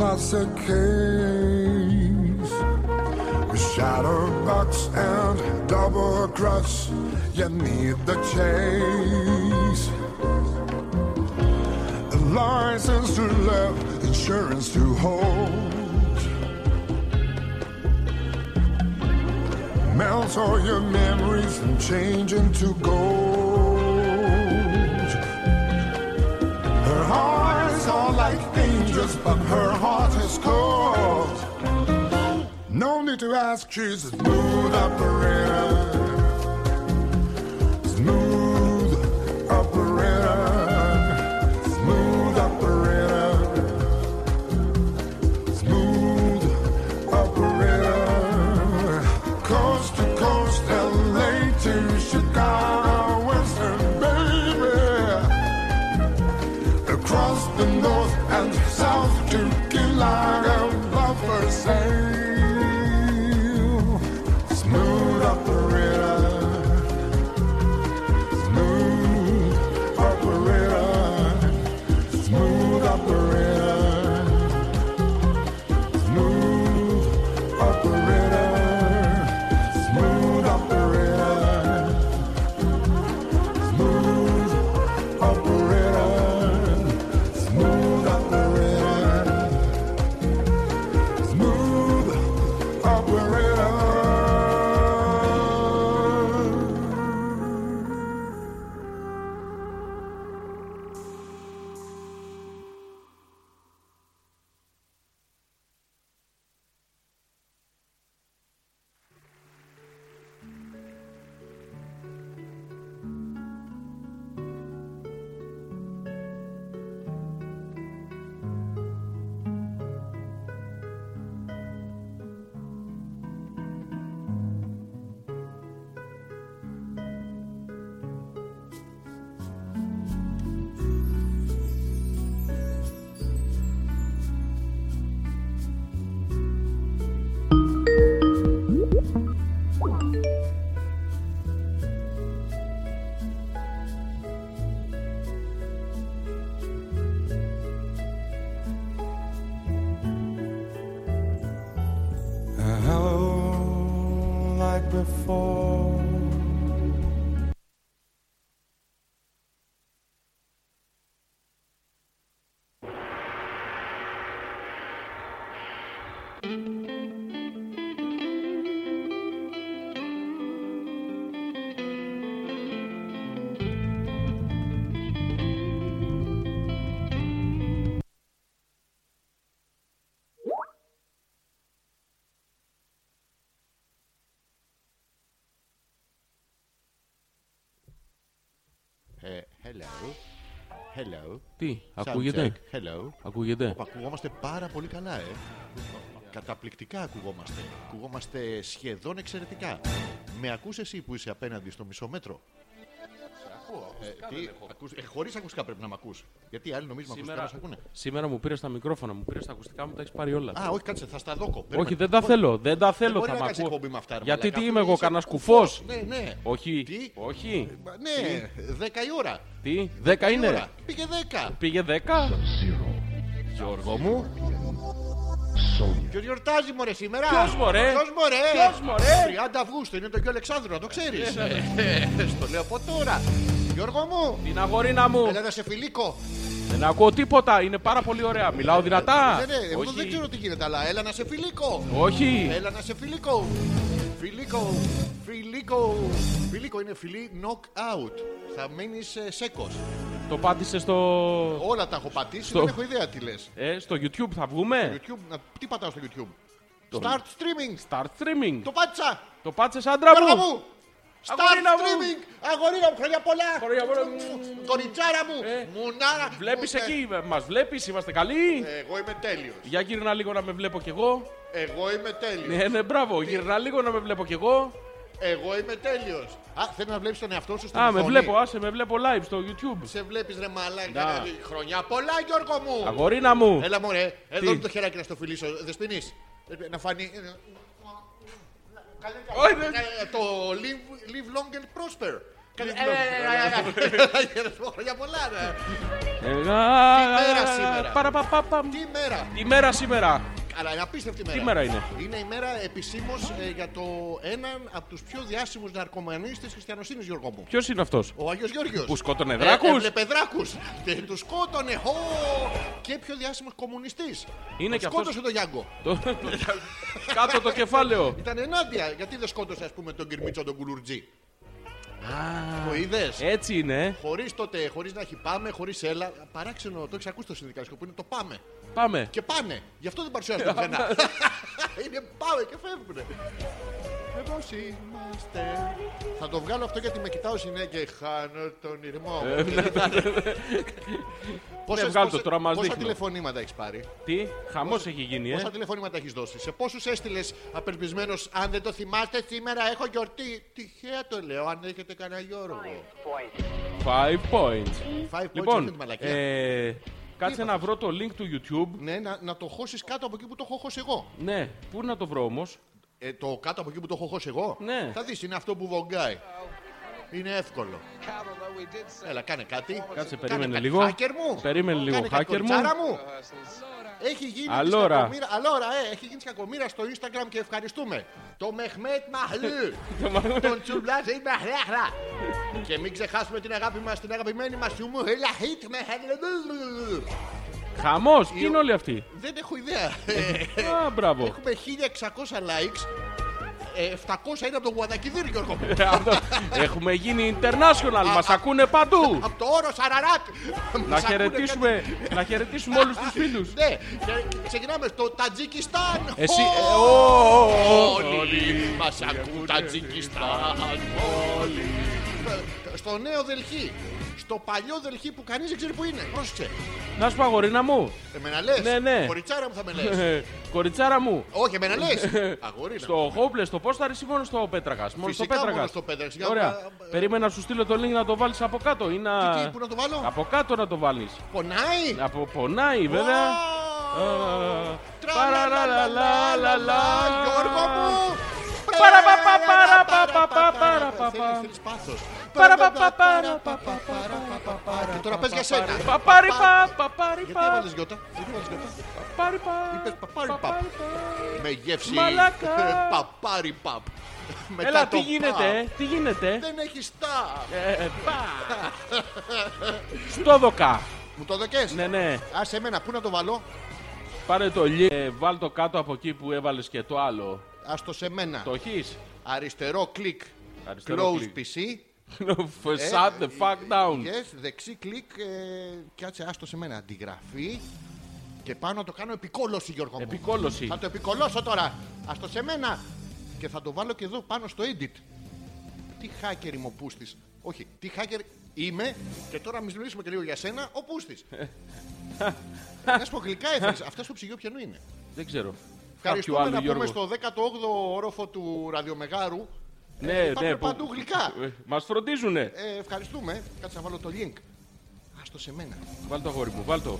classic case. With shadowbox and double cross, you need the chase. A license to love, insurance to hold. Melt all your memories and change into gold. But her heart is cold. No need to ask, she's a smooth operator. Smooth operator. Smooth operator. Hello. Hello. Τι, Sound ακούγεται; check. Hello. Ακούγεται; Οπα, Ακουγόμαστε πάρα πολύ καλά, ε. Καταπληκτικά ακουγόμαστε. Ακουγόμαστε σχεδόν εξαιρετικά. Με ακούς εσύ που είσαι απέναντι στο μισό μέτρο; Ε, τι, ακούς, ε, χωρίς ακουστικά πρέπει να με ακούς. Γιατί οι άλλοι νομίζουν ότι Σήμερα, ακουστικά να σε ακούνε. σήμερα μου πήρες τα μικρόφωνα, μου πήρες τα ακουστικά μου, τα έχεις πάρει όλα. Α, όχι, κάτσε, θα στα δώκω. Όχι, Περίμενε. δεν τα Όχι, θέλω, δεν τα θέλω. μπορεί Θα να μ' κάνεις ακούω. εκπομπή με αυτά, ρε Γιατί μαλάκα, τι αφού είμαι εγώ, είσαι κανένας κουφός; κουφό. Ναι, ναι. Όχι, Τι; όχι. Μα, Ναι, 10 η ώρα. Τι, 10 10 η είναι; ώρα. Πήγε 10. Πήγε 10. Γιώργο μου. Ποιος γιορτάζει μωρέ σήμερα; Ποιος, μωρέ; Ποιος μωρέ; Ποιος, μωρέ; 30 Αυγούστου είναι το γιο Αλεξάνδρου, να το ξέρεις. Ε, Στο λέω από τώρα. Γιώργο μου, Την αγορίνα μου. έλα να σε φιλίκω. Δεν ακούω τίποτα, είναι πάρα πολύ ωραία. Μιλάω δυνατά. Ναι, ναι, εγώ Όχι. δεν ξέρω τι γίνεται, αλλά έλα να σε φιλίκω. Όχι. Έλα να σε φιλίκω. Φιλίκω. Φιλίκω. Φιλίκω είναι φιλί knock out. Θα μείνεις σέκο. Το πάτησε στο. Όλα τα έχω πατήσει, Στο- δεν έχω ιδέα τι λες. Ε, στο YouTube θα βγούμε; YouTube, να- τι πατάω στο YouTube; Start streaming. Start streaming. Το πάτησα. Το πάτησες άντρα Γιώργο μου. μου. Start Αγορίνα μου. streaming. Αγορίνα μου, χρόνια πολλά. Χρόνια πολλά. Κοριτσάρα μου. Ε. Μουνάρα. Βλέπεις Μου, ε, εκεί, μας βλέπεις, είμαστε καλοί. Εγώ είμαι τέλειος. Για γύρνα λίγο να με βλέπω κι εγώ. Εγώ είμαι τέλειος. Ναι, ναι, μπράβο. Γύρνα λίγο να με βλέπω κι εγώ. Εγώ είμαι τέλειος. Α, θέλεις να βλέπεις τον εαυτό σου στην Α, με οθόνη; βλέπω, άσε, με βλέπω live στο YouTube. Σε βλέπεις ρε μαλάκα. Να. δηλαδή, Χρονιά πολλά, Γιώργο μου. Αγορίνα μου. Έλα μωρέ, εδώ Τι; είναι το χεράκι να στο φιλήσω. Δεσποινής. Ε, Να φανεί. Το live long and prosper. Για πολλά, ναι. Τι μέρα σήμερα. Τι μέρα σήμερα. Αλλά είναι απίστευτη μέρα. Τι μέρα είναι. Είναι η μέρα επισήμως για το έναν από τους πιο διάσημους ναρκωμανεί τη χριστιανοσύνης, Γιώργο μου. Ποιος είναι αυτός; Ο Άγιος Γιώργος. Που σκότωνε Ε, δράκους. έβλεπε δράκους. Και του σκότωνε. Χω! Και πιο διάσημος κομμουνιστής. Είναι και Σκότωσε αυτός. τον Γιάνγκο. Το- Κάτω το κεφάλαιο. Ήταν ενάντια. Γιατί δεν σκότωσε, ας πούμε, τον Κυρμίτσο τον Κουλουρτζή. Το είδες; Έτσι είναι. Χωρίς τότε, χωρίς να έχει πάμε, χωρίς έλα. Παράξενο, το έχεις ακούσει το συνδικαλιστικό που είναι το πάμε. Πάμε. Και πάνε. Γι' αυτό δεν παρουσιάζονται πουθενά. είναι πάμε και φεύγουν. Εδώ είμαστε. Θα το βγάλω αυτό γιατί με κοιτάω συνέχεια και χάνω τον ηρμό. Ε, μου. ναι, Πόσες- βγάλ' το, πόσες- τώρα μας Πόσα δείχνει. τηλεφωνήματα έχεις πάρει; Τι, χαμός έχει γίνει, Πόσα ε. τηλεφωνήματα έχεις δώσει; Σε πόσους έστειλες απελπισμένος, αν δεν το θυμάστε, σήμερα έχω γιορτή. Τυχαία το λέω, αν έχετε κανένα Γιώργο. Five points. Five points αυτή Λοιπόν, τη μαλακία. ε, κάτσε είπα; να βρω το link του YouTube. Ναι, να, να το χώσεις κάτω από εκεί που το έχω χώσει εγώ. Ναι, πού να το βρω όμως; Ε, το κάτω από εκεί που το έχω χώσει εγώ; Ναι. Θα δεις, είναι αυτό που βογκάει. Είναι εύκολο. Έλα, κάνε κάτι. Κάτσε, Κάνε περίμενε κάτι. λίγο. Hacker μου. Περίμενε λίγο, Κάνε κάτι, hacker μου. κοριτσάρα μου. Έχει γίνει της Αλόρα. κακομοίρα- Αλόρα, ε, έχει γίνει της κακομοίρα στο Instagram και ευχαριστούμε. Το Μεχμέτ Μαχλού. τον Τσουμπλάζ ή Μαχλάχλα. Και μην ξεχάσουμε την αγάπη μας, την αγαπημένη μας Ιουμού. Έλα, hit με Χαμό, τι είναι όλοι αυτοί; Δεν έχω ιδέα. Α, μπράβο. Έχουμε 1600 likes. Ε, 700 είναι από τον Γουαδακιδίρ, Γιώργο. μου. Ε, αυτό. Έχουμε γίνει international, μας ακούνε παντού. Από το όρο Σαραράτ. Να Μας ακούνε χαιρετήσουμε, να χαιρετήσουμε όλους τους φίλους. κάτι. Ναι, και ξεκινάμε στο Τατζικιστάν. Εσύ. Ω, ε, ω, ω, ω, Όλοι μας ακούν Τατζικιστάν. Όλοι. Στο νέο Δελχή. Στο παλιό Δελχή που κανείς δεν ξέρει που είναι. Πρόσεξε. Να σου πω, αγορίνα μου. Εμένα λες. Ναι, ναι. Κοριτσάρα μου θα με λες. Ε, Κοριτσάρα μου. Όχι, εμένα λες. Αγορίνα. Στο Hopeless, στο Πόσταρι ή μόνο στο Πέτρακα. Μόνο στο Φυσικά Πέτρακα. μόνο στο Πέτρακας. Για Ωραία. να- Περίμενα να σου στείλω το link να το βάλεις από κάτω ή να. Τι, τι, πού να το βάλω; Από κάτω να το βάλεις. Πονάει; Από πονάει βέβαια. Ω, Α, Τραλαλαλαλαλα, Γιώργο μου. Παραπαπαπαραπαπαπαπαπαπα. Θέλεις- θέλεις πάθος. Παραπαπαπαραπαπαπαπα. Και τώρα πες για σένα. Παπάριπα, παπάριπα, Γιατί έβαλες γιώτα. Γιατί έβαλες γιώτα. παπάριπα. Είπες παπάριπα. Παπάριπα. Με γεύση Μαλάκα. παπάρι παπ. Μετά Έλα, το τι γίνεται, παπ. ε, τι γίνεται. Δεν έχει στά. Ε, πα. Στο 'δωκα. Μου το 'δωκες. Ναι, ναι. Α, σε μένα, πού να το βάλω. Πάρε το link, ε, βάλ το κάτω από εκεί που έβαλες και το άλλο. Α το σε μένα. Το έχεις. Αριστερό κλικ. Αριστερό Close κλικ. PC. Shut the fuck down. Yes, δεξί κλικ. ε, Κάτσε, άστο σε μένα. Αντιγραφή. Και πάνω να το κάνω επικόλωση, Γιώργο μου. Επικόλωση. Θα το επικολώσω τώρα. Άστο σε μένα. Και θα το βάλω και εδώ πάνω στο edit. Τι hacker είμαι ο Πούστης. Όχι, τι hacker είμαι. Και τώρα μη μιλήσουμε και λίγο για σένα, ο Πούστης. Να σου πω γλυκά έφερες. Αυτός στο ψυγείο ποιανού είναι; Δεν ξέρω. Ευχαριστούμε Κάποιο να άλλο, πούμε Γιώργος. στο 18ο όροφο του ραδιομεγάρου. Ναι, Ε, ναι. υπάρχουν παντού γλυκά. Μας φροντίζουνε. Ε, ευχαριστούμε. Κάτσε να βάλω το link. Άστο σε μένα. Βάλ το αγόρι μου, βάλ το.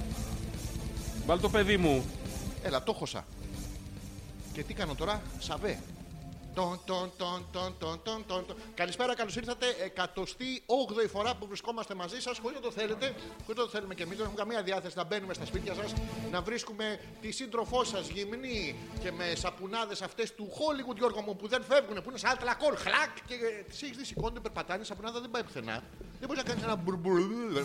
Βάλ το παιδί μου. Έλα, το χωσα. Και τι κάνω τώρα, σαβέ. Τον, τον, τον, τον, τον, τον, τον, τον. Καλησπέρα, καλώς ήρθατε. Εκατοστή όγδοη φορά που βρισκόμαστε μαζί σας, χωρίς να το θέλετε, χωρίς να το θέλουμε κι εμείς. Δεν έχουμε καμία διάθεση να μπαίνουμε στα σπίτια σας, να βρίσκουμε τη σύντροφό σας γυμνή και με σαπουνάδες αυτές του Hollywood Γιώργο μου που δεν φεύγουν, που είναι σαν αλκοόλ. Χλακ και τις έχεις δει, σηκώνονται, περπατάνε, η σαπουνάδα δεν πάει πουθενά. Δεν μπορείς να κάνεις ένα μπουρμπουρ.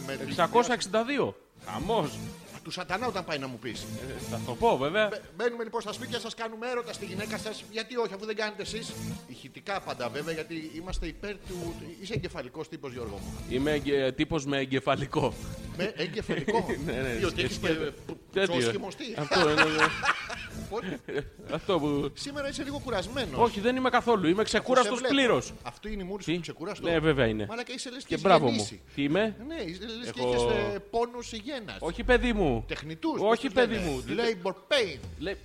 με 662. Χαμός. Του σατανά όταν πάει να μου πεις. Θα το πω βέβαια. Μπε- Μπαίνουμε λοιπόν στα σπίτια σας, κάνουμε έρωτα στη γυναίκα σας. Γιατί όχι, αφού δεν κάνετε εσείς. Ηχητικά πάντα βέβαια, γιατί είμαστε υπέρ του. Είσαι εγκεφαλικός τύπος Γιώργο μου. Είμαι τύπος με εγκεφαλικό. Με εγκεφαλικό; Ναι, ναι, Διότι έχεις σκέφτε- τέτοιο. τσόσχημοστή. Αυτό είναι. ναι. Αυτό που. Σήμερα είσαι λίγο κουρασμένος. Όχι, δεν είμαι καθόλου. Είμαι ξεκούραστος πλήρως. Αυτό είναι η μούρη Τι; σου ξεκουραστό. Ναι, βέβαια είναι. Μαλάκα είσαι λες και, Και έχεις μπράβο μου. γεννήσει. Τι είμαι; Ναι, λες και Έχω- έχεις πόνους γέννα. Όχι, παιδί μου. Τεχνητούς. Όχι, παιδί μου. Labor pain. Λέ-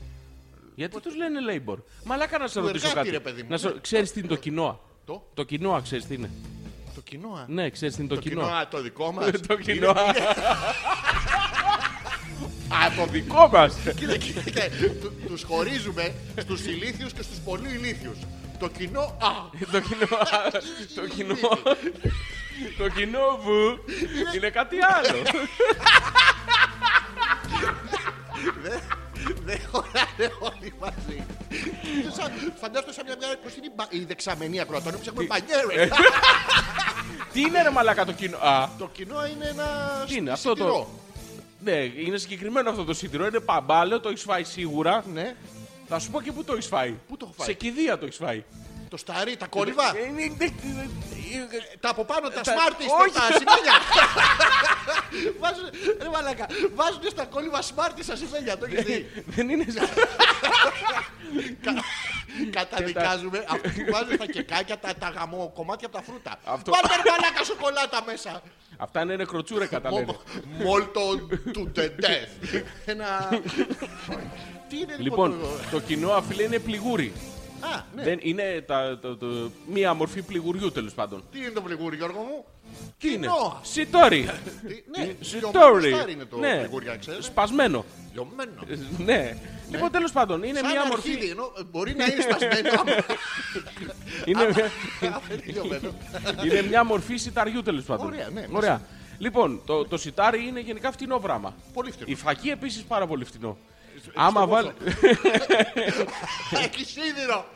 Γιατί τους λένε labor; Μαλάκα να σε ρωτήσω εργάτη, κάτι. ρε, παιδί μου. Να σε... Ξέρεις τι είναι το κοινό. Το, Το κοινό, ξέρεις τι είναι; το κοινό. α. Ναι, ξέρεις τι είναι το, Το κοινό, α, το δικό μας. Το κοινό. Α, το δικό μας. Κοίτα, κοίτα, κοίτα. Του- Τους χωρίζουμε στους ηλίθιους και στους πολύ ηλίθιους. Το κοινό... Α, Το κοινό. Το κοινό. Το κοινό μου είναι κάτι άλλο. Δεν χωράνε όλοι μαζί. Σαν- Φαντάζομαι σαν μια μια πώς είναι η μπα- η δεξαμενή ακροατών. Εμείς έχουμε μπανιέρες. Τι είναι ρε μαλάκα το κοινό. Α, Το κοινό είναι ένα Τι είναι αυτό το- σιτηρό. Ναι, είναι συγκεκριμένο αυτό το σίδηρο. Είναι παμπάλαιο, το έχεις φάει σίγουρα. Ναι. Θα σου πω και πού το έχεις φάει. Πού το έχω φάει; Σε κηδεία το έχεις φάει. Το σταρί, τα κόλληβα. Ε, είναι- είναι- είναι- Τα από πάνω, τα τα- σμάρτι, όχι. τα σημαίνια. Βάζουν, ρε μαλάκα, βάζουν στα κόλληβα σμάρτι στα σημαίνια. Το έχεις δει. Δεν είναι. Καταδικάζουμε αυτού που βάζουν στα κεκάκια τα, τα γαμό κομμάτια από τα φρούτα. Αυτό- Βάλτε ρε μαλάκα σοκολάτα μέσα. Αυτά είναι νεκροτσούρε κατά λένε. Μόλτο to the death. Ένα. Τι είναι λοιπόν. Λοιπόν, το κοινό αφιλέ είναι πληγούρι. Το- Α, ναι. Δεν είναι τα, το, το- μία μορφή πληγουριού τέλος πάντων. Τι είναι το πληγούρι, Γιώργο μου; Τι είναι; Κοινό. Σιτόρι. Τι- Ναι, Σιτόρι. Σιτόρι είναι το Ναι. πληγούρι, ξέρετε. Σπασμένο. Λιωμένο. Ναι. Λοιπόν, τέλος πάντων, είναι Σαν μία αρχίδι, μορφή. ενώ μπορεί να είναι σπασμένο. άμα- Είναι, άμα είναι λιωμένο. είναι μια μορφή σιταριού τέλος πάντων. Ωραία, ναι, μέσα. Ωραία. Λοιπόν, το, το σιτάρι είναι γενικά φτηνό πράγμα. Πολύ φτηνό. Η φακή επίσης πάρα πολύ φτηνό. Στο Άμα πόσο; βάλει. Έχει σίδηρο.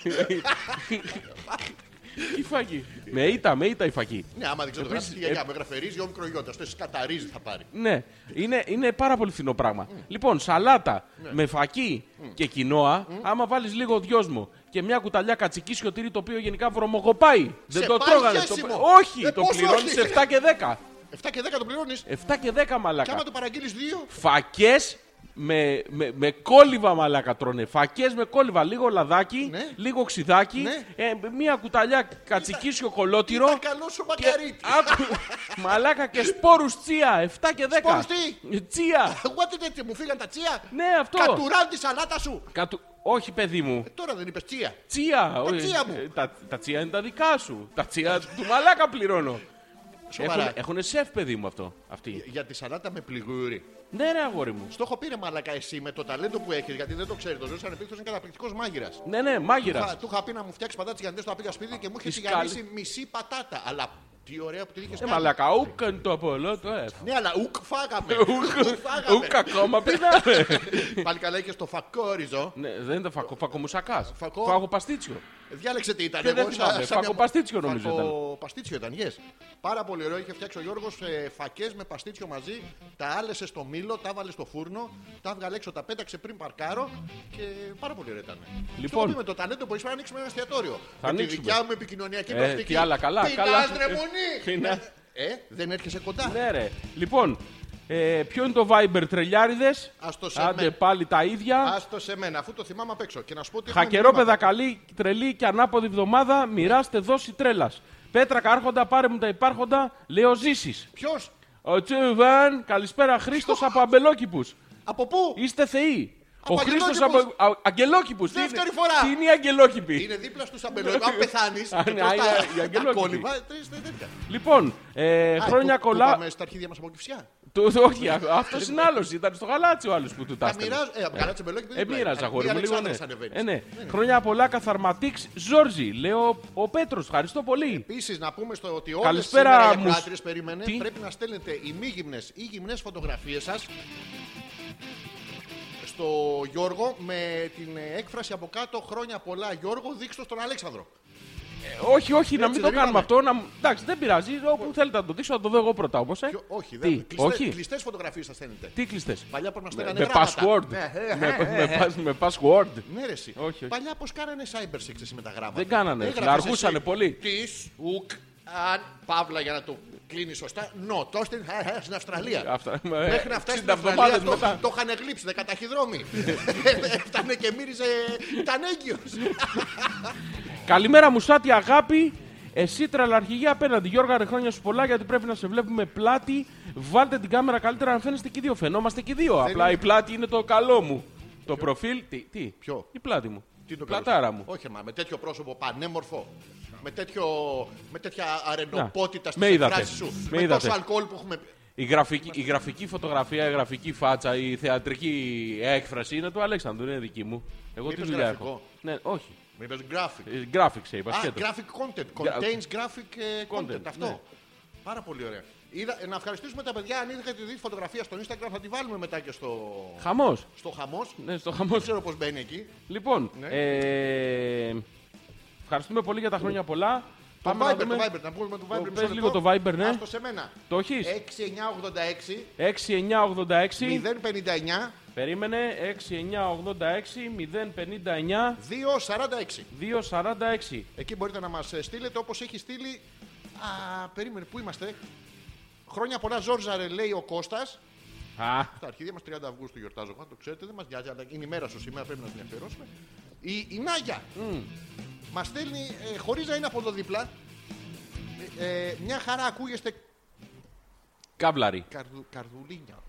Η φακή. Με ήττα, με ήττα η φακή. Ναι, άμα δεν ξέρω το Επίσης, γράφει, γιαγιά, με γραφερίζει ο μικρογιώτας. Το σκαταρίζει θα πάρει. Ναι, είναι, είναι πάρα πολύ φθηνό πράγμα. Λοιπόν, σαλάτα Ναι. με φακή και κοινόα, άμα βάλεις λίγο δυόσμο και μια κουταλιά κατσική σιωτήρι το οποίο γενικά βρωμοκοπάει. Δεν το πάει τρώγανε. χέσιμο. Το... Όχι, Ε, το πώς πληρώνεις όχι. 7 και 10. 7 και 10 το πληρώνεις. 7 και 10 Και μαλάκα. άμα το παραγγείλεις 2. Φακές με, με, με κόλληβα μαλάκα τρώνε. Φακές με κόλληβα. Λίγο λαδάκι, Ναι. λίγο ξυδάκι, Ναι. ε, μία κουταλιά κατσική σοκολότυρο. Ήταν καλό σου Και, μακαρίτι. άκου, μαλάκα και σπόρους τσία, 7 και 10. Σπόρους τι; Τσία. Εγώ τι τέτοιο, μου φύγαν τα τσία; Ναι, αυτό. Κατουράν τη σαλάτα σου. Κατου... Όχι, παιδί μου. Ε, Τώρα δεν είπες τσία. Τσία. όχι. τσία μου. Ε, Τα, τα τσία είναι τα δικά σου. Τα τσία του μαλάκα πληρώνω. Σοβαρά. Έχουν σεφ, παιδί μου αυτό. Αυτή. Για τη σαλάτα με πληγούρι. Ναι, ρε αγόρι μου. Στο έχω πει ρε μαλακά εσύ με το ταλέντο που έχεις, γιατί δεν το ξέρεις. Το Ζώο Ανεπίκτο είναι καταπληκτικός μάγειρας. Ναι, ναι, μάγειρας. Του είχα πει να μου φτιάξει πατάτες για να το πήγα σπίτι και μου είχε Της τηγανίσει μισή πατάτα. Αλλά τι ωραία που την είχε Ε, κάνει. μαλακά, ούκαν το απολό το εφ. Ναι, αλλά ουκ φάγαμε. Ούκ ακόμα πεινάμε. Πάλι καλά είχες το φακόριζο. Ναι, δεν είναι φακο, φακομουσακάς. Φακο- Φάγο παστίτσιο. Διάλεξε τι ήταν. Και δεν εγώ θυμάμαι, σαν- σαν μια- φακοπαστίτσιο νομίζω Φακο- Παστίτσιο ήταν, yes. Πάρα πολύ ωραίο. Είχε φτιάξει ο Γιώργος ε, φακές με παστίτσιο μαζί. Τα άλεσε στο μήλο, τα βάλε στο φούρνο, τα έβγαλε έξω, τα πέταξε πριν παρκάρω και πάρα πολύ ωραίο ήταν. Λοιπόν. Λοιπόν, με το ταλέντο που είσαι να ανοίξουμε ένα εστιατόριο. Θα με τη ανοίξουμε. δικιά μου επικοινωνιακή Ε, πρακτική. τι άλλα, καλά, Πεινάς, καλά. ρε μουνί! Πεινά. Ε, δεν έρχεσαι κοντά. Ναι, ρε. Λοιπόν, ε, ποιο είναι το Viber τρελιάριδες; Ας το σε Άντε με- πάλι τα ίδια. Άστο σε μένα, αφού το θυμάμαι απ' έξω. Και να σου πω ότι. έχουμε Χακερόπεδα μηνύματα. καλή, τρελή και ανάποδη εβδομάδα. Μοιράστε δόση τρέλας. Πέτρα κάρχοντα, πάρε μου τα υπάρχοντα. Λέω ζήσεις. Ποιος, Ο Τσουβάν, καλησπέρα Χρήστος από Αμπελόκηπους. από πού, Είστε θεοί. Από Ο Χρήστος Αγγελόκηπους. από. Α- Αγγελόκηπους. Τι Δεύτερη είναι- φορά. Τι είναι οι Αγγελόκηποι; είναι δίπλα στους αμπελόκηπους. Αν πεθάνεις. Α, ναι, α, είναι οι αγγελόκηποι. Λοιπόν, ε, χρόνια κολλά. Πάμε στα αρχίδια μας από κυφσιά. Το, το- όχι, αυτός είναι άλλος. Ήταν στο γαλάτσι ο άλλος που του Τα τάστηκε. μοιράζω. Ε, καλά τσεμπελόκι Ε, μοίραζα, αγόρι μου, λίγο ναι. ανεβαίνεις. Ε, ναι. Χρόνια πολλά, καθαρματίξ Ζόρζι. Λέω ο Πέτρος, ευχαριστώ πολύ. Επίσης, να πούμε στο ότι όλες Καλησπέρα, σήμερα οι μου. ακροάτριε περίμενε Τι; πρέπει να στέλνετε ημίγυμνε ή γυμνές φωτογραφίες σας στο Γιώργο με την έκφραση από κάτω χρόνια πολλά Γιώργο δείξτε το στον Αλέξανδρο. Ε, όχι, όχι, να Έτσι μην το δεν κάνουμε είπαμε. αυτό. Να... μου- Εντάξει, δεν πειράζει. Όπου θέλετε να το δείξω, θα το δω εγώ πρώτα όμως. Ε. Ποιο- όχι, Τι, δεν. Κλειστέ, όχι. κλειστές φωτογραφίες θα στέλνετε. Τι κλειστές; Παλιά πρέπει να Με, στέλνανε με γράμματα. password. Ναι, ε, με, ε, με, pass- με password. Ναι, ρε, εσύ. Όχι, όχι. Παλιά πώς κάνανε cyber sex εσύ με τα γράμματα. Δεν κάνανε, Έγραφες αργούσανε εσύ, πολύ. Της, ουκ, αν, παύλα για να το κλείνεις σωστά. Νο, το στην, ε, ε, στην Αυστραλία. Αυτά, ε, Μέχρι να φτάσεις 60 στην Αυστραλία εβδομάδες το, μετά. το είχαν γλύψει, δεκαταχυδρόμοι. Έφτανε και μύριζε, ήταν έγκυος. Καλημέρα μου, Σάτι αγάπη. Εσύ τρελαρχηγή απέναντι. Γιώργα, ρε χρόνια σου πολλά γιατί πρέπει να σε βλέπουμε πλάτη. Βάλτε την κάμερα καλύτερα να φαίνεστε και οι δύο. Φαινόμαστε και οι δύο. Απλά είναι. η πλάτη είναι το καλό μου. Το προφίλ. Τι, τι; Ποιο; Η πλάτη μου. Τι το Πλατάρα καλώς. μου. Όχι, μα με τέτοιο πρόσωπο πανέμορφο. Με, τέτοιο, με τέτοια αρενοπότητα με στις είδατε. εκφράσεις σου. Με Με, είδατε. τόσο αλκοόλ που έχουμε. Η γραφική, η γραφική φωτογραφία, η γραφική φάτσα, η θεατρική έκφραση είναι του Αλέξανδρου, είναι δική μου. Εγώ τι είπες δουλειά γραφικό; έχω. Ναι, όχι. Με είπες graphic; Ε, Graphics είπα, Α, σκέτο. graphic content. Contains graphic ε, content. Content, Αυτό. ναι. Πάρα πολύ ωραία. Είδα, ε, να ευχαριστήσουμε τα παιδιά. Αν είχατε δει τη φωτογραφία στο Instagram, θα τη βάλουμε μετά και στο, Χαμός. στο χαμός. Ναι, στο χαμός. Δεν ξέρω πώς μπαίνει εκεί. Λοιπόν, Ναι. ε, ευχαριστούμε πολύ για τα χρόνια πολλά. Το Πάμε να Viber, δούμε- το Viber, να πούμε το Viber. πες μισό λίγο λεπτό. το Viber, ναι. Άστο σε μένα. Το έχεις. 6986 6986. 059 Περίμενε. 6986 059 246. 246. Εκεί μπορείτε να μας στείλετε όπως έχει στείλει. Α, περίμενε, πού είμαστε; Χρόνια πολλά, Ζόρζαρε, λέει ο Κώστας Α, Στα αρχίδια μας 30 Αυγούστου γιορτάζω εγώ, το ξέρετε, δεν μας νοιάζει, αλλά είναι η μέρα σου σήμερα, πρέπει να την αφιερώσουμε. Η, η Νάγια μας στέλνει, ε, χωρί να είναι από εδώ δίπλα, ε, ε, μια χαρά ακούγεστε κάβλαρη. καρδου, καρδουλίνια.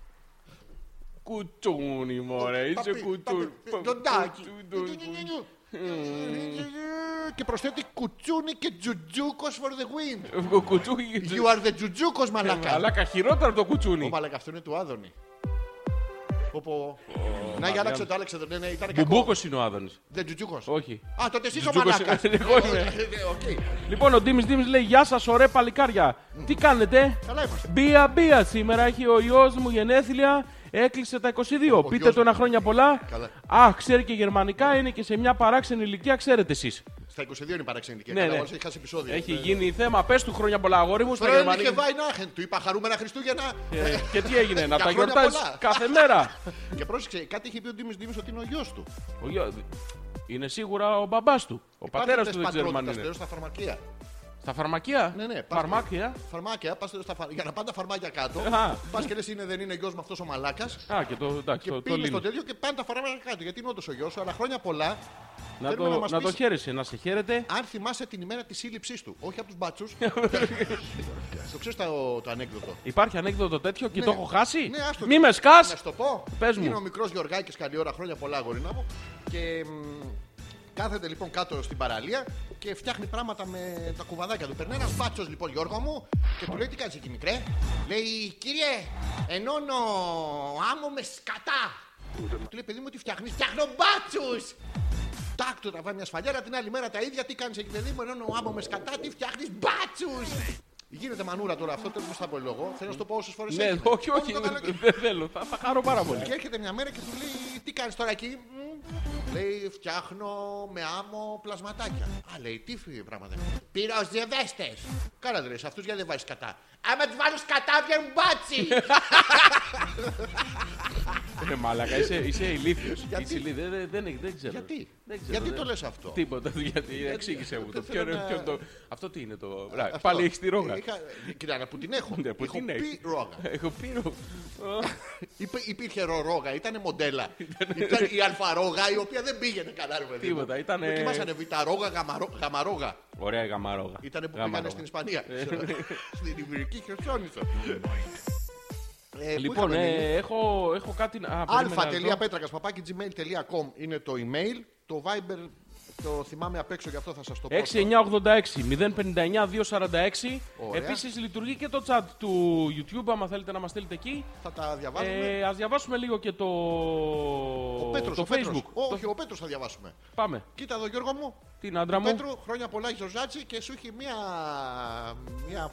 Κουτσούνι, μωρέ, είσαι Παπί, κουτσούνι. παπί, Ντοντάκι. Και προσθέτει κουτσούνι και τζουτζούκος for the win. Κουτσούνι. You are the τζουτζούκος μαλακά. Αλλά χειρότερο από το Ο κουτσούνι. μαλακά αυτό είναι του Άδωνη. Πω, Να για άλλαξε το άλλαξε το. Ναι, ναι, ήταν κακό. Μπουμπούκος είναι ο Άδωνης. Δεν τζουτζούκος. Όχι. Α, τότε εσύ ο Τζουτζούκος μαλακάς. είναι- εγώ είμαι. Ε, οκ. Λοιπόν, ο Ντίμης Ντίμης λέει: Γεια σας, ωραία παλικάρια. Τι κάνετε, Καλά είμαστε. Μπία μπία σήμερα έχει ο γιο μου γενέθλια. Έκλεισε τα 22. Πείτε γιος του ένα χρόνια πολλά. Καλά. Α, ξέρει και γερμανικά, είναι και σε μια παράξενη ηλικία, ξέρετε εσείς. Στα 22 είναι η παράξενη ηλικία. Ναι, Καλά, ναι. όλος έχει χάσει επεισόδιο. Έχει Ε, γίνει θέμα. Πες του χρόνια πολλά, αγόρι μου, στα Φρένιχε γερμανικά. Βάινάχεν. Του είπα χαρούμενα Χριστούγεννα. Ε, και τι έγινε, να Για τα χρόνια γιορτάζεις πολλά. κάθε μέρα; Και πρόσεξε, κάτι είχε πει ο Ντίμης Ντίμης ότι είναι ο γιος του. Ο γιο- Είναι σίγουρα ο μπαμπάς του. Ο πατέρας του δεν ξέρουμε αν είναι. Πατρότητα στα φαρμακεία. Στα φαρμακεία; Ναι, ναι. πας- Φαρμάκια; Φαρμάκια, πας στα φα- για να πάνε τα φαρμάκια κάτω. Α. Πας και λες είναι, δεν είναι γιος μου αυτός ο μαλάκας. Α, και το, εντάξει, Και το, το πήγε στο λύνεις. τέτοιο και πάνε τα φαρμάκια κάτω. Γιατί είναι όντως ο γιος σου, αλλά χρόνια πολλά. Να Θέλουμε να το, μας να το πεις- χαίρεσαι, να σε χαίρετε. Αν θυμάσαι την ημέρα της σύλληψής του, όχι από τους μπάτσους. το ξέρεις το, το ανέκδοτο. Υπάρχει ανέκδοτο τέτοιο και Ναι. το έχω χάσει; Ναι, άστο. Μη με Να σκά. σου το πω. Πες μου. Είναι ο μικρός Γιωργάκης, καλή ώρα, χρόνια πολλά, γορίνα μου. Και μ, κάθεται λοιπόν κάτω στην παραλία και φτιάχνει πράγματα με τα κουβαδάκια του. Περνάει ένας μπάτσος λοιπόν, Γιώργο μου, και του λέει: Τι κάνεις εκεί, μικρέ; Λέει: Κύριε, ενώνω άμμο με σκατά. Του λέει: Παιδί μου, τι φτιάχνεις, φτιάχνω μπάτσους. Τάκ, του τραβάει μια σφαλιάρα την άλλη μέρα τα ίδια. Τι κάνεις εκεί, παιδί μου, ενώνω άμμο με σκατά, τι φτιάχνεις μπάτσους. Γίνεται μανούρα τώρα αυτό, τέλος θα πω λόγο. Θέλω να σου το πω όσες φορές Ναι, όχι, όχι, δεν θέλω. Θα, θα χαρώ πάρα πολύ. και έρχεται μια μέρα και του λέει: Τι κάνεις τώρα εκεί; Μμ. Λέει: Φτιάχνω με άμμο πλασματάκια. Α, λέει: Τι φύγει πράγματα. Πυροσδιαβέστε. Καλά, δε σε αυτούς γιατί δεν βάζεις κατά. Άμα τους βάλω κατά, βγαίνουν μπάτσι. Ε, μάλακα, είσαι, είσαι ηλίθιος. Γιατί; Είσαι ηλίθιος. Δεν, δεν, δεν, δεν ξέρω. Γιατί; Δεν ξέρω, Γιατί δεν- το λες αυτό; Τίποτα, γιατί εξήγησε μου το. δεν Ποιο θέλω είναι να- ποιο είναι το. Αυτό τι είναι το. Ρα, Αυτό. Πάλι έχεις τη ρόγα. Είχα... Κοίτα, που την έχω. Ναι, που έχω την πει έχεις. ρόγα. Έχω πει ρο- Υπή- υπήρχε ρορόγα, ήταν μοντέλα. ήταν η αλφαρόγα η οποία δεν πήγαινε καλά, ρε παιδί. μου. Τίποτα, ήτανε- Δοκιμάσανε βιταρόγα, γαμαρό- γαμαρόγα. Ωραία η γαμαρόγα. Ήταν που Γαμαρόγα. πήγανε στην Ισπανία. στην Ιβηρική Χερσόνησο. Ε, πού Λοιπόν, είχαμε μείνει; ε, έχω, έχω κάτι να. Α, περίμενε ένα λεπτό. αλφα.πέτρακα παπάκι gmail.com είναι το email. Το Viber το θυμάμαι απ' έξω γι' αυτό θα σας το πω. 6986 059 246. Ωραία. Επίσης λειτουργεί και το chat του YouTube. Άμα θέλετε να μας στείλετε εκεί. Θα τα διαβάζουμε. Ε, Α διαβάσουμε λίγο και το, ο Πέτρος, το ο Πέτρος. Facebook. Ω, Το- Όχι, ο Πέτρος θα διαβάσουμε. Πάμε. Κοίτα εδώ Γιώργο μου. Την άντρα μου; Πέτρου, χρόνια πολλά Ζωζάτσι και σου έχει μία. μία...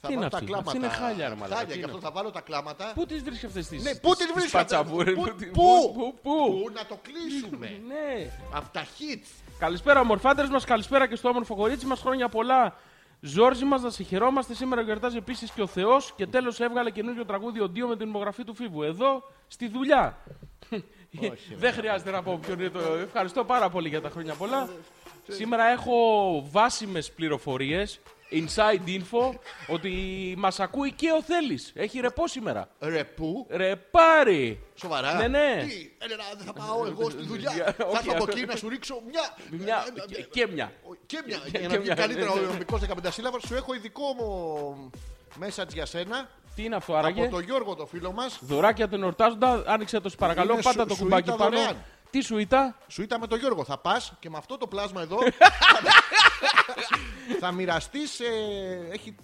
Θα Τι είναι βάλω τα αυτή; κλάματα. Αυτή είναι χάλια, ρε μαλάκα. Χάλια, Τι και είναι αυτό θα βάλω τα κλάματα. Πού τις βρίσκεις αυτές τι. Ναι, πού τις βρίσκεις αυτές; Πατσαβούρες. Πού- Πού, πού; πού, πού. Πού; Να το κλείσουμε; Ναι. Από τα hits. Καλησπέρα, ομορφάντερε μας. Καλησπέρα και στο όμορφο κορίτσι μας. Χρόνια πολλά. Ζόρζι μας, να σε χαιρόμαστε. Σήμερα γιορτάζει επίσης και ο Θεός. Και τέλος έβγαλε καινούριο τραγούδι ο Ντίο με την υπογραφή του Φίβου. Εδώ στη δουλειά. Δεν χρειάζεται να πω ποιον είναι το. Ευχαριστώ πάρα πολύ για τα χρόνια πολλά. Σήμερα έχω βάσιμες πληροφορίες, inside info, ότι μας ακούει και ο Θέλης. Έχει ρεπό σήμερα. Ρε πού; Ρεπάρι! Σοβαρά. Ναι, ναι. Τι, Έλενα, δεν θα πάω εγώ στη δουλειά. Για- θα όχι, έρθω από αυτό. εκεί να σου ρίξω μια. Μια, και μια. Και μια. Και Για να βγει μια, καλύτερα ναι, ο ναι. νομικό 15 σύλλαβας, σου έχω ειδικό μου message για σένα. Τι είναι αυτό Από άραγε. τον Γιώργο, το φίλο μας. Δωράκια τον εορτάζοντα, άνοιξε το σε παρακαλώ, Είναι πάτα σου- το σου κουμπάκι ήταν πάνω. δωρεάν. Τι σου ήταν, Σου ήταν με τον Γιώργο. Θα πας και με αυτό το πλάσμα εδώ. θα μοιραστεί. έχει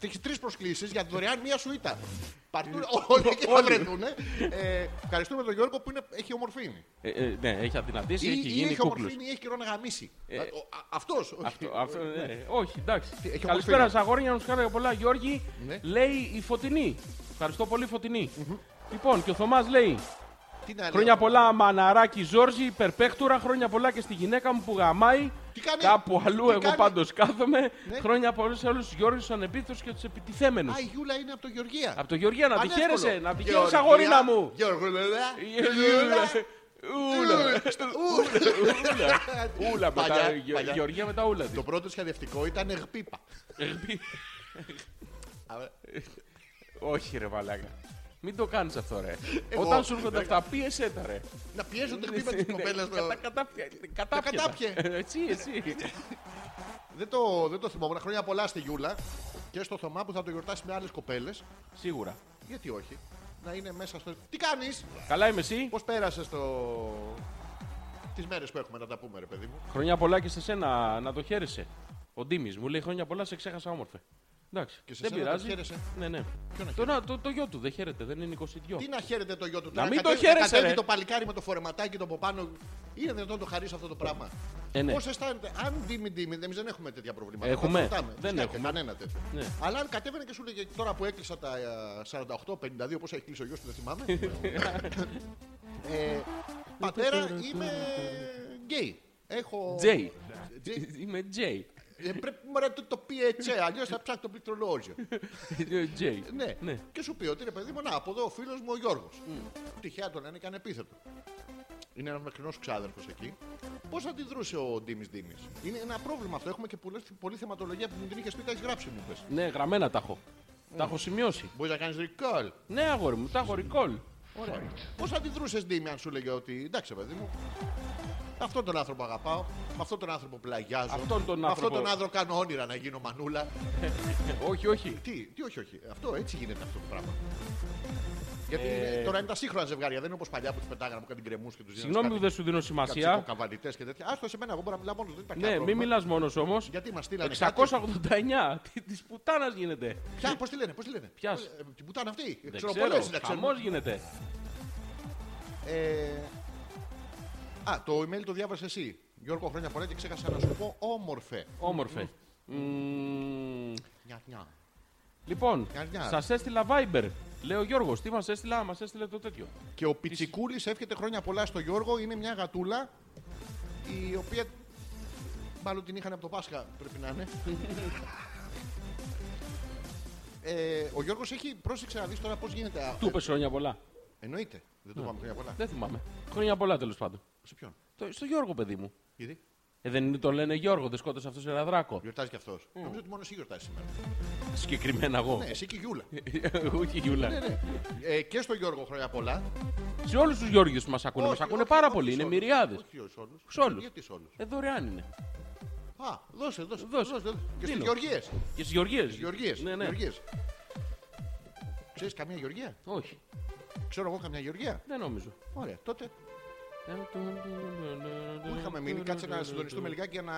Έχει τρεις προσκλήσεις για δωρεάν μία σουίτα. Παρτούν, όλοι εκεί θα Όλοι. βρεθούν. Ε, ευχαριστούμε τον Γιώργο που είναι, έχει ομορφήνη. Ε, ε, ναι, έχει αδυνατήσει, Ή, έχει ή γίνει έχει κούκλος. ομορφήνη ή έχει καιρό να γαμίσει. Αυτός. Αυτό, αυτό, ναι. Όχι, εντάξει. έχει Καλησπέρα ομορφήνη. σας, αγόρια, να σου κάνω πολλά. Γιώργη, Ναι. λέει η Φωτεινή. Ευχαριστώ πολύ, Φωτεινή. Λοιπόν, και ο Θωμάς λέει: Τι να λέω. Χρόνια πολλά, μαναράκι Ζόρζι, υπερπαίχτουρα. Χρόνια πολλά και στη γυναίκα μου που γαμάει. Τι κάνει; Κάπου αλλού, Τι εγώ κάνει; πάντως κάθομαι. Ναι. Χρόνια πολλά σε όλου του Γιώργου, του ανεπίθετου και τους επιτιθέμενους. Α, η Γιούλα είναι από το Γεωργία. Από το Γεωργία, να τη Πανεύκολο. χαίρεσαι, να τη Γεωργία, χαίρεσαι, αγορίνα μου. Γεωργούλα. Ούλα. Ούλα. Ούλα μετά. Παλιά, Γε- παλιά. Γεωργία μετά ούλα. Το πρώτο σχεδιευτικό ήταν εγπίπα. Όχι, ρε Βαλάκα. Μην το κάνεις αυτό, ρε. Εγώ, Όταν σου έρχονται αυτά, πίεσέ τα, ρε. Να πιέζουν την χτύπα τη κοπέλα. Κατα- κατάπια- κατάπια τα. κατάπιε. Εσύ, εσύ. Δεν το, δεν το θυμόμουν. Χρόνια πολλά στη Γιούλα και στο Θωμά που θα το γιορτάσει με άλλες κοπέλες. Σίγουρα. Γιατί όχι; Να είναι μέσα στο. Τι κάνεις, Καλά είμαι εσύ. πώς πέρασες το. Τις μέρες που έχουμε να τα πούμε, ρε παιδί μου; Χρόνια πολλά και σε σένα να το χαίρεσαι. Ο Ντίμης μου λέει χρόνια πολλά, σε ξέχασα όμορφε. Εντάξει, Και σε δεν σένα πειράζει. το χαίρεσαι. Ναι, ναι. Ποιο να Το, να- το, το γιο του δεν χαίρεται, δεν είναι 22. Τι να χαίρεται το γιο του; Να μην το κατέβει- χαίρεσαι, κατέβει ρε. το παλικάρι με το φορεματάκι το από πάνω. Είναι δυνατόν να το χαρίσει αυτό το πράγμα; Ε, ναι. Πώς αισθάνεται, αν ντύμι ντύμι, εμείς δεν έχουμε τέτοια προβλήματα. Έχουμε. Τα ρωτάμε. Δεν Φυσικά, έχουμε. Κανένα τέτοιο. Ναι. Αλλά αν κατέβαινε και σου λέγε τώρα που έκλεισα τα ε, 48-52, πώς έχει κλείσει ο γιος του, δεν θυμάμαι. ε, πατέρα, είμαι γκέι. Έχω. Τζέι. Τζέι. Είμαι Τζέι. Ε, πρέπει μωρέ, το, το πει έτσι, αλλιώς θα ψάξει το πληκτρολόγιο. Τζέι. ναι. Ναι. Και σου πει ότι ρε παιδί μου, να, από εδώ ο φίλος μου ο Γιώργος. Τυχαία τον λένε και ανεπίθετο. Είναι ένας μακρινό ξάδερφος εκεί. Πώς θα αντιδρούσε ο Ντίμης Ντίμη. Είναι ένα πρόβλημα αυτό. Έχουμε και πολλές, πολλή θεματολογία που μου την είχε πει, τα έχεις γράψει μου πες. Ναι, γραμμένα τα έχω. Τα έχω σημειώσει. Μπορείς να κάνεις recall. Ναι, αγόρι μου, τα έχω recall. Πώς θα αντιδρούσε Ντίμη αν σου λέγε ότι εντάξει, παιδί μου, αυτόν τον άνθρωπο αγαπάω, με αυτόν τον άνθρωπο πλαγιάζω, Αυτόν τον με αυτόν άνθρωπο- τον άνθρωπο κάνω όνειρα να γίνω μανούλα. όχι, όχι. Τι, τι, όχι, όχι. Αυτό έτσι γίνεται αυτό το πράγμα. Γιατί Ε. είναι- τώρα είναι τα σύγχρονα ζευγάρια, δεν είναι όπως παλιά που τους πετάγανε από κάτι γκρεμούς και τους Συγγνώμη που δεν σου δίνω σημασία. Καβαλιτέ και τέτοια. Άστο σε μένα, εγώ μπορώ να μιλάω μόνος, δεν υπάρχει Ναι, κανένα μην πρόβλημα. μιλάς μόνος όμως. Γιατί μας στείλανε. 689. Της πουτάνας γίνεται. Ποια, πώς τη λένε, πώς τη λένε; Ποιας; Ε, Την πουτάνα αυτή; Δεν Ξέρω ξέρω. πολλές, δεν ξέρω. Χαμός γίνεται. Ε, Α, το email το διάβασες εσύ. Γιώργο, χρόνια πολλά και ξέχασα να σου πω όμορφε. Όμορφε. Μμμ. Νιά, νιά. Λοιπόν, Νιά, νιά. σας έστειλα Viber. Λέει ο Γιώργος, τι μας έστειλα, μα έστειλε το τέτοιο. Και ο Πιτσικούλης εύχεται χρόνια πολλά στο Γιώργο. Είναι μια γατούλα η οποία. Μάλλον την είχαν από το Πάσχα, πρέπει να είναι. ε, ο Γιώργος έχει. Πρόσεξε να δεις τώρα πώς γίνεται. α, Του είπες χρόνια πολλά. Εννοείται. Δεν το πάμε χρόνια πολλά. Δεν θυμάμαι. Χρόνια πολλά τέλος πάντων. Σε ποιον; Το- Στο Γιώργο, παιδί μου. Γιατί; Ε, δεν είναι το λένε Γιώργο, δεν σκότωσε αυτός ένα δράκο. Γιορτάζει κι αυτός. Νομίζω ότι μόνο εσύ γιορτάζεις σήμερα. Συγκεκριμένα εγώ. Ναι, εσύ και η Γιούλα. Όχι, Γιούλα. ναι, ναι. Ε, και στο Γιώργο χρόνια πολλά. Σε όλους τους Γιώργιου που μας ακούνε, μας Όχι, ακούνε όχι, πάρα όχι πολύ. σε Είναι όλους. μυριάδες. Όχι σε όλους. Σε όλους. Γιατί σε όλους; Ε, δωρεάν είναι. Α, δώσε, δώσε. Δώσε. δώσε. Και στις Δίνω. Γεωργίες. Και στις Γεωργίες. Γεωργίες. Ναι, ναι. Γεωργίες. Ξέρεις καμία Γεωργία; Όχι, Ξέρω εγώ καμιά Γεωργία; δεν νομίζω. Ωραία, τότε που είχαμε μείνει, κάτσε να συντονιστούμε λιγάκι για να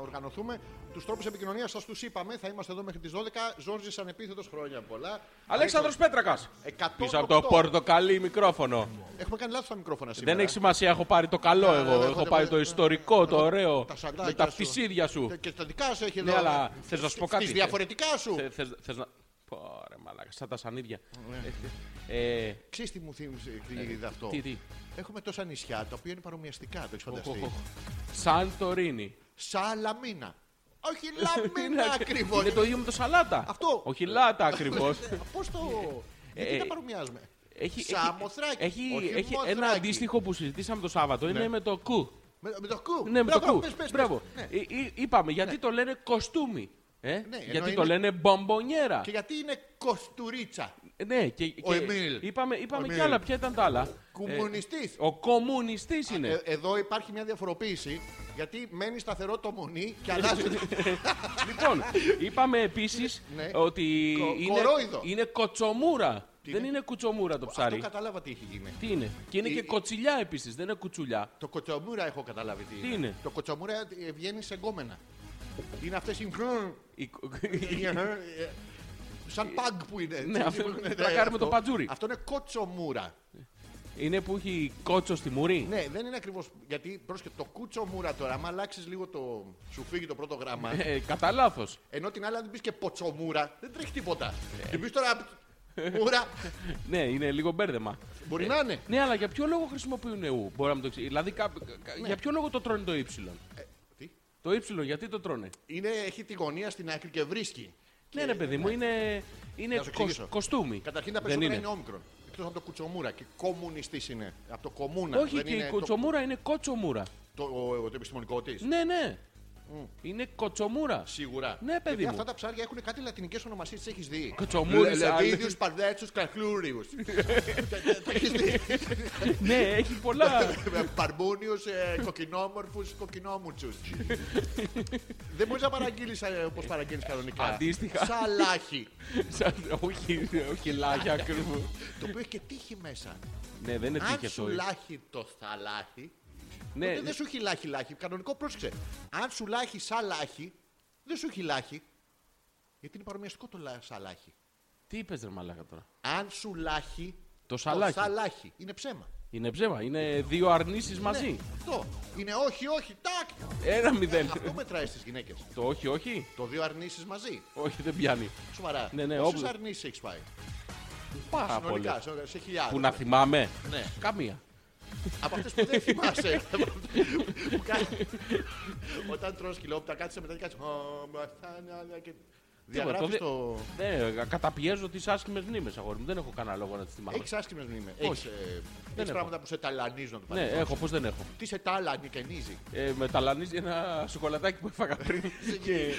οργανωθούμε. Τους τρόπους επικοινωνίας σας τους είπαμε. Θα είμαστε εδώ μέχρι τις 12. Ζόρζη ανεπίθετο χρόνια πολλά. Αλέξανδρος Πέτρακας. 108. Πίσω από το πορτοκαλί μικρόφωνο. Έχουμε κάνει λάθος τα μικρόφωνα σήμερα. Δεν έχει σημασία, έχω πάρει το καλό Ναι, εγώ. ναι, ναι, Έχω ναι, πάρει ναι, το ναι. ιστορικό, το ωραίο. Τα σαντάκια Με τα σου. φτυσίδια σου. Και- Και στα δικά σου έχει Ναι, εδώ. αλλά θες να σου πω κάτι; Τις διαφορετικά σου. Θε- θες- Θες να. Πόρε μαλάκα, σαν τα σανίδια. Ε, ε, Ξέρεις τι μου θύμισε τι είδα αυτό. Τι, τι. Έχουμε τόσα νησιά τα οποία είναι παρομοιαστικά, το έχεις Οχ, φανταστεί; οχ. Σαντορίνη. Σαλαμίνα. Όχι λαμίνα ακριβώς. Είναι το ίδιο με το σαλάτα. Αυτό. Όχι λάτα ακριβώς. Πώς το. Γιατί Ε, τα παρομοιάζουμε; Έχει, Σαμοθράκι. έχει, όχι έχει μοθράκι. ένα αντίστοιχο που συζητήσαμε το Σάββατο. Είναι με το κου. Με, με το κου. Ναι, με το Μπράβο, κου. πες, πες, Μπράβο. πες. Ναι. Ε, ε, Είπαμε γιατί το λένε κοστούμι. Ε; ενώ γιατί το είναι- λένε μπομπονιέρα. Και γιατί είναι κοστουρίτσα. Ε, Ναι, και, Ο και Εμίλ. είπαμε, είπαμε Ο κι Εμίλ. άλλα. Ποια ήταν τα άλλα. Κομμουνιστής. Ε, ο κομμουνιστής είναι. Ε, εδώ υπάρχει μια διαφοροποίηση γιατί μένει σταθερό το μονί και αλλάζει. Λοιπόν, είπαμε επίσης Ναι. ότι Κο- είναι, κορόιδο. είναι κοτσομούρα. Τι δεν είναι; είναι κουτσομούρα το Αυτό ψάρι. κατάλαβα τι έχει γίνει. Τι είναι; Και είναι Η- και κοτσιλιά επίσης, δεν είναι κουτσουλιά. Το κοτσομούρα έχω καταλάβει τι, Τι είναι; Το κοτσομούρα ε, βγαίνει σε γκόμενα. Είναι αυτές οι. Η- Σαν παγκ που είναι. Ναι, έτσι, αυτό που είναι είναι, πλακάρι με αυτό. το πατζούρι. Αυτό είναι κότσομούρα. Είναι που έχει κότσο στη μουρή. Ναι, δεν είναι ακριβώ. Γιατί πρόσχε, το κούτσομούρα τώρα, άμα αλλάξει λίγο το. σου φύγει το πρώτο γράμμα. Ε, κατά λάθο. Ενώ την άλλη, αν την πει και ποτσομούρα, δεν τρέχει τίποτα. Την πει τώρα. Μούρα, Ναι, είναι λίγο μπέρδεμα. μπορεί να είναι. Ναι, αλλά για ποιο λόγο χρησιμοποιούν ου, μπορεί να μου το εξηγήσει. Δηλαδή, κα- κα- Ναι. για ποιο λόγο το τρώνε το Y. Τι; Το Y, γιατί το τρώνε; Είναι, έχει τη γωνία στην άκρη και βρίσκει. Ναι, ρε παιδί μου, είναι, είναι Να σου κοσ- εξηγήσω. κοστούμι. Καταρχήν τα Δεν περισσότερα είναι. είναι όμικρον. Εκτός από το κουτσομούρα και κομμουνιστής είναι. Από το κομμούνα. Όχι, δεν και είναι η το- κοτσομούρα είναι κότσομούρα. Το, ο- το επιστημονικό της. Ναι, ναι. Είναι κοτσομούρα. Σίγουρα. Ναι, παιδί Γιατί μου. αυτά τα ψάρια έχουν κάτι λατινικές ονομασίες, τις έχεις δει. Κοτσομούρες, Λεβίδιου, άλλες. παρδέτσου, κακλούριου. Τα έχει δει. ναι, έχει πολλά. Παρμούνιου, κοκκινόμορφους, κοκκινόμουτσους. Δεν μπορείς να παραγγείλεις όπως παραγγείλεις κανονικά. Αντίστοιχα. Σαλάχι. Σαν- όχι, όχι λάχια ακριβώς. Το οποίο έχει και τύχη μέσα. ναι, δεν είναι Αν τύχη σου αυτό. λάχει το θαλάχι, Ναι, τότε δεν σου έχει λάχι λάχι. Κανονικό πρόσεξε. Αν σου λάχει σαν λάχι, δεν σου έχει λάχι. Γιατί είναι παρομοιαστικό το λα- σαλάχι. τι είπες, ρε Μαλάκα τώρα; Αν σου λάχει, Το σαλάχι. σαλάχι είναι ψέμα. Είναι ψέμα. Είναι δύο αρνήσεις μαζί. Ναι, αυτό. Είναι όχι, όχι, τάκ. Ένα μηδέν. Αυτό μετράει στις γυναίκες. Το όχι, όχι. Το δύο αρνήσεις μαζί. Όχι, δεν πιάνει. Σοβαρά. Ναι, ναι, Πόσες όπου- αρνήσεις έχεις πάει; Πάρα Συνολικά, πολύ. σε, σε χιλιάδες. Που να θυμάμαι. Ναι. Καμία. Από αυτές που δεν θυμάσαι. Που κάνει- Όταν τρως κιλόπιτα κάτσε μετά και κάτσε. «Ω, μα θα είναι άλλα» και Διαγράφεις το το... Ναι, καταπιέζω τις άσχημε μνήμες, αγόρι μου. Δεν έχω κανένα λόγο να τις θυμάμαι. Έχεις άσχημες μνήμες. Όχι. Έχεις, ε, Δεν έχεις έχω. πράγματα που σε ταλανίζουν. το Ναι, παρελθόν; έχω, πώς δεν έχω. Τι σε τάλανει και νίζει; Ε, με ταλανίζει ένα σοκολατάκι που έφαγα πριν και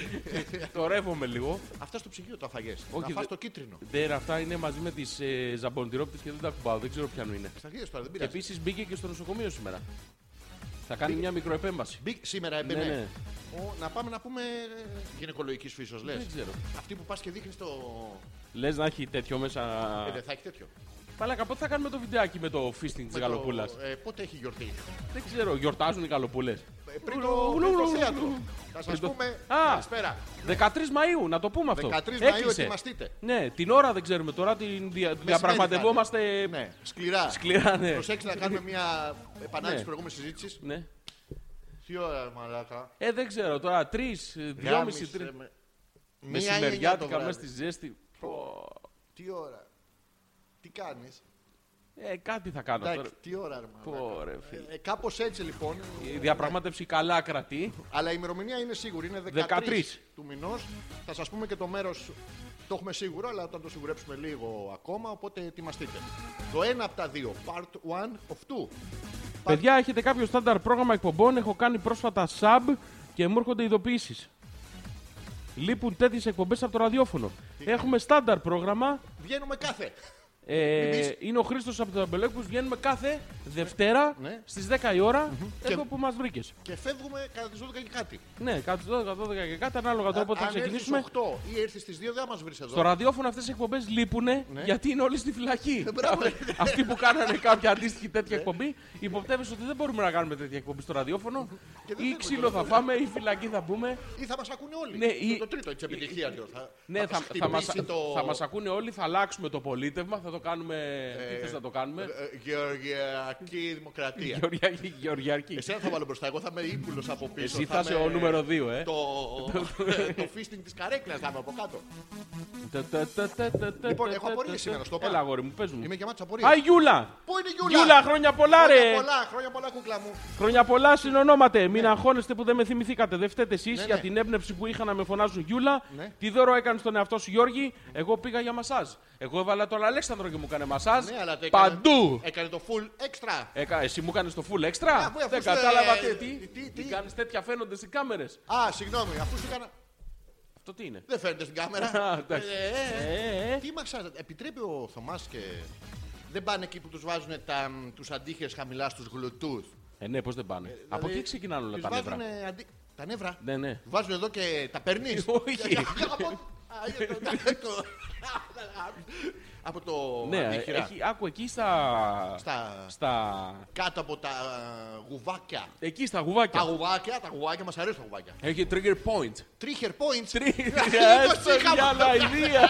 το ρεύομαι λίγο. Αυτά στο ψυγείο το αφαγές. Όχι, Να φας δε- το κίτρινο. Δεν, αυτά είναι μαζί με τις ε, ζαμπονιτυρόπιτε και δεν τα κουμπάω. Δεν ξέρω ποιανού είναι. Στα αρχίδες τώρα δεν Και πειράζει. επίσης μπήκε και στο νοσοκομείο σήμερα. Θα κάνει μια μικροεπέμβαση. Μπήκ- Σήμερα Ναι, έμπαινε. ναι. Ο, να πάμε να πούμε γυναικολογικής φύσεως λες. Δεν ξέρω. Αυτή που πας και δείχνεις το... Λες να έχει τέτοιο μέσα. Ε, δεν θα έχει τέτοιο. Παλάκα, πότε θα κάνουμε το βιντεάκι με το fisting της Με το- γαλοπούλας; ε, πότε έχει γιορτή; Δεν ξέρω, γιορτάζουν οι γαλοπούλες. Ε, πριν το, πριν το θέατρο. Θα σας Πριν το- πούμε... Α! Καλησπέρα. 13 Μαΐου, να το πούμε αυτό. 13 Μαΐου Έκλεισε. ετοιμαστείτε. Ναι, την ώρα δεν ξέρουμε τώρα, την δια... διαπραγματευόμαστε Ναι, σκληρά. σκληρά, ναι. Προσέξτε να κάνουμε μια επανάληψη Ναι. της προηγούμενης συζήτησης. ναι. Τι ώρα, μαλάκα; Ε, δεν ξέρω τώρα, τρεις, δυόμιση, Γάμισε τρει. με. Μία ή εννιά το Μεσημεριάτικα βράδυ. μέσα στη ζέστη. Πω. Τι ώρα; Τι κάνεις; Ε, κάτι θα κάνω Εντάξει, τώρα. τι ώρα, ρε μαλάκα. Πω, ρε, φίλε. Ε, κάπως έτσι λοιπόν. Η διαπραγμάτευση καλά κρατεί. Αλλά η ημερομηνία είναι σίγουρη. Είναι 13, 13. του μηνός. Θα σας πούμε και το μέρος. Το έχουμε σίγουρο, αλλά όταν το σιγουρέψουμε λίγο ακόμα. Οπότε ετοιμαστείτε. Το ένα από τα δύο. Part 1 of 2. Παιδιά, έχετε κάποιο στάνταρ πρόγραμμα εκπομπών; Έχω κάνει πρόσφατα sub και μου έρχονται ειδοποιήσεις. Λείπουν τέτοιες εκπομπές από το ραδιόφωνο. Έχουμε στάνταρ πρόγραμμα. Βγαίνουμε κάθε. Ε, Μην πεις. είναι ο Χρήστος από το Αμπελόκου. Βγαίνουμε κάθε Δευτέρα Ναι. στις 10 η ώρα. Και- Εδώ που μας βρήκες. Και φεύγουμε κατά τις 12 και κάτι. Ναι, κάτω 12, 12 και κάτι, ανάλογα τώρα πότε θα Αν έρθει ξεκινήσουμε. 8 ή έρθεις στις 2, δεν θα μας βρεις εδώ. Στο ραδιόφωνο αυτές οι εκπομπές λείπουν γιατί είναι όλοι στη φυλακή. Ναι. μπράβο. Ναι. Αυτοί που κάνανε κάποια αντίστοιχη τέτοια εκπομπή υποπτεύεσαι ότι δεν μπορούμε να κάνουμε τέτοια εκπομπή στο ραδιόφωνο. Και δεν Ή θέλουμε ξύλο θα φάμε ή φυλακή θα μπούμε. Ή θα μας ακούνε όλοι. Ναι, Είναι ή- το τρίτο τη επιτυχία. Θα, Ναι, θα, θα, μας, χτυπήσει το... θα μας ακούνε όλοι, θα αλλάξουμε το πολίτευμα, θα το κάνουμε. Ε, τι θες να το κάνουμε; ε, Γεωργιακή δημοκρατία. Γεωργιακή. Γεωργιακή. Εσένα θα βάλω μπροστά, εγώ θα είμαι ύπουλος από πίσω. Εσύ θα είσαι ο νούμερο 2, ε. Το, το φίστινγκ της καρέκλας θα είμαι από κάτω. Λοιπόν, έχω απορίες σήμερα, στο Έλα, πάω. αγόρι μου, πες μου. Είμαι γεμάτος απορία. Α, Γιούλα! Πού είναι η Γιούλα; Γιούλα, χρόνια πολλά, ρε! Χρόνια πολλά, χρόνια πολλά, κούκλα μου. Χρόνια πολλά συνονόματε. Μην αγχώνεστε που δεν με θυμηθήκατε. Δεν φταίτε εσείς Ναι, για ναι. την έμπνευση που είχα να με φωνάζουν Γιούλα. Ναι. Τι δώρο έκανες στον εαυτό σου, Γιώργη. Εγώ πήγα για μασάζ. Εγώ έβαλα τον Αλέξανδρο και μου έκανε μασάζ. Ναι, αλλά το έκανε- Παντού. Έκανε το full extra. Έκα, εσύ μου έκανε το full extra; αφού- αφού δεν σου, κατάλαβα ε, τι. τι- Τι, τι- κάνεις τέτοια φαίνονται στις κάμερες. Α, συγγνώμη, αφού σου έκανα. Αυτό τι είναι; Δεν φαίνεται στην Α, κάμερα. εντάξει. Ε, ε, Ε, ε. Τι μαξάζα, επιτρέπει ο Θωμάς και. Δεν πάνε εκεί που τους βάζουν τους αντίχες χαμηλά στους γλουτούς; Ε, ναι, πώς δεν πάνε; Από Δηλαδή, εκεί ξεκινάνε όλα τους τα νεύρα. βάζουνε αντί- Τα νεύρα; Ναι, ναι. Βάζουν εδώ και τα παίρνεις; Όχι. Από το Ναι, αντίχειρα. έχει, άκου εκεί στα, Στα- στα. Κάτω από τα ε, γουβάκια. Εκεί στα Τα γουβάκια. γουβάκια, τα γουβάκια μας αρέσουν τα γουβάκια. Έχει trigger point. Τρίχερ points. Τρι- το Έστω είχαμε. μια λαϊδία.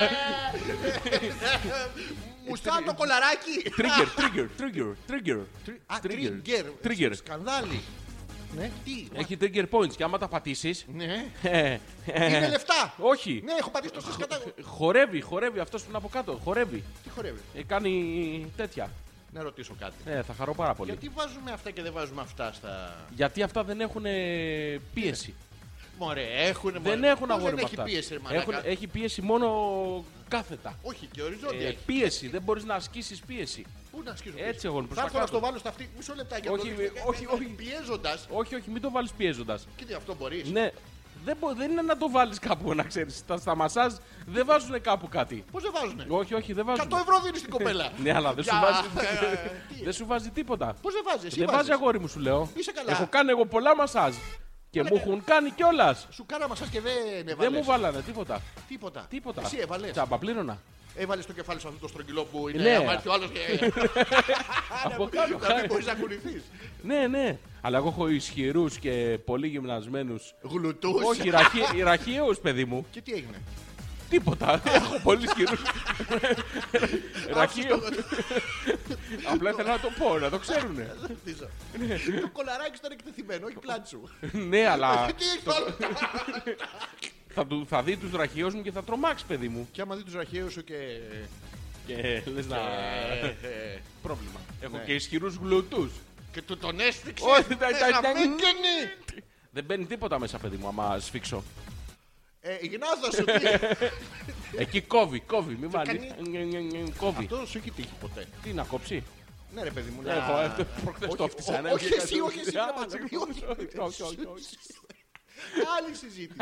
Μου στάνει το κολαράκι. Trigger, trigger, trigger, trigger. Α, Trigger. trigger. Trigger. Σκανδάλι. Ναι, τι. Έχει trigger points και άμα τα πατήσεις... Ναι. ε, ε, Είναι λεφτά. Όχι. Ναι, έχω πατήσει τόσες κατά... Χορεύει, χορεύει αυτός που είναι από κάτω. Χορεύει. Τι χορεύει; Ε, κάνει τέτοια. Να ρωτήσω κάτι. Ε, θα χαρώ πάρα πολύ. Γιατί βάζουμε αυτά και δεν βάζουμε αυτά στα. Γιατί αυτά δεν έχουν πίεση. Μωρέ, έχουν Δεν έχουν αγόρι Δεν με έχει αυτά. πίεση, ρε Έχουν- μαλάκα. έχει πίεση μόνο κάθετα. Όχι, και οριζόντια Ε, έχει. πίεση, δεν μπορείς να ασκήσεις πίεση. Πού να ασκήσω έτσι πίεση. εγώ, προς Θα τα έρθω να κάτω. στο βάλω στα αυτή. Μισό λεπτάκι. Όχι, όχι, όχι. Πιέζοντας. Όχι, όχι, μην το βάλεις πιέζοντας. Και τι αυτό μπορείς. Ναι, δεν, μπο- δεν είναι να το βάλεις κάπου να ξέρεις. Στα, στα μασάζ δεν βάζουν κάπου κάτι. Πώς δεν βάζουνε; Όχι, όχι, δεν βάζουν. 100 ευρώ δίνεις στην κοπέλα. Ναι, αλλά δεν σου Για- βάζει, ε, τι; δεν σου βάζει τίποτα. Πώς δεν βάζεις, εσύ Δεν βάζει βάζεις. αγόρι μου, σου λέω. Είσαι καλά. Έχω κάνει εγώ πολλά μασάζ. Και μου έχουν κάνει κιόλας. Σου κάνα μασά και δεν Δεν έβαλες. μου βάλανε τίποτα. Τίποτα. Τίποτα. Εσύ έβαλες. Τσάμπα πλήρωνα. Έβαλε το κεφάλι σου αυτό το στρογγυλό που είναι. Ναι. άμα έρθει ο άλλο. Από κάτω. Να μην μπορείς να κουνηθείς. Ναι, ναι. Αλλά εγώ έχω ισχυρούς και πολύ γυμνασμένους. Γλουτούς. Όχι, ραχαίου, παιδί μου. Και τι έγινε; Τίποτα. Έχω πολύ ισχυρούς. Ραχαίου. Απλά ήθελα να το πω, να το ξέρουνε. Ρωτήσω. Το κολαράκι ήταν εκτεθειμένο, όχι πλάτη σου. Ναι, αλλά Τι έχει άλλο. Θα, του- θα δει τους ραχαίου μου και θα τρομάξει, παιδί μου. Και άμα δει τους ραχαίου σου και. Και λες να. Ε, ε, Πρόβλημα. Έχω Ναι. και ισχυρούς γλουτούς. Και του τον έστειξε. Όχι, τα- Ε, τα- να τα- μην καινεί. Δεν μπαίνει τίποτα μέσα, παιδί μου, άμα σφίξω. Ε, η γνώθα σου τι. Εκεί κόβει, κόβει. Μην βάλεις. κάνει- Κόβει. Αυτό σου έχει τύχει ποτέ. Τι να κόψει; Ναι, ρε παιδί μου. Ναι, να- εγώ αυτό προχθές Όχι, το έφτιασα, ο- ναι, Όχι και εσύ, όχι εσύ. Α, ρε Πατσακή, όχι. όχι, όχι, όχι, όχι. Άλλη συζήτηση.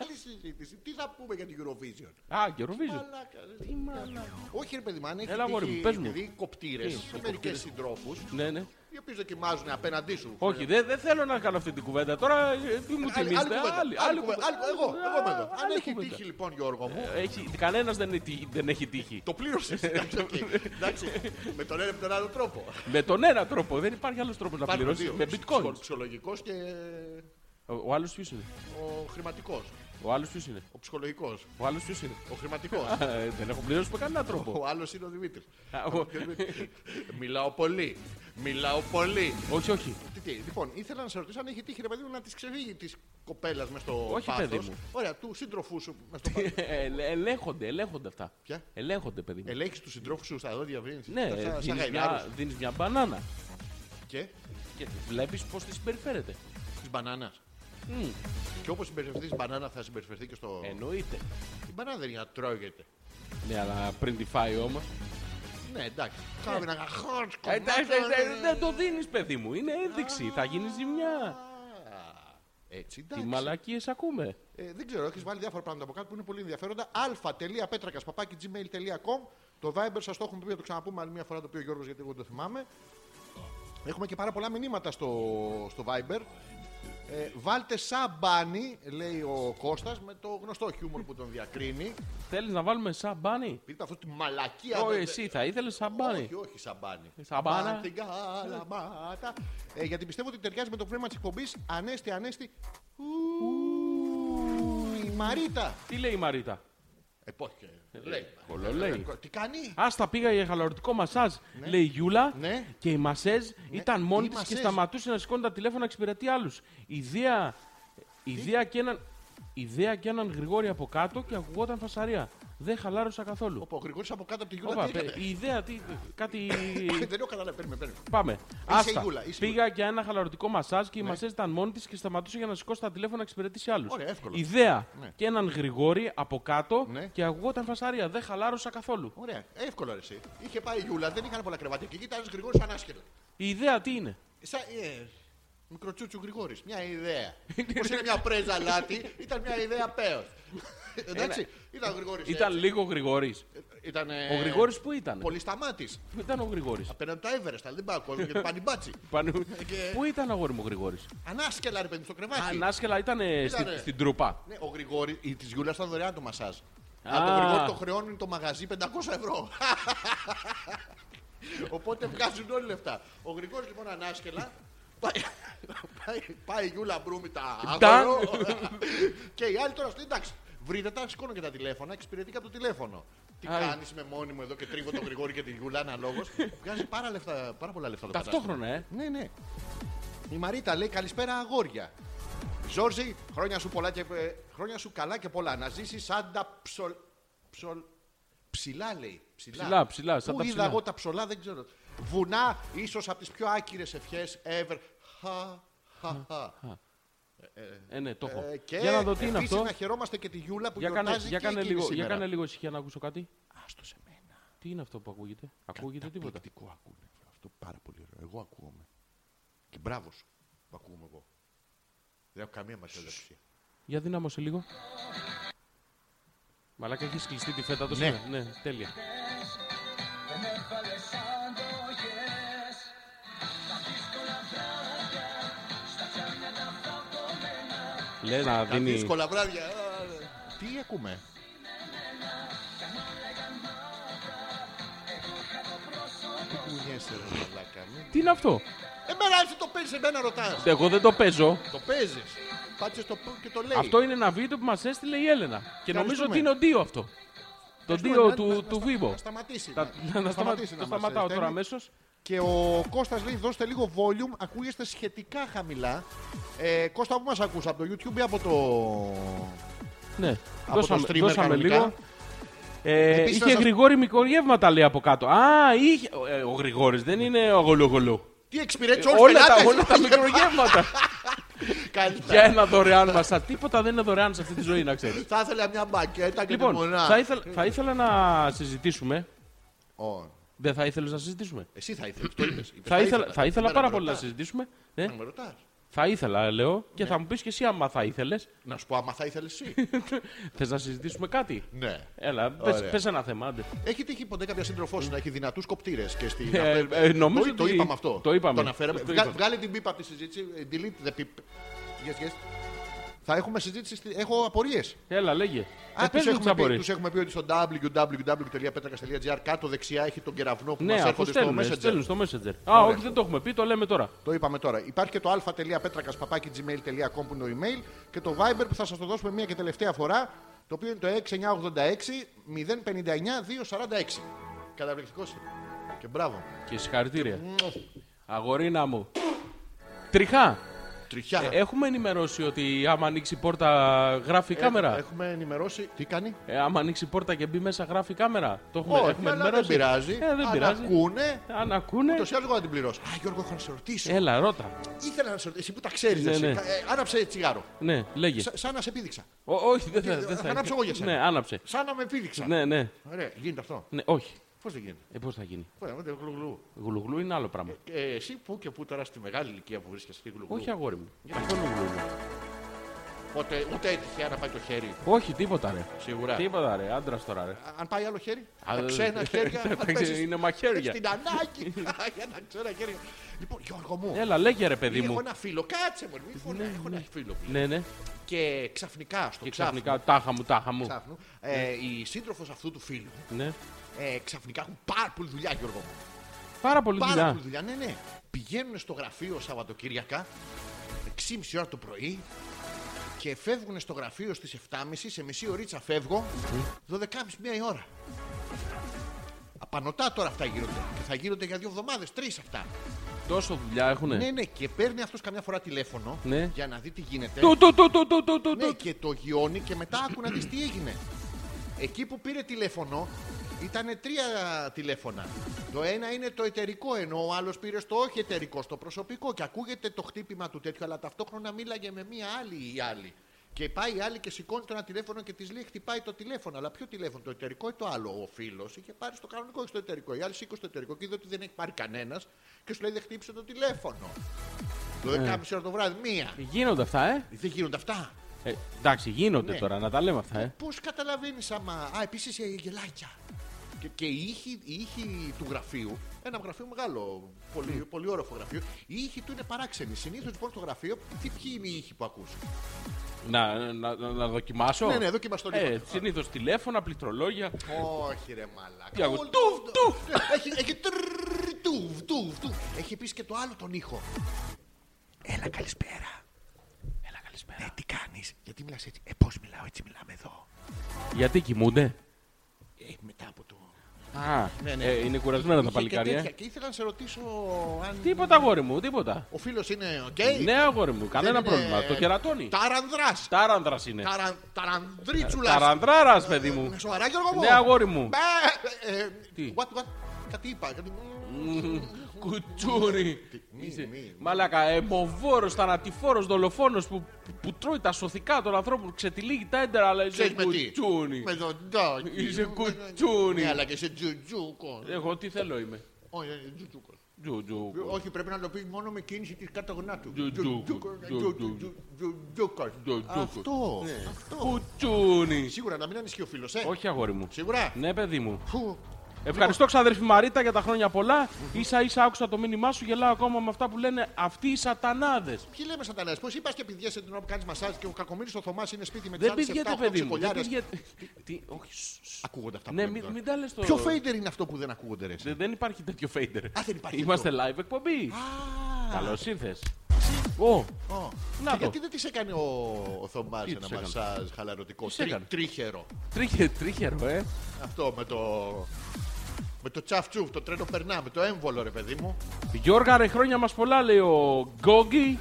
Άλλη συζήτηση. Τι θα πούμε για την Eurovision; Α, και Eurovision. Μαλάκα, ρε. Όχι, ρε παιδί μου, αν έχει Έλα, αγόρι μου, τύχει, πες μου. επειδή κοπτήρες Τι, σε μερικές συντρόφους, Ναι, ναι. οι οποίοι δοκιμάζουν απέναντί σου. Όχι, δεν δεν θέλω να κάνω αυτή την κουβέντα. Τώρα ε, τι μου Άλλη- άλλη θυμίζετε; κουβέντα, Άλλη- άλλη άλλη κουβέντα, κουβέντα. άλλη- Εγώ, εγώ είμαι εδώ. Αν Άλλη έχει κουβέντα. τύχει λοιπόν, Γιώργο μου, Έχει, κανένας δεν, είναι τύχη- δεν έχει τύχει. το πλήρωσε. Εντάξει, με τον ένα ή με τον άλλο τρόπο. Με τον ένα τρόπο. Δεν υπάρχει άλλος τρόπος να Υπάρχουν πληρώσεις. δύο. Με bitcoin. Ψυχολογικός και Ο, ο άλλος ποιος είναι; ο χρηματικός. Ο άλλος ποιος είναι; Ο ψυχολογικός. Ο άλλος ποιος είναι; Ο χρηματικός. Ε, Δεν έχω πληρώσει με κανένα τρόπο. Ο άλλος είναι ο Δημήτρης. Α, ο- Μιλάω πολύ. Μιλάω πολύ. Όχι, όχι. Τι, τι, λοιπόν, ήθελα να σε ρωτήσω αν έχει τύχει ρε παιδί μου να της ξεφύγει της κοπέλας μες στο Όχι, πάθος. παιδί μου. Ωραία, του σύντροφού σου μες στο πάθος. Ε, ελε- Ελέγχονται, ελέγχονται αυτά. Ποια; Ελέγχονται, παιδί μου. Ελέγχεις τους συντρόφους σου στα δόντια βρύνει. Ναι, σαν δίνεις γαϊδάρους. μια, δίνεις μια μπανάνα Και; Και βλέπεις πώς τη συμπεριφέρεται. της μπανάνας. Μμ, Και όπως συμπεριφερθείς μπανάνα, θα συμπεριφερθεί και στο. εννοείται. Η μπανάνα δεν είναι να τρώγεται. Ναι, αλλά πριν τη φάει όμως. Ναι, εντάξει. Κάμε ένα χόρτ Ε, εντάξει, εντάξει, ε, Δεν το δίνεις, παιδί μου. Είναι ένδειξη. Θα γίνει ζημιά. Έτσι, Τι εντάξει. μαλακίες ακούμε. Ε, δεν ξέρω, έχεις βάλει διάφορα πράγματα από κάτω που είναι πολύ ενδιαφέροντα. αλφα.πέτρακα.gmail.com Το Viber σας το έχουμε πει, θα το ξαναπούμε άλλη μια φορά το οποίο ο Γιώργος γιατί εγώ δεν το θυμάμαι. Έχουμε και πάρα πολλά μηνύματα στο, στο Viber. Ε, βάλτε σαμπάνι, λέει ο Κώστας, με το γνωστό χιούμορ που τον διακρίνει. Θέλεις να βάλουμε σαμπάνι. Πείτε αυτό τη μαλακία. Όχι, δεν- εσύ θα ήθελες σαμπάνι. Όχι, όχι, σαμπάνι. Σαμπάνα. Μπαν την καλαμάτα. Ε, γιατί πιστεύω ότι ταιριάζει με το πνεύμα της εκπομπής. Ανέστη, ανέστη. Ου, Η Μαρίτα. Τι λέει η Μαρίτα; Ε, πώς και. Λέει. κολολέει. Ε, Τι κάνει; Άστα πήγα για χαλαρωτικό μασάζ, λέει η Γιούλα. Ναι. Και η μασέζ ήταν μόνη η της και μασέζ. σταματούσε να σηκώνει τα τηλέφωνα να εξυπηρετεί άλλους. Ιδέα, ιδέα, και έναν, ιδέα και έναν Γρηγόρη από κάτω και ακουγόταν φασαρία. Δεν χαλάρωσα καθόλου. Ο Γρηγόρης από κάτω από τη Γιούλα Όπα, τι παι- έκανε; η ιδέα, τι, κάτι. Δεν έχω καταλάβει. Παίρνουμε, παίρνουμε. Πάμε. η Άστα. Γιούλα, είσαι η Πήγα για ένα χαλαρωτικό μασάζ και η μασέζ ήταν μόνη της και σταματούσε για να σηκώσει τα τηλέφωνα να εξυπηρετήσει άλλους. Ωραία, εύκολο. Ιδέα Ναι. και έναν Γρηγόρη από κάτω Ναι. και ακουγόταν φασαρία. Δεν χαλάρωσα καθόλου. Ωραία, εύκολο ρε, εσύ. Είχε πάει η Γιούλα, δεν είχαν πολλά κρεβάτια και εκεί ήταν ένας Γρηγόρης ανάσχελα. Η ιδέα τι είναι; Σαν, ε, μικροτσούτσου Γρηγόρης, μια ιδέα. Πώ είναι μια πρέζα λάτι, ήταν μια ιδέα πέος. Εντάξει, ήταν ο Γρηγόρης. Ήταν έτσι. λίγο Γρηγόρης. Ήταν, Ο Γρηγόρης που ήταν; Πολύ σταμάτης. Πού ήταν ο Γρηγόρης. Απέναντι τα Everest, αλλά δεν πάει ο κόσμο γιατί πάνε μπάτσι. και- Πού ήταν αγόρι μου ο Γρηγόρης; Ανάσκελα ρε παιδί μου, στο κρεβάτι. Ανάσκελα ήταν Ήτανε. στην τρούπα. Ναι, ο Γρηγόρη, η της Γιούλας ήταν δωρεάν το μασάζ. Αν το Α. Γρηγόρη το χρεώνει το μαγαζί 500 ευρώ. Οπότε βγάζουν όλοι λεφτά. Ο Γρηγόρης λοιπόν ανάσκελα. Πάει, πάει, πάει η Γιούλα Μπρούμητα Τα. άγορο. και οι άλλοι τώρα στο εντάξει. Βρείτε τα, σηκώνω και τα τηλέφωνα, εξυπηρετικά από το τηλέφωνο. Τι Άι. κάνεις με μόνη μου εδώ και τρίβω τον Γρηγόρη και την Γιούλα αναλόγως. Βγάζει πάρα, λεφτά, πάρα πολλά λεφτά το Ταυτόχρονα, κατάστημα. ε. Ναι, ναι. Η Μαρίτα λέει καλησπέρα αγόρια. Ζόρζι, χρόνια σου, πολλά και, ε, χρόνια σου καλά και πολλά. Να ζήσει σαν τα ψολ... ψολ... Ψηλά λέει. Ψηλά, Ψηλά, ψηλά, σαν Πού τα είδα ψηλά. εγώ τα ψολά δεν ξέρω. Βουνά, ίσως από τις πιο άκυρες ευχές ever. Χα, χα, χα. Ε, ναι, το έχω. Ε, και Για να δω τι είναι επίσης αυτό; να χαιρόμαστε και τη Γιούλα που Για κάνε, γιορτάζει για και κάνε εκείνη λίγο, για σήμερα. κάνε λίγο ησυχία να ακούσω κάτι. Άστο σε μένα. Τι είναι αυτό που ακούγεται; Ακούγεται τίποτα; Καταπληκτικό ακούνε. Αυτό πάρα πολύ ωραίο. Εγώ ακούγομαι. Και μπράβο σου που ακούγομαι εγώ. Δεν έχω καμία μασιοδοξία. Για δύναμωσε λίγο. Μαλάκα έχεις κλειστεί τη φέτα του Ναι. σήμερα. Ναι, τέλεια. Λες να Τα δίνει... δύσκολα βράδια. Α, Τι ακούμε; Τι κουνιέσαι ρε μαλάκα. μην- Τι είναι αυτό; Εμένα εσύ το παίζεις, εμένα ρωτάς. Εγώ δεν το παίζω. Το παίζεις. Πάτσε στο πού και το λέει. Αυτό είναι ένα βίντεο που μας έστειλε η Έλενα. Και νομίζω Ευχαριστούμε. ότι είναι ο Ντίο αυτό. Το Ευχαριστούμε, Ντίο να- του, να- του να- Βίβο. Να σταματήσει. Τα- Να, να, σταματήσει το να μας σταματάω στέλνει. τώρα αμέσως. Και ο Κώστας λέει δώστε λίγο volume, ακούγεστε σχετικά χαμηλά. Ε, Κώστα, πού μας ακούς, από το YouTube ή από το... Ναι, Από δώσαμε, το streamer δώσαμε κανονικά; λίγο. Ε, Επίσης, είχε να σας- Γρηγόρη μικρογεύματα λέει από κάτω. Α, είχε. ε, ο Γρηγόρης δεν είναι ο γολογολό. Τι εξυπηρέτησε όλους Όλα τα, πελάτες. όλα τα μικρογεύματα. Καλύτερα. Για ένα δωρεάν μασά. Τίποτα δεν είναι δωρεάν σε αυτή τη ζωή, να ξέρεις. Θα ήθελα μια μπακέτα και Λοιπόν, λιμονά. θα ήθελα, θα ήθελα να συζητήσουμε. Ω, Δεν θα ήθελες να συζητήσουμε; Εσύ θα ήθελες, το είπες. Είπες, Θα ήθελα, θα ήθελα Εμένα πάρα με πολύ να ρωτάς. συζητήσουμε. Ε, Να με ρωτάς. θα ήθελα, λέω, και Ναι. θα μου πεις και εσύ άμα θα ήθελες. Να σου πω άμα θα ήθελες εσύ. Θες να συζητήσουμε κάτι; ναι. Έλα, πες, Ωραία. πες ένα θέμα. άντε. Έχει τύχει ποτέ κάποια σύντροφός σου να έχει δυνατούς κοπτήρες και στην. Ε, ε, νομίζω το, το ότι- είπαμε αυτό. το είπαμε. Το αναφέραμε. Το Βγα- είπαμε. Βγάλε την πίπα από τη συζήτηση. ε, Delete the pip. Yes, yes. Θα έχουμε συζήτηση. στη- Έχω απορίες. Έλα, λέγε. Α, Ε, τους πες μου τις έχουμε, πει- απορίες. τους έχουμε πει ότι στο www.petrakas.gr κάτω δεξιά έχει τον κεραυνό που Ναι, μας αφού έρχονται στο στέλνουν, Messenger. στέλνουν στο Messenger. Α, Ωραία. όχι, δεν το έχουμε πει, το λέμε τώρα. Το είπαμε τώρα. Υπάρχει και το α.petrakas.gmail.com που είναι το email και το Viber που θα σας το δώσουμε μία και τελευταία φορά. Το οποίο είναι το 6986 059 246. Καταπληκτικός. Και μπράβο. Και συγχαρητήρια. Αγορίνα μου. Τριχά. Τριχιά. Ε, έχουμε ενημερώσει ότι άμα ανοίξει η πόρτα γράφει η κάμερα; Έχουμε ενημερώσει. Τι κάνει; Ε, άμα ανοίξει η πόρτα και μπει μέσα γράφει η κάμερα; Το έχουμε, Όχι, έχουμε αλλά δεν ενημερώσει. πειράζει. Ε, δεν Αν πειράζει. ακούνε, Αν ακούνε. ούτως ή άλλως εγώ θα την πληρώσω. Α, Γιώργο, έχω να σε ρωτήσω. Έλα, ρώτα. Ήθελα να σε ρωτήσω. Εσύ που τα ξέρεις, Ναι, ναι. άναψε τσιγάρο. Ναι, λέγε. Σα- σαν να σε επίδειξα. Ο, όχι, δεν θα. θα Δεν θα. ανάψω εγώ για σένα. Ναι, άναψε. Σαν να με επίδειξα. Ναι, ναι. Ωραία, γίνεται αυτό. ναι όχι. Πώς δεν γίνεται; Ε, πώς θα γίνει; Ωραία, ούτε γλουγλου. Γλουγλού είναι άλλο πράγμα. Ε, εσύ που και που τώρα στη μεγάλη ηλικία που βρίσκεσαι στη γλουγλου; Όχι, αγόρι μου. Καθόλου γλουγλού. Οπότε ούτε τυχαία να πάει το χέρι. Όχι, τίποτα ρε. Σίγουρα. Τίποτα ρε, άντρας τώρα ρε. Α, Αν πάει άλλο χέρι; Α, τα ξένα ε, χέρια. τα αν ξένα παίζεις- είναι μαχαίρια. Στην ανάγκη. Για τα ξένα χέρια. Λοιπόν, Γιώργο μου. Έλα, λέγε ρε παιδί Έχω μου. ένα φίλο. Κάτσε μου. Μη φωνά. Έχω ένα φίλο. Ναι, ναι. Και ξαφνικά στο Και ξάφνου. ξαφνικά, τάχα μου, τάχα μου. ξάφνου ε, η σύντροφος αυτού του φίλου Ναι. Ε, ξαφνικά έχουν πάρα πολύ δουλειά, Γιώργο μου. Πάρα πολύ Πάρα δουλειά. πολύ δουλειά, ναι, ναι. Πηγαίνουν στο γραφείο Σαββατοκύριακα 6.30 ώρα το πρωί και φεύγουν στο γραφείο στις 7.30, σε μισή ωρίτσα φεύγω, 12.30 μία η ώρα. Απανοτά τώρα αυτά γίνονται. Και θα γίνονται για δύο εβδομάδες, τρεις αυτά. Τόσο δουλειά έχουνε. Ναι, ναι, και παίρνει αυτός καμιά φορά τηλέφωνο Ναι. για να δει τι γίνεται. Του, του, του, του, του, του, του, Ναι, του. και το γιώνει και μετά άκου να δεις τι έγινε. Εκεί που πήρε τηλέφωνο ήταν τρία τηλέφωνα. Το ένα είναι το εταιρικό, ενώ ο άλλος πήρε στο όχι εταιρικό, στο προσωπικό. Και ακούγεται το χτύπημα του τέτοιου, αλλά ταυτόχρονα μίλαγε με μία άλλη ή άλλη. Και πάει η άλλη και σηκώνει το ένα τηλέφωνο και της λέει: Χτυπάει το τηλέφωνο. Αλλά ποιο τηλέφωνο, το εταιρικό ή το άλλο; Ο φίλος είχε πάρει στο κανονικό, όχι στο εταιρικό. Η άλλη σήκωσε το εταιρικό και είδε ότι δεν έχει πάρει κανένας και σου λέει: Δεν χτύπησε το τηλέφωνο. Το 10.30 ώρα το βράδυ, μία. Γίνονται αυτά, ε; Δεν γίνονται αυτά. ε εντάξει, γίνονται Ναι. τώρα, να τα λέμε αυτά, ε. Πώς καταλαβαίνεις άμα. Α, επίσης γελάκια. Και, και οι, ήχοι, οι ήχοι του γραφείου, ένα γραφείο μεγάλο, πολύ, πολύ όροφο γραφείο, οι ήχοι του είναι παράξενοι. Συνήθως λοιπόν στο γραφείο, τι ποιοι είναι οι ήχοι που ακούς; Να, να, να, να δοκιμάσω; Ναι, ναι, δοκιμάσαι τον Ε, ήχο. Συνήθως τηλέφωνα, πληκτρολόγια. Όχι ρε μαλάκα. Τι ακούω, Ουλ, τουφ, τουφ, τουφ. Έχει, έχει τρρρρ, τουφ, τουφ, τουφ. Έχει επίση και το άλλο τον ήχο. Έλα καλησπέρα. Έλα, καλησπέρα. Ε, τι κάνεις, γιατί μιλάς έτσι; Ε, πώς μιλάω, έτσι μιλάμε εδώ. Γιατί κοιμούνται; Ε, μετά από το... Α, Ναι, ναι. ε, είναι κουρασμένα τα Είχε και παλικάρια. τέτοια. Και ήθελα να σε ρωτήσω αν... Τίποτα, αγόρι μου, τίποτα. Ο φίλος είναι οκ. Ναι, αγόρι μου, κανένα Δεν είναι- πρόβλημα. Το κερατώνει. Ταρανδράς. Τάρανδρα είναι. Ταρα- Ταρανδρίτσουλας. Ταρανδράρας, παιδί μου. Ε, Σοβαρά Γιώργο μου. Ναι, αγόρι μου. Μπε, ε, ε, Τι; What, what; Κάτι είπα. κάτι- Κουτσούρι. Μη, Είσαι- μη. Μαλάκα, εμποβόρος, θανατηφόρος, δολοφόνος που, που τρώει τα σωθικά των ανθρώπων, ξετυλίγει τα έντερα, αλλά είσαι Ξέρεις με τι; κουτσούνι. Με τον ντάκι. Είσαι κουτσούνι. Ναι, αλλά και είσαι τζουτζούκος. Εγώ τι θέλω είμαι. Όχι, ε, τζουτζούκος. Τζου, τζου. Όχι, πρέπει να το πεις μόνο με κίνηση της καταγωνά του. Τζουτζούκος, Τζουτζούκος, τζουτζούκος. τζου- τζουτζούκος. Τζουτζούκος. Αυτό. Ναι. Αυτό. Κουτσούνι. Σίγουρα να μην ανησυχεί ο φίλος, ε. Όχι, αγόρι μου. Σίγουρα. Ναι, παιδί μου. Φου. Ευχαριστώ, ξαδερφή Μαρίτα, για τα χρόνια πολλά. σα ίσα άκουσα το μήνυμά σου, γελάω ακόμα με αυτά που λένε αυτοί οι σατανάδες. Ποιοι λέμε σατανάς, πώς είπας και πηδιέσαι την ώρα που κάνεις μασάζ και ο κακομύρης ο Θωμάς είναι σπίτι με τις Δεν άλλες πηγαίνετε, 7-8 παιδί μου. Δεν ξεκολιάρες. πηγαίνετε. Τι, όχι. σ, σ. Ακούγονται αυτά που Ναι, λέμε μην, τώρα. μην τα λες το. Ποιο fader είναι αυτό που δεν ακούγονται ρε. εσύ; Δε- Δεν υπάρχει τέτοιο fader. Α, δεν υπάρχει Είμαστε live εκπομπή. Α, Καλώς ήρθες. Ω, ω. Να Και το. γιατί δεν της έκανε ο, ο Θωμάς Τι ένα της έκανε; μασάζ χαλαρωτικό, Της τρί, έκανε; τρίχερο. τρίχε, τρίχερο, ε. Αυτό με το... Με το τσαφτσούφ, το τρένο περνά, με το έμβολο ρε παιδί μου. Γιώργα, ρε χρόνια μας πολλά, λέει ο Γκόγκι.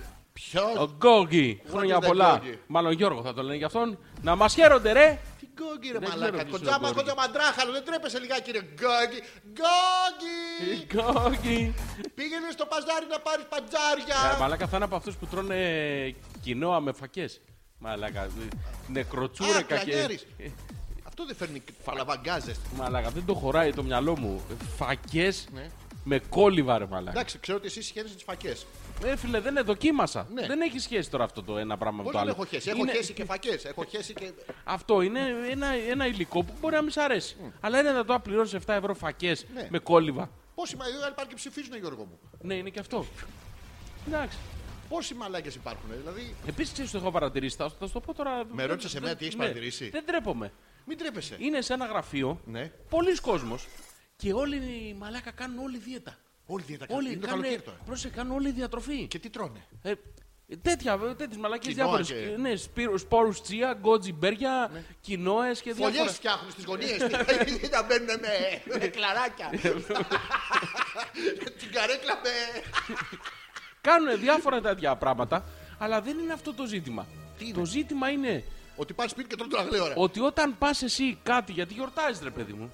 Ποιο; Ο Γκόγκι, χρόνια is that πολλά. Γκόγκι; Μάλλον Γιώργο θα το λένε γι' αυτόν. Να μας χαίρονται, ρε. Τι γκόγκι ρε Δεν μαλάκα. ξέρω ποιος Κοντζάμα, είναι ο κοντζά μαντράχαλο, δεν τρέπεσαι λιγάκι ρε γκόγκι. Γκόγκι. Γκόγκι. Πήγαινε στο παζάρι να πάρεις παντζάρια. Ε, Μαλάκα θα είναι από αυτούς που τρώνε κοινόα με φακέ. Μαλάκα. Α, Νεκροτσούρεκα και. κλανιάρης. Αυτό δεν φέρνει φαλαβαγκάζες. Μαλάκα, δεν το χωράει το μυαλό μου. Φακές Ναι. Με κόλυβα, ρε Μαλάκα. Εντάξει, ξέρω ότι εσύ σχέδεσαι τις φακές. Ε, φίλε, δεν είναι, δοκίμασα. Ναι. Δεν έχει σχέση τώρα αυτό το ένα πράγμα με Πώς το δεν άλλο. έχω χέσει; Έχω Είναι- χέσει και φακές. Έχω χέσει και... Αυτό είναι ένα, ένα υλικό που μπορεί να μην σ' αρέσει. Αλλά είναι να το πληρώσει 7 ευρώ φακές Ναι. με κόλυβα. Πόσοι μαλλιοί υπάρχουν και ψηφίζουν, Γιώργο μου. Ναι, είναι και αυτό. Εντάξει. Πόσοι μαλάκες υπάρχουν, δηλαδή. Επίσης, ξέρεις τι έχω παρατηρήσει. Θα, θα σου το πω τώρα. Με ρώτησες εμένα τι έχεις ναι. παρατηρήσει; Δεν τρέπομαι. Μην τρέπεσαι. Είναι σε ένα γραφείο. Ναι. Πολλοί κόσμος και όλοι οι μαλάκα κάνουν όλη δίαιτα. Όλοι δίαιτα κάνουν. Όλοι Είναι το κάνουν, καλοκαίρι τώρα. πρόσεχε, κάνουν όλη διατροφή. Και τι τρώνε; Ε, τέτοια, τέτοιες μαλακίες Κοινόα διάφορες. και- Ναι, σπύρου- σπόρους τσία, γκότζι μπέρια, κοινόες και διάφορα. Φωλιές φτιάχνουν στις γωνίες. Να μπαίνουν με- με κλαράκια. Την καρέκλα με... Κάνουν διάφορα τέτοια πράγματα, αλλά δεν είναι αυτό το ζήτημα. Τι είναι; Το ζήτημα είναι Ότι πας σπίτι και τρώνε τον αγλαίο, ρε. ότι όταν πας εσύ κάτι, γιατί γιορτάζεις ρε παιδί μου,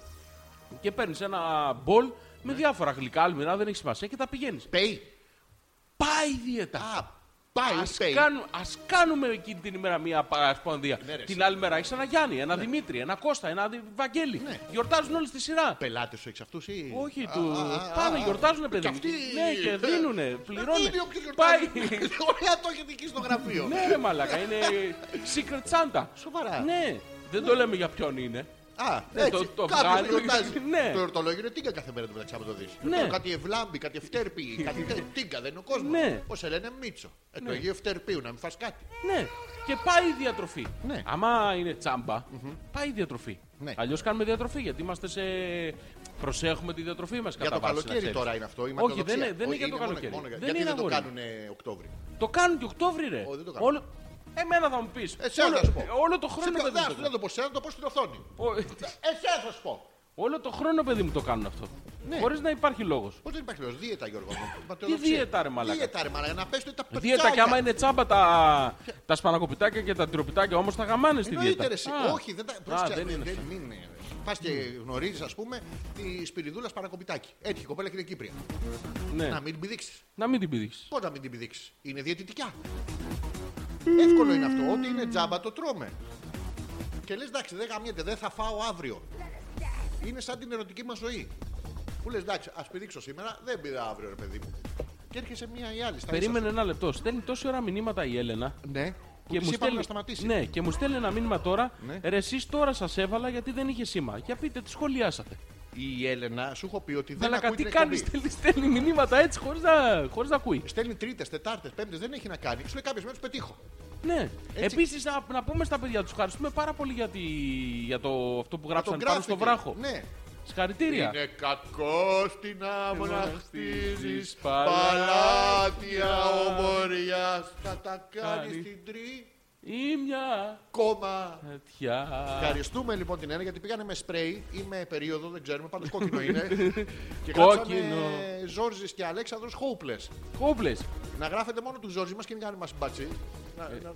και παίρνεις ένα μπολ με Ναι. διάφορα γλυκά, αλμυρά, δεν έχει σημασία και τα πηγαίνεις. Πέι. Πάει η δίαιτα. Α, πάει, Ας, πέι. κάνουμε, ας κάνουμε εκείνη την ημέρα μία παρασπονδία. Ναι, ρε, την εσύ. άλλη μέρα έχει ένα Γιάννη, ένα Δημήτρη, ένα Κώστα, ένα Δη- Βαγγέλη. Ναι. Γιορτάζουν όλοι στη σειρά. Πελάτες σου έχεις αυτούς ή... Όχι, Α, του. α, α, Πάνε, α, γιορτάζουν, α. παιδί. Και μου. αυτοί... Ναι, και δίνουνε, Δεν πληρώνουν. δίνει όποιος Πάει. γιορτάζει. Ωραία το έχετε εκεί στο γραφείο. ναι, ρε μαλάκα, είναι secret Santa. Σοβαρά. Ναι, δεν το λέμε για ποιον είναι. Α, Ναι, έτσι. το- το Κάποιος βγάλει. το γιορτάζει. Ναι. Το εορτολόγιο είναι τίγκα κάθε μέρα του μεταξύ άμα το δεις. Ναι. Εορτάζουν Κάτι ευλάμπη, κάτι ευτέρπη, κάτι τε- τίγκα, δεν είναι ο κόσμος. Ναι. Πώς σε λένε Μίτσο. Ε, το Αγίου Ευτέρπιου, να μην φας κάτι. Ναι, και πάει η διατροφή. Ναι. Άμα είναι τσάμπα, πάει η διατροφή. Ναι. Αλλιώς κάνουμε διατροφή γιατί είμαστε σε. Προσέχουμε τη διατροφή μας Για το καλοκαίρι τώρα είναι αυτό. η Όχι, ματοδοξία. δεν είναι- δεν είναι για το μόνο- καλοκαίρι. μόνο για- Δεν Γιατί είναι δεν το αγόρι. κάνουν Οκτώβρη. Το κάνουν και Οκτώβρη, ρε. Όχι, δεν το κάνουν. Όλο... Εμένα θα μου πεις. Εσένα όλο, θα σου πω. όλο το χρόνο, Σε ποιο- παιδί δεν μου. σου το δεν το πω, σένα το πω στην οθόνη. κάνουν. Εσένα θα σου πω. Όλο το χρόνο, παιδί μου, το κάνουν αυτό. Ναι. Χωρίς να υπάρχει λόγος. Πώς δεν υπάρχει λόγος. Δίαιτα, Γιώργο μου. Τι Ματοδοξία. δίαιτα, ρε μαλάκα. Δίαιτα, ρε μαλάκα. Να πέσουν τα Δίαιτα πετσάκια. και άμα είναι τσάμπα τα, τα σπανακοπιτάκια και τα τυροπιτάκια, όμως τα γαμάνε στη Εννοείται, δίαιτα. ρε, εσύ. Α. Όχι, δεν τα. Α, πρόσεξε, δεν είναι αυτό. είναι. Πα και γνωρίζεις, ας πούμε, τη σπυριδούλα Σπανακοπιτάκη. Έτυχε η κοπέλα και είναι Κύπρια. Ναι. Να μην την πηδήξεις. Να μην την πηδήξεις. Πώς να μην την πηδήξεις; Είναι διαιτητικά. Εύκολο είναι αυτό. Ό,τι είναι τζάμπα το τρώμε. Και λες, εντάξει, δεν γαμιέται, δεν θα φάω αύριο. Είναι σαν την ερωτική μας ζωή. Που λες, εντάξει, ας πηδήξω σήμερα, δεν πήδα αύριο, ρε παιδί μου. Και έρχεσαι μία ή άλλη. στα Περίμενε ένα λεπτό. Στέλνει τόση ώρα μηνύματα η Έλενα. ίσα σου. Ναι, που Και της μου, είπαμε στέλνει, να σταματήσει. ναι, και μου στέλνει ένα μήνυμα τώρα. Ναι. Ρε, εσείς τώρα σας έβαλα γιατί δεν είχε σήμα. Για πείτε, τι σχολιάσατε. Η Έλενα σου έχω πει ότι δεν Αλλά ακούει τι την κάνεις, εκπομπή. στέλνεις, στέλνει μηνύματα έτσι χωρίς να, χωρίς να ακούει. Στέλνει τρίτες, τετάρτες, πέμπτες, δεν έχει να κάνει. Σου λέει κάποιος μέρε πετύχω. Ναι. Έτσι. Επίσης, να, να πούμε στα παιδιά τους ευχαριστούμε πάρα πολύ για, τη, για το, αυτό που γράψαν πάνω στο graffiti. βράχο. Ναι. Συγχαρητήρια. Είναι κακό στην άμμο να χτίζεις χτίζεις παλάτια παλάτια ομορίας Θα τα κάνεις Κάνει. στην τρί Ή μια κόμμα τέτοια. Ευχαριστούμε λοιπόν την Ένα γιατί πήγανε με σπρέι ή με περίοδο, δεν ξέρουμε, πάντως κόκκινο είναι. και Κόκκινο. γράψανε Ζόρζης και Αλέξανδρος Hopeless. Κόμπλε. Να γράφετε μόνο τους Ζόρζη μας και μην κάνουμε μας μπατσί. Να, να,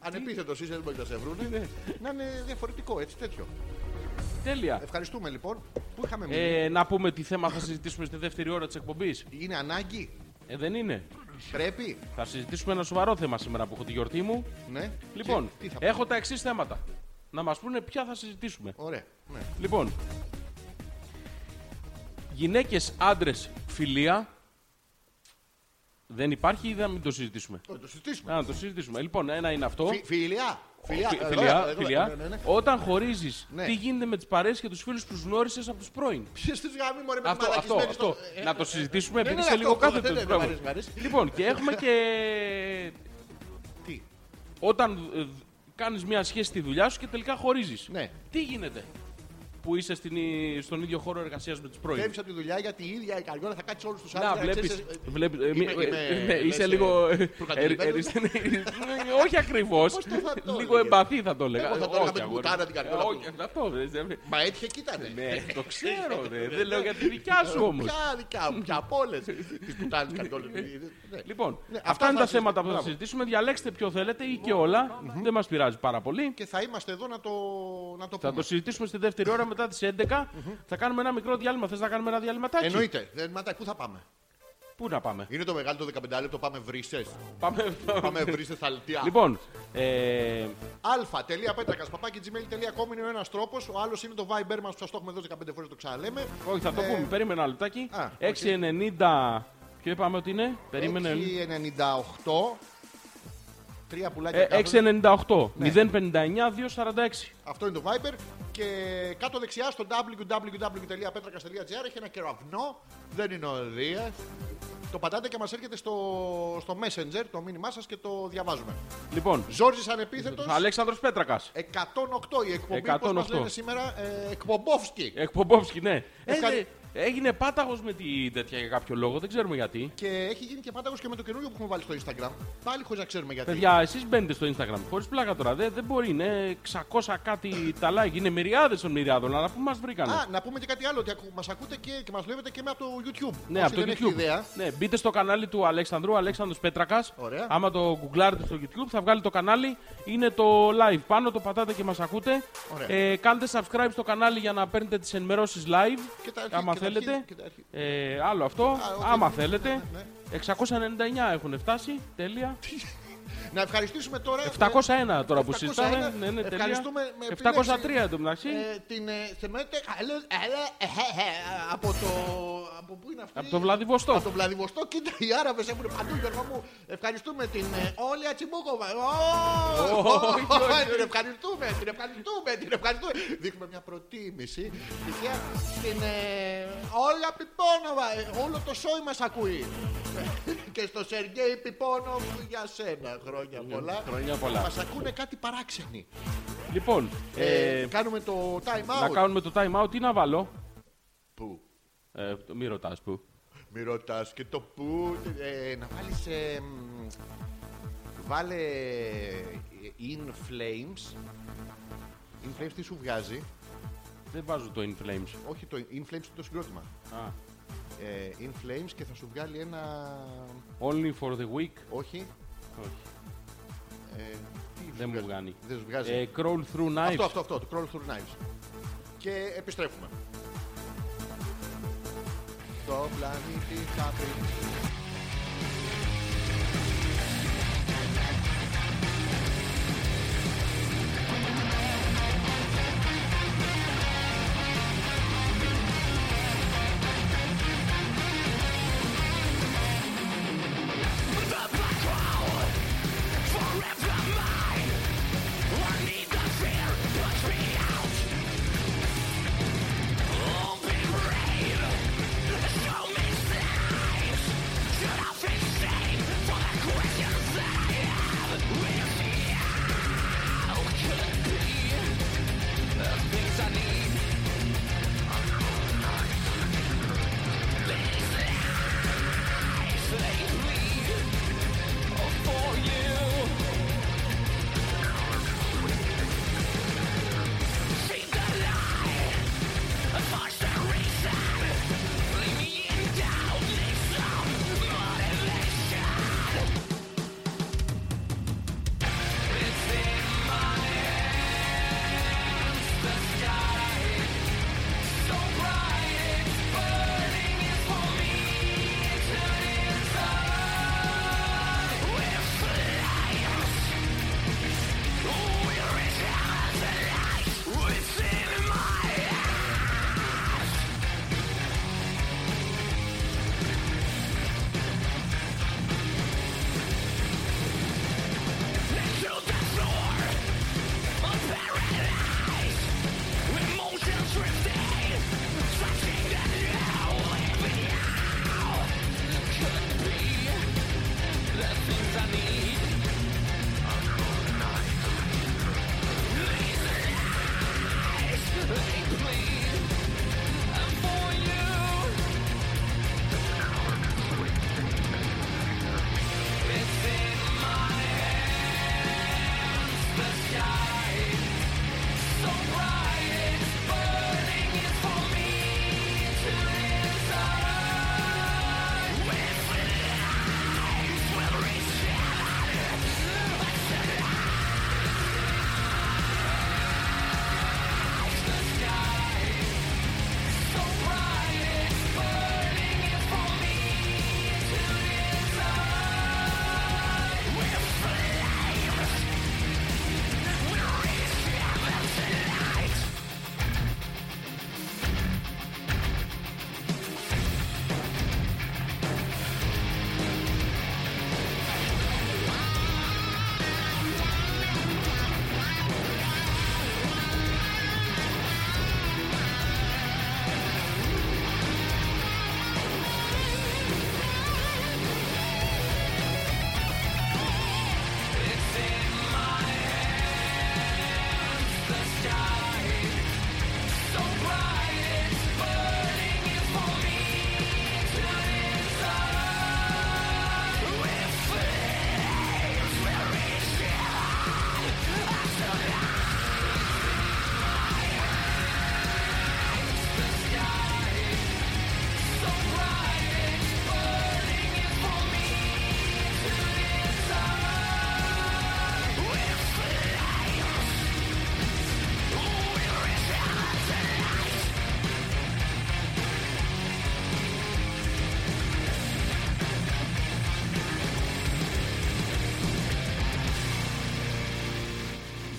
ανεπίθετος είσαι, δεν μπορείς να σε βρούνε. να είναι διαφορετικό, έτσι τέτοιο. Τέλεια. Ευχαριστούμε λοιπόν. Πού είχαμε μείνει; Ε, να πούμε τι θέμα θα συζητήσουμε στη δεύτερη ώρα της εκπομπής. Είναι ανάγκη; Ε, δεν είναι; Πρέπει. Θα συζητήσουμε ένα σοβαρό θέμα σήμερα που έχω τη γιορτή μου. Ναι. Λοιπόν, Και τι θα έχω τα εξής θέματα. Να μας πούνε ποια θα συζητήσουμε. Ωραία. Ναι. Λοιπόν, γυναίκες, άντρες, φιλία. Δεν υπάρχει ή να μην το συζητήσουμε. Θα το συζητήσουμε. Α, να το συζητήσουμε. Λοιπόν, ένα είναι αυτό. Φι- Φιλιά. Φιλιά. Φι- Εδώ, φιλιά, εδώ, φιλιά. ναι, ναι, ναι. Όταν χωρίζεις, Ναι. τι γίνεται με τις παρέες και τους φίλους που γνώρισες από τους πρώην; Ποιος τους γάμει, μωρέ, με τη Αυτό, αυτό, μαλακισμένη αυτό. στο- ε, να το ε, συζητήσουμε ναι, επειδή ναι, είσαι αυτό, λίγο αυτό, κάθετο. δεν- δεν μ' αρέσει, μ' αρέσει. Λοιπόν, και έχουμε και. Τι; Όταν ε, κάνεις μια σχέση στη δουλειά σου και τελικά χωρίζεις. Ναι. Τι γίνεται; Που είσαι στην, στον ίδιο χώρο εργασία με του πρώην. Φεύγεις από τη δουλειά γιατί η ίδια η καριόλα θα κάτσει όλους τους Να, άλλους. βλέπει. ξέρεις, ε, Βλέπεις, ε, είμαι- μη- είμαι- ε, ναι, λες, είσαι ε, λίγο. ε, προκατηλημένος. ε, ε, Όχι ακριβώ. το θα το Λίγο έλεγες? εμπαθή θα το έλεγα. Εγώ θα το Όχι, έλεγα με την αγόρι. πουτάνα την καριόλα Όχι, του. αυτό. δεν- δεν- Μα έτυχε εκεί ήταν. Ναι, το ξέρω. ρε. Δεν λέω για τη δικιά σου όμω. Ποια δικιά μου, ποια από όλες τις πουτάνες καριόλες. Ναι. Λοιπόν, Ναι, αυτά αυτά είναι θα τα θέματα που θα συζητήσουμε. συζητήσουμε. Διαλέξτε ποιο θέλετε ή και όλα. Δεν μα πειράζει πάρα πολύ. Και θα είμαστε εδώ να το, να το Θα πούμε. το συζητήσουμε στη δεύτερη ώρα μετά τις 11. Θα κάνουμε ένα μικρό διάλειμμα. Θες να κάνουμε ένα διαλυματάκι. Εννοείται. Δεν ματάει, πού θα πάμε; Πού να πάμε; Είναι το μεγάλο το 15 λεπτό, πάμε βρύσες. Πάμε. Πάμε βρύσες στα αλτιά. Λοιπόν, ε, αλφα.πέτρακα παπάκι gmail.com είναι ο ένας τρόπος. Ο άλλος είναι το Viber μας που σας το έχουμε δώσει 15 φορές το ξαναλέμε. όχι, θα το Ε, πούμε. Περίμενα ένα λεπτάκι. α, 6,90. Ποιο είπαμε ότι είναι; Περίμενε. 698. Τρία πουλάκια Ε, κάθονται. 698. Ναι. 059 246. Αυτό είναι το Viber. Και κάτω δεξιά στο www.petrakas.gr έχει ένα κεραυνό. Δεν είναι ο Δίας. Το πατάτε και μας έρχεται στο, στο Messenger το μήνυμά σας και το διαβάζουμε. Λοιπόν, Ζόρζης ανεπίθετος. Αλέξανδρος Πέτρακας. 108 η εκπομπή. Πώς μας 108. λένε σήμερα. Ε, εκπομπόφσκι. Εκπομπόφσκι, ναι. Ε, Ευχαρι- δε- έγινε πάταγος με τη τέτοια για κάποιο λόγο, δεν ξέρουμε γιατί. Και έχει γίνει και πάταγος και με το καινούριο που έχουμε βάλει στο Instagram. Πάλι χωρίς να ξέρουμε γιατί. Παιδιά, εσείς μπαίνετε στο Instagram. Χωρίς πλάκα τώρα. Δεν, δεν μπορεί. Είναι 600 κάτι τα like. Είναι μυριάδες των μυριάδων. Αλλά πού μας βρήκανε; Α, να πούμε και κάτι άλλο. Ότι μας ακούτε και, και μας βλέπετε και με από το YouTube. ναι, Όσοι από το δεν YouTube. έχετε ιδέα. Ναι, μπείτε στο κανάλι του Αλέξανδρου, Αλέξανδρος Πέτρακας. Ωραία. Άμα το γκουγκλάρετε στο YouTube, θα βγάλει το κανάλι. Είναι το live πάνω, το πατάτε και μας ακούτε. Ωραία. Ε, κάντε subscribe στο κανάλι για να παίρνετε τις ενημερώσεις live. Και τα αρχή- άμα και τα θέλετε. αρχή- και τα αρχή. Ε, άλλο αυτό. όχι. άμα θέλετε. Ναι. 699 έχουν φτάσει. Τέλεια. Να ευχαριστήσουμε τώρα. 701 τώρα που 701. συζητάμε. Ναι, ναι, τέλεια. Ευχαριστούμε με 703 εντωμεταξύ. Ε, την ε, θεμέτε καλώς, αλλά, ε, ε, ε, από το. Από πού είναι αυτή; Από το Βλαδιβοστόκ. Από το Βλαδιβοστό, κοίτα οι Άραβες έχουν παντού, Γιώργο μου. Ευχαριστούμε την ε, Όλη Ατσιμπούκοβα. όχι, όχι. Την ευχαριστούμε, την ευχαριστούμε, την ευχαριστούμε. Δείχνουμε μια προτίμηση στοιχεία, στην ε, Όλια Πιπόνοβα. Ε, Όλο το σόι μας ακούει. Και στο Σεργέη Πιπόνοβ για σένα χρόνια πολλά. Χρόνια πολλά. Μας ακούνε κάτι παράξενοι. Λοιπόν, Ε, ε, κάνουμε το time out. να κάνουμε το time out. Τι να βάλω; Πού; Ε, μη ρωτάς που. Μη ρωτάς και το πού. Ε, να βάλεις. Ε, μ, βάλε. ε, In Flames. In Flames τι σου βγάζει; Δεν βάζω το In Flames. Όχι το In Flames είναι το συγκρότημα. Α, Ε, in Flames και θα σου βγάλει ένα. only for the week. Όχι. Όχι. Ε, τι σου Δεν μου βγάζει; βγάνει. Δεν σου βγάζει; Ε, crawl through knives. αυτό, αυτό, αυτό. Το Crawl Through Knives. Και επιστρέφουμε. Το πλανήτη θα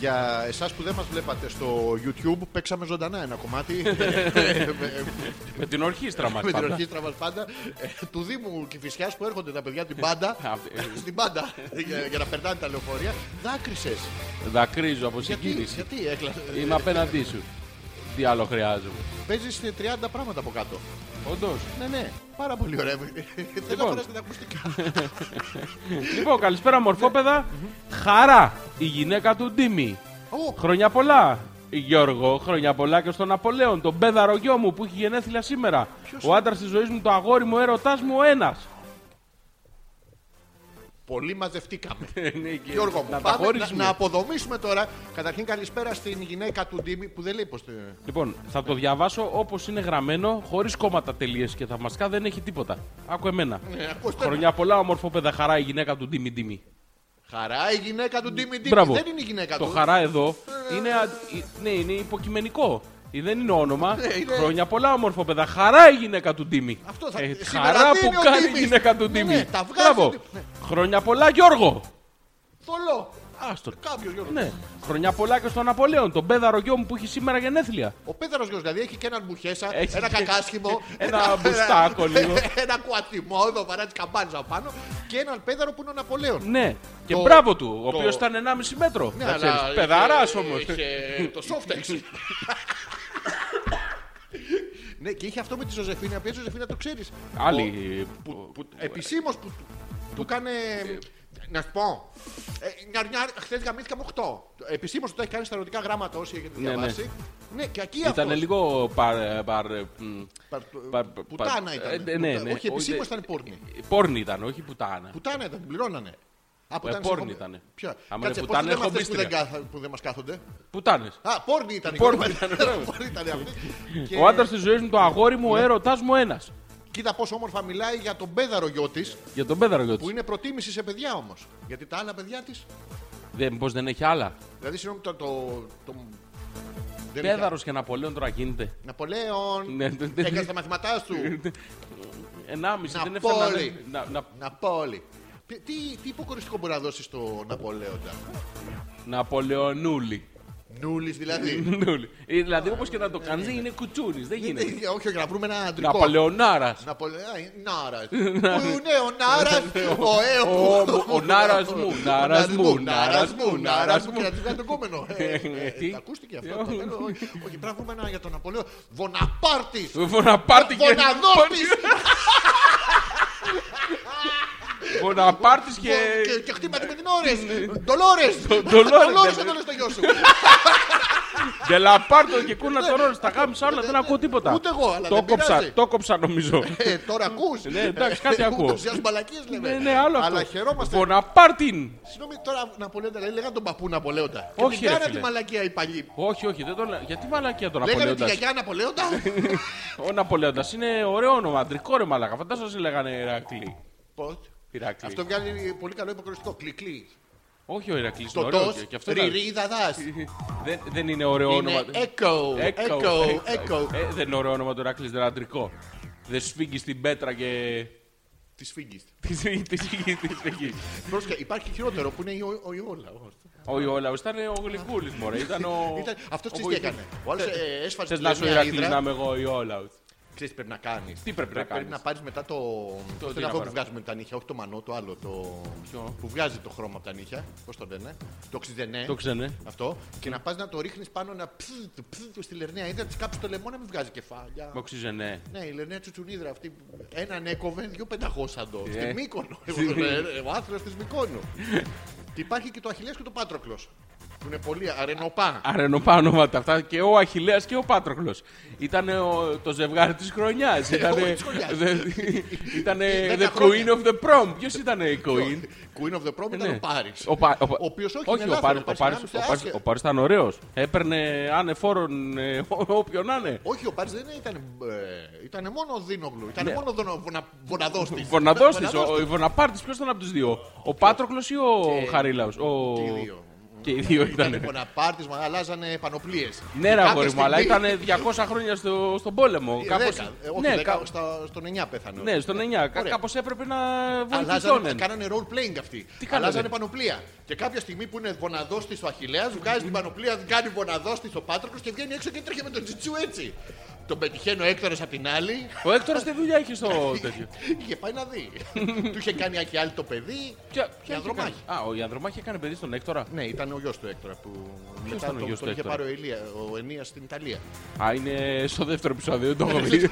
Για εσάς που δεν μας βλέπατε στο YouTube, παίξαμε ζωντανά ένα κομμάτι. Με την ορχήστρα μας. με την ορχήστρα μας πάντα. ε, του Δήμου Κυφυσιάς που έρχονται τα παιδιά την πάντα. Α, ε, Στην πάντα για, για να περνάνε τα λεωφορεία. Δάκρυσες. Δακρύζω από Γιατί, συγκίνηση. γιατί έκλασε. Είμαι απέναντί σου. Τι άλλο χρειάζομαι. Παίζεις 30 πράγματα από κάτω. Όντως. Ναι, ναι, πάρα πολύ ωραία. Θέλω να Λοιπόν. φοράς την ακουστικά. Λοιπόν, καλησπέρα μορφόπεδα. Χαρά, η γυναίκα του Ντίμη. Ω, Χρόνια πολλά. Γιώργο, χρόνια πολλά και στον Ναπολέον, τον πέδαρο γιο μου που έχει γενέθλια σήμερα. Ο άντρας της ζωής μου, το αγόρι μου, έρωτάς μου ο ένας. Πολύ μαζευτήκαμε. Ναι, Γιώργο μου, να τα πάμε να, χωρίσουμε. να αποδομήσουμε τώρα. Καταρχήν καλησπέρα στην γυναίκα του Ντίμη που δεν λέει πως... τε- Λοιπόν, θα το διαβάσω όπως είναι γραμμένο, χωρίς κόμματα τελείες και θαυμαστικά δεν έχει τίποτα. Άκου εμένα. Ναι, ακούστε. Χρόνια πολλά, ομορφόπεδα χαρά, η γυναίκα του Ντίμη Ντίμη. Χαρά η γυναίκα του Ντίμη Ντίμη. Μπράβο. Δεν είναι η γυναίκα Το του. χαρά εδώ είναι, α- ε, ναι, είναι υποκειμενικό. Ε, Δεν είναι όνομα. Ναι, είναι- Χρόνια πολλά, όμορφο παιδά. Χαρά η γυναίκα του Ντίμη. Αυτό θα- Ε, σήμερα χαρά δίνει που ο κάνει η Ντίμης. γυναίκα του Ναι, Ντίμη. ναι, τα βγάζει Μπράβο. ο Ντίμης. Ναι. Χρόνια πολλά, Γιώργο. Θολό. Άστο. Κάποιο Γιώργο. Ναι. Χρόνια πολλά και στον Ναπολέον, τον πέδαρο γιο μου που έχει σήμερα γενέθλια. Ο πέδαρος Γιώργο δηλαδή έχει και έναν μπουχέσα, Έχει ένα και- κακάσχημο, ένα μπουστάκο λίγο. ένα κουατιμόδο παρά τις καμπάνες απάνω και έναν πέδαρο που είναι ο Ναπολέον. Ναι. Και Το- μπράβο του, ο το- οποίος ήταν 1,5 μέτρο. Ναι, Να αλλά ξέρεις, Πεδαράς είχε- όμως. είχε το softex. ναι, και είχε αυτό με τη Ζωζεφίνα. Ποια Ζωζεφίνα το ξέρεις. Άλλη. Που, που, επισήμως που του- του έκανε. Να σου πω. Ε, νιαρ, νιαρ, χθες γαμήθηκα με 8. Επισήμως το έχει κάνει στα ερωτικά γράμματα όσοι έχετε Ναι, ναι. διαβάσει. Ναι, και εκεί Ήταν αυτός. λίγο παρ. παρ μ, Πα- παρ- Πουτάνα παρ- ήταν. ε, ναι, ναι. Όχι, επισήμως Όχι, ήταν πόρνη. Πόρνη ήταν, όχι πουτάνα. Πουτάνα ήταν, την πληρώνανε. Α, που Ε, ήταν πόρνη σε- ήτανε. Ποια; Άμα Κάτσε, είναι πώς πουτάνα, λέμε έχω αυτές που δεν, μπίστρια. κάθα- που δεν μας κάθονται; Πουτάνες. Α, πόρνη ήταν. η Πόρνη κόρη. ήταν, μπράβο. Πόρνη ήταν αυτή. Και Ο άντρας της ζωής μου, το αγόρι μου, ο έρωτάς μου ένας. Κοίτα πόσο όμορφα μιλάει για τον πέδαρο γιο της, Για τον πέδαρο γιο που της. είναι προτίμηση σε παιδιά όμως. Γιατί τα άλλα παιδιά τη. Δεν, πώς δεν έχει άλλα; Δηλαδή, συγγνώμη, το. το, το δεν έχει- Πέδαρος και Ναπολέον τώρα γίνεται. Ναπολέον. Ναι, ναι, ναι. Έκανες τα μαθήματά σου. Ενάμιση, δεν Ναπόλη. έφτανα. να- να- Ναπόλη. Τι, τι, τι υποκοριστικό μπορεί να δώσεις στο Ναπολέοντα; Ναπολεονούλη. Νούλη δηλαδή. Νούλη. Ε, Δηλαδή όπω και να το κάνει είναι κουτσούνη. Δεν Είναι- γίνεται. όχι, όχι, να βρούμε ένα αντρικό. Ναπολεονάρα. Νάρα. Πού είναι ο Νάρα, ο Έο. Ο- ο Νάρας μου, Νάρας μου, Νάρας μου, Νάρας Νάρας μου. μου. Και να του βγάλει τον κόμενο. Ε, ε, Τι? Ακούστηκε αυτό. το λέω, Όχι, όχι, πρέπει να βρούμε ένα για τον Απολέο. Βοναπάρτη. Βοναπάρτη και. Βοναδότη. Βοναπάρτη και. Και χτύπατε με την ώρες. Ντολόρες. Ντολόρες, Ντολόρες ναι. θα το λες στο γιο σου. Ντελαπάρτο και κούνα το ρόλο. Τα γάμισα όλα, δεν ακούω τίποτα. Ούτε εγώ, αλλά Το δεν κόψα, πειράζει. το κόψα νομίζω. Ε, Τώρα ακούς. Ναι, εντάξει, κάτι ακούω. Ούτως ή άλλως μαλακίες λέμε. Ναι, ναι, άλλο αυτό. Αλλά χαιρόμαστε. Βοναπάρτιν. Συγγνώμη, τώρα Ναπολέοντα λέει, λέγανε τον παππού Ναπολέοντα. Και Όχι, την ρε κάνα φίλε. τη μαλακία οι παλιοί. Όχι, όχι, δεν το λέω. Γιατί μαλακία τον Λέγανε τη Ναπολέοντα. γιαγιά Ναπολέοντα. Ο Ναπολέοντας είναι ωραίο όνομα, αντρικό ρε μαλάκα. Φαντάζομαι λέγανε Ηρακλή. Πώς; Ηρακλή. Αυτό βγάζει πολύ καλό υποκριστικό. Κλικλί. Όχι ο Ηρακλής. Τος τος, ριρί δαδάς. Δεν, δεν είναι ωραίο όνομα. Είναι echo, echo, echo. Ε, δεν είναι ωραίο όνομα του Ηρακλής, δεν είναι αντρικό. Δεν σφίγγεις στην πέτρα και. Τη φίγγης. Τι σφίγγει, τι σφίγγεις, τι σφίγγεις. Πρόσεχε, υπάρχει χειρότερο που είναι η ο- ο Ιόλα. Ο Ιόλαος ήταν ο Γλυκούλης, μωρέ. Ήταν ο. Ήταν- Αυτός ο τι βοηθός. έκανε. Ο άλλος ε, έσφαζε Θες τη να σου μια Ηρακλή ύδρα. να είμαι εγώ ο Ιόλαος; Ξέρεις τι πρέπει να κάνεις. Τι πρέπει να Πρέπει κάνεις; να πάρεις μετά το... Το Αυτό τι είναι να αυτό που πάρω; βγάζουμε τα νύχια, όχι το μανό, το άλλο. Το... Ποιο; Που βγάζει το χρώμα από τα νύχια. Πώς το λένε; Το οξυδενέ. Το ξενέ. Αυτό. Και να πας να το ρίχνεις πάνω να ψ, ψ, στη λερναία ύδρα, της κάψεις το λαιμό να μην βγάζει κεφάλια. Με οξυζενέ. Ναι, η Λενέα Τσουτσουνίδρα αυτή. Έναν έκοβε, δύο πενταχώσαντο. Ε. Στη Μύκονο. Στη- Ο άθλος της Μυκόνου. Και υπάρχει και το Αχιλέας και το Πάτροκλος. Που είναι πολύ αρενοπά. Αρενοπά ονόματα αυτά και ο Αχιλέας και ο Πάτροκλος. Ήταν το ζευγάρι της χρονιάς. Ήταν όχι της χρονιάς. the Δέκα queen χρόνια. of the prom. Ποιος ήταν η queen; Queen of the Prom ήταν Ναι. ο Πάρης. Ο, Πα- ο, Πα- Ο οποίος όχι, όχι είναι ο ελεύθερος, Πάρης, ο ο Πάρης Πάρης, είναι ο Πάρης, άσχετο. ο Πάρης ήταν ωραίος. Έπαιρνε άνεφόρον ε, ό- όποιον να είναι. Όχι, ο Πάρης δεν ήταν. ε, ήταν μόνο ο Δίνογλου. Ήταν Ναι. μόνο ο βονα, Βοναδόστης. Βοναδόστης, ο, Βοναδόστης. ο Βοναπάρτης ποιος ήταν από τους δύο; Ο Πάτροκλος ή ο Και- Χαρίλαος. Ο... Και οι δύο. Και οι δύο Ήταν ήταν. Μποναπάρτης, μα αλλάζανε πανοπλίες. Ναι, ρε αγόρι μου, αλλά ήταν 200 χρόνια στο, στον πόλεμο. Κάπως- Κάπως, όχι, ναι, 10, κα- στα- στον 9 πέθανε. ναι, στον 9. Ωραία. Κάπως έπρεπε να Αλλάζανε, βοηθηθούν. κάνανε role playing αυτοί. Τι κάνανε; Αλλάζανε πανοπλία. Και κάποια στιγμή που είναι βοναδόστη ο Αχηλέα, βγάζει την πανοπλία, κάνει βοναδόστη ο Πάτροκο και βγαίνει έξω και τρέχει με τον Τζιτσού έτσι. Τον πετυχαίνει ο Έκτορα απ' την άλλη. Ο Έκτορας τι δουλειά έχει στο τέτοιο; Είχε πάει να δει. Του είχε κάνει και άλλη το παιδί. Ποια- Η ποια Ανδρομάχη. είχε κάνει; Α, ο Ιανδρομάχη έκανε παιδί στον Έκτορα; Ναι, ήταν ο γιος του Έκτορα που μετά ήταν ο τον, γιος τον του είχε Έκτορα; πάρει ο, Ηλία, ο Ενίας στην Ιταλία. Α, είναι στο δεύτερο επεισόδιο, δεν το έχω δει.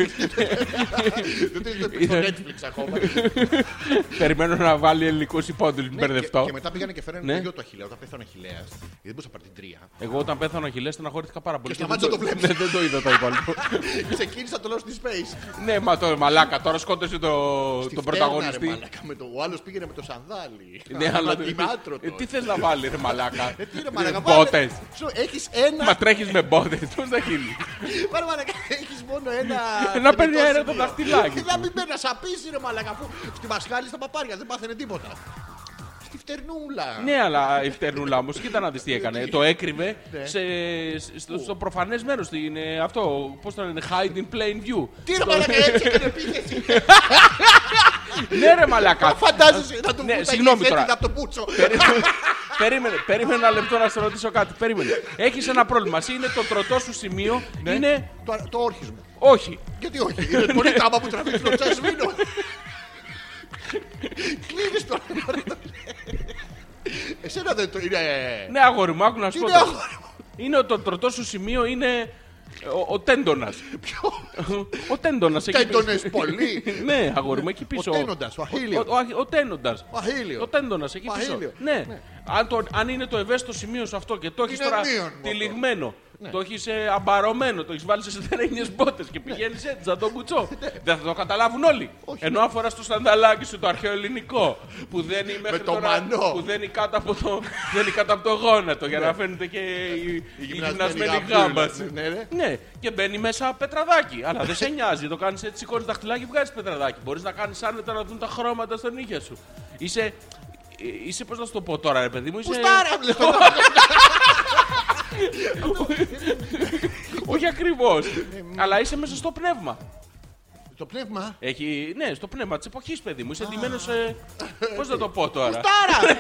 Δεν το είδε στο Netflix ακόμα. Περιμένω να βάλει ελληνικού υπότιτλου, μην Ναι, και, μπερδευτώ. και μετά πήγανε και φέρανε Ναι. το γιο του Αχηλέα. Όταν πέθανε ο Αχηλέα, γιατί δεν μπορούσα να πάρει την τρία. Εγώ όταν πέθανα ο Χιλέ στεναχωρήθηκα πάρα πολύ. Και δεν σταμάτησε να το βλέπεις. Ναι, δεν το είδα το υπόλοιπο. Ξεκίνησα το λέω στη Space. ναι, μα το μαλάκα, τώρα σκότωσε το, Στη τον φτέρνα, ρε πρωταγωνιστή. μαλάκα, με το, ο άλλος πήγαινε με το σανδάλι. Ναι, αλλά Ατιμάτρωτο. ε, τι θες να βάλει, ρε μαλάκα; Ε, τι ρε μαλάκα, Μπότες. Έχεις ένα. Μα τρέχεις με μπότες, πώς θα γίνει; Πάρε μαλάκα, έχεις μόνο ένα. Να παίρνει θεμητό αέρα το σημείο. δαχτυλάκι Ε, Να μην παίρνει, να σαπίσει ρε μαλάκα. Αφού στη μασχάλη στα παπάρια δεν πάθαινε τίποτα. Στη φτερνούλα. Ναι, αλλά η φτερνούλα όμως, κοίτα να δεις τι έκανε. Το έκρυβε Ναι. σε, στο, στο προφανές μέρος. Αυτό, πώς το λένε, hide in plain view. Τι ρε μαλάκα, έτσι έκανε επίθεση. Ναι, ρε μαλάκα. Φαντάζεσαι να του Ναι, πούτα συγγνώμη τώρα. από το πούτσο. περίμενε, περίμενε ένα λεπτό να σε ρωτήσω κάτι. Περίμενε. Έχεις ένα πρόβλημα. Εσύ είναι το τροτό σου σημείο. Ναι. Είναι. Το, το όρχης μου. Όχι. Γιατί όχι, είναι πολύ τάμπα που τραβήξει το τσασμίνο. Κλείνεις τώρα. Εσένα δεν το είναι. Ναι, αγόρι μου, άκου να σου Τι πω. είναι τώρα. αγόρι μου. Είναι το τροτό σου σημείο είναι ο, ο τέντονας. Ποιο; Ο τέντονας. Τέντονες πολύ. ναι, αγόρι μου, εκεί πίσω. τένοντας, ο Αχίλιος. Ο, ο, ο τέντοντας. Ο Αχίλιος. Ο τέντονας εκεί Ο πίσω. Αχίλιος. Ναι. Αν, το, αν είναι το ευαίσθητο σημείο σε αυτό και το έχεις Είναι τώρα μείον μου αυτό. τυλιγμένο, Ναι. Το έχεις αμπαρωμένο, το έχεις βάλει σε σιδερένιες μπότες και πηγαίνεις έτσι σαν τον κουτσό. Δεν θα το καταλάβουν όλοι. Ναι. Όχι. Ενώ αν φορά το σανταλάκι σου το αρχαίο ελληνικό που δεν είναι μέχρι το τώρα, μανό. που δεν είναι κάτω από το, δεν είναι κάτω από το γόνατο για να φαίνεται και η, η Ναι. γυμνασμένη γυμνασμένη γάμπουλα. γάμπα. Ναι, ρε. Ναι, και μπαίνει μέσα πετραδάκι. Αλλά δεν σε νοιάζει. Το κάνεις έτσι, σηκώνει δαχτυλάκι, βγάζεις πετραδάκι. Μπορείς να κάνεις άνετα να δουν τα χρώματα στον νύχια σου. Είσαι. ε, Είσαι, πώς να σου το πω τώρα, ρε παιδί μου, είσαι. Πουστάρα, λες, το- Όχι ακριβώς. Αλλά είσαι μέσα στο πνεύμα. Το πνεύμα; Έχει, ναι, στο πνεύμα της εποχής, παιδί μου. Είσαι εντυμένο σε. Πώς να το πω τώρα; Πουστάρα.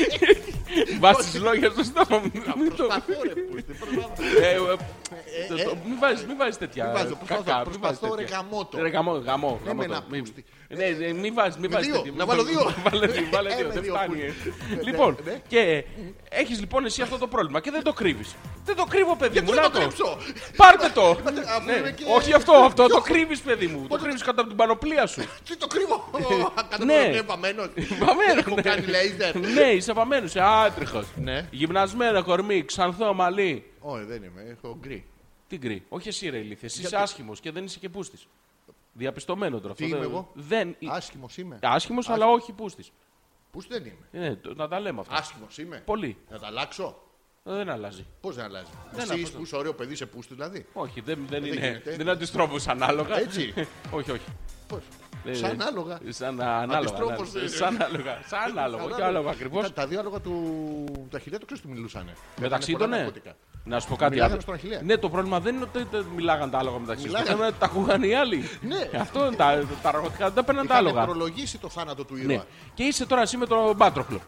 Βάζεις λόγια στο στόμα μου. Μην το- Προσπαθώ, ρε, πούστη, προσπαθώ. Ε, ε, το- το- Μην βάζεις- μην βάζεις τέτοια. Μην βάζω, προσπαθώ, κακά, μην βάζεις προσπαθώ, ρε, τέτοια. γαμώ το. Ρε γαμό, γαμό. με γαμό ένα το. Μην- πούστη. Ναι, ναι, μην βάζεις, μην Με βάζεις δύο, τέτοια. να βάλω δύο. Βάλε δύο, βάλε Ε, δύο, βάλε με δύο, δεν δύο φτάνει. πούστη. Λοιπόν, Ναι, ναι. και έχεις λοιπόν εσύ αυτό το πρόβλημα και δεν το κρύβεις. Δεν το κρύβω, παιδί Γιατί μου, να να το το. κρύψω; Πάρτε το. αφού Ναι, είμαι και- Όχι αυτό, αυτό το κρύβεις, παιδί μου. Το κρύβεις κάτω από την πανοπλία σου. Τι το κρύβω; Κάτω Ναι. από τον βαμμένος. Βαμμένο, Έχω ναι. κάνει λέιζερ. Ναι, είσαι βαμμένος, είσαι άτριχος. Ναι. Γυμνασμένο κορμί, ξανθό μαλλί. Όχι, δεν είμαι. Έχω γκρι. Τι γκρι; Όχι εσύ, ρε ηλίθιε. Εσύ είσαι Γιατί; άσχημος και δεν είσαι και πούστης. Διαπιστωμένο τώρα. Τι αυτό είμαι δεν- εγώ; Δεν. Άσχημος είμαι. Άσχημος, αλλά όχι πούστης. Πού δεν είμαι. Ναι, το- να τα λέμε αυτά. Άσχημος είμαι. Πολύ. Να τα αλλάξω; Δεν αλλάζει. Πώς δεν αλλάζει; Δεν Εσύ αλλάζει. που είσαι ωραίο παιδί, σε πούστης δηλαδή; Όχι, δεν, δεν είναι. γίνεται. Δεν είναι αντιστρόφο ανάλογα. Έτσι; όχι, όχι. Πώς; Ε, Σαν άλογα. Σαν ανάλογα. Αντιστρόφως, ανάλογα. ε, Σαν ανάλογα. Σαν ανάλογα. Όχι άλογα ακριβώς. Τα, τα δύο άλογα του, του Αχιλέα το ξέρεις τι μιλούσαν. Μεταξύ των, ναι. Να σου πω κάτι Μιλάγανε άλλο. στον Αχιλλέα. Ναι, το πρόβλημα δεν είναι ότι δεν μιλάγαν τα άλογα μεταξύ τους. Το Μιλάγανε. πρόβλημα είναι ότι τα ακούγαν οι άλλοι. Ναι. Αυτό είναι τα, τα αργοτικά δεν τα παίρναν τα Είχαν άλογα. προλογίσει το θάνατο του Ναι. ήρωα. Και είσαι τώρα εσύ με τον Πάτροκλο.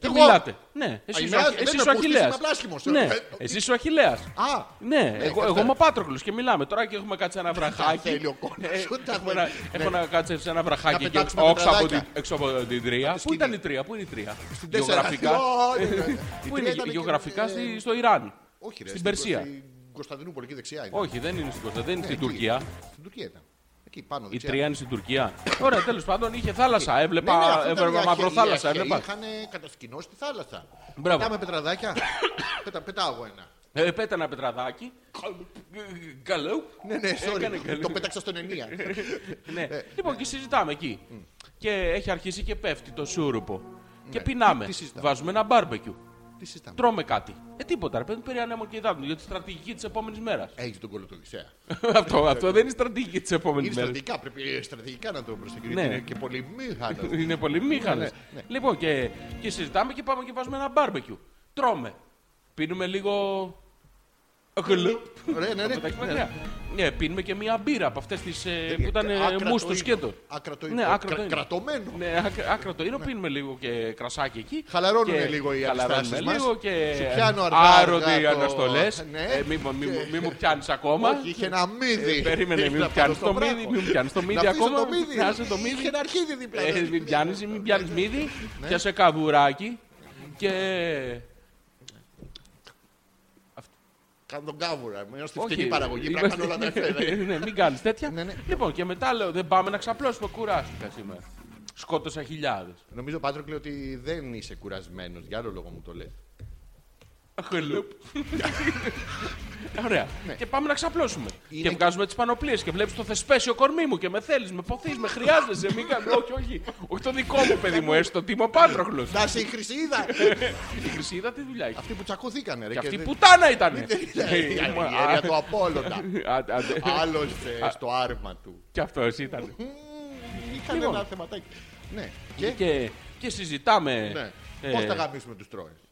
Και Εγώ. μιλάτε. Ναι, εσύ Α, είσαι είμαι- ο- δεν εσύ είμαι είσαι ο πούστης, Αχιλέας. είμαι απλά άσχημος. Ναι, Ε, εσύ είσαι ο Αχιλέας. Α, Ναι, εγώ, εγώ αυτό. είμαι ο Πάτροκλος και μιλάμε τώρα και έχουμε κάτσει ένα βραχάκι. θέλει ο κόνος Ε, σου, τα Έχουμε θέλει. ένα- έχω να κάτσει σε ένα βραχάκι Να και πετάξουμε έξω από, πετραδάκια. την, έξω από την τρία. Πού σκηνή. ήταν η τρία, πού είναι η τρία; τέσσερα. Γεωγραφικά. Ω, ναι, ναι, ναι. Η Πού τρία είναι ήταν και- γεωγραφικά ε, στη- στο Ιράν. Όχι, ρε, Στην Περσία. Στην Κωνσταντινούπολη εκεί δεξιά είναι. Όχι, δεν είναι στην Κωνσταντίνα, δεν είναι στην εκεί. Τουρκία. Στην Τουρκία ήταν. Εκεί πάνω. Η δεξιά. τρία είναι στην Τουρκία. Ωραία, τέλος πάντων είχε θάλασσα. Ναι, ναι, Έβλεπα, αυτό ήταν έβλεπα οι μαύρο αρχαίοι- θάλασσα. οι αρχαίοι Έβλεπα. Είχαν κατασκηνώσει τη θάλασσα. Μπράβο. Πετάμε πετραδάκια. Πετα, πετάω εγώ ένα. Ε, πέτα ένα πετραδάκι. Καλό. Ναι, ναι, Έκανε sorry. καλή. Το πέταξα στον ενία. Ναι. Ε, Λοιπόν, και συζητάμε εκεί. Και έχει αρχίσει και πέφτει το σούρουπο. Και πεινάμε. Ναι. Τι συζητάμε; Βάζουμε ένα μπάρμπεκιου. Τι συζητάμε; Τρώμε κάτι. Ε, τίποτα. Ρε παιδί, περί ανέμο και υδάτων για τη στρατηγική της επόμενης μέρας. Έχεις τον κόλλο του Οδυσσέα. αυτό, αυτό δεν είναι στρατηγική της επόμενης Είναι μέρας. στρατηγικά, πρέπει στρατηγικά να το προσεγγίσει. Ναι. Είναι και πολύ μήχανος. είναι πολύ μήχανος. Ναι, ναι. Λοιπόν, και, και συζητάμε και πάμε και βάζουμε ένα μπάρμπεκιου. τρώμε. Πίνουμε λίγο. Γλουπ. Ωραία, ναι, ναι. Από τα εκμετρία. Ναι, πίνουμε και μία μπύρα από αυτές τις που ήταν Άκρατο μου στο ίνο. σκέτο. Άκρατο Ναι, ίνο. άκρατο Κρα- ίνο. κρατωμένο. Ναι, άκρα- άκρατο είναι. Πίνουμε λίγο και κρασάκι εκεί. Χαλαρώνουν Και λίγο οι χαλαρώνουμε αντιστάσεις μας. λίγο και Σου πιάνω αργά, άρωτη αργά το- αναστολές. Ναι. Μη, μη, Και- μη μου πιάνεις ακόμα. Όχι, είχε ένα μύδι. Ε, Περίμενε, Ήρθε μην από πιάνεις στο το βράχο. μύδι, μην πιάνεις το μύδι Να αφήσω ακόμα. το μύδι. Πιάσε το μύδι. Είχε ένα αρχίδι δίπλα. Ε, μην πιάνεις, μην πιάνεις μύδι. Πιάσε καβουράκι. Και. Κάνω τον κάβουρα. Είμαι στη Όχι, φτηνή παραγωγή. Πρέπει να είμαστε- κάνω όλα τα εφέδρα. Ναι, μην κάνεις τέτοια. Ναι, ναι. Λοιπόν, και μετά λέω δεν πάμε να ξαπλώσουμε. Κουράστηκα σήμερα. Σκότωσα χιλιάδες. Νομίζω, Πάτροκλε, ότι δεν είσαι κουρασμένος. Για άλλο λόγο μου το λες. Χλουπ. Ωραία. Και πάμε να ξαπλώσουμε. Ναι. Είναι Και και- βγάζουμε τις πανοπλίες και βλέπεις το θεσπέσιο κορμί μου και με θέλεις, με ποθείς, με χρειάζεσαι. Μην κάνω. Όχι, όχι. Όχι το δικό μου παιδί μου, έστω ότι είμαι ο Πάτροκλος. Να είσαι η Χρυσίδα. Η Χρυσίδα τι δουλειά έχει; Αυτοί που τσακωθήκανε. ρε, Και αυτή δεν- πουτάνα ήταν. Η αίρια του Απόλλωνα. Άλλος ε, στο άρμα του. Και αυτός ήταν. Είχαν Λοιπόν. ένα θεματάκι. Ναι. Και, Και, και συζητάμε. ναι. ε, Πώς θα γαμίσουμε τους τρώες;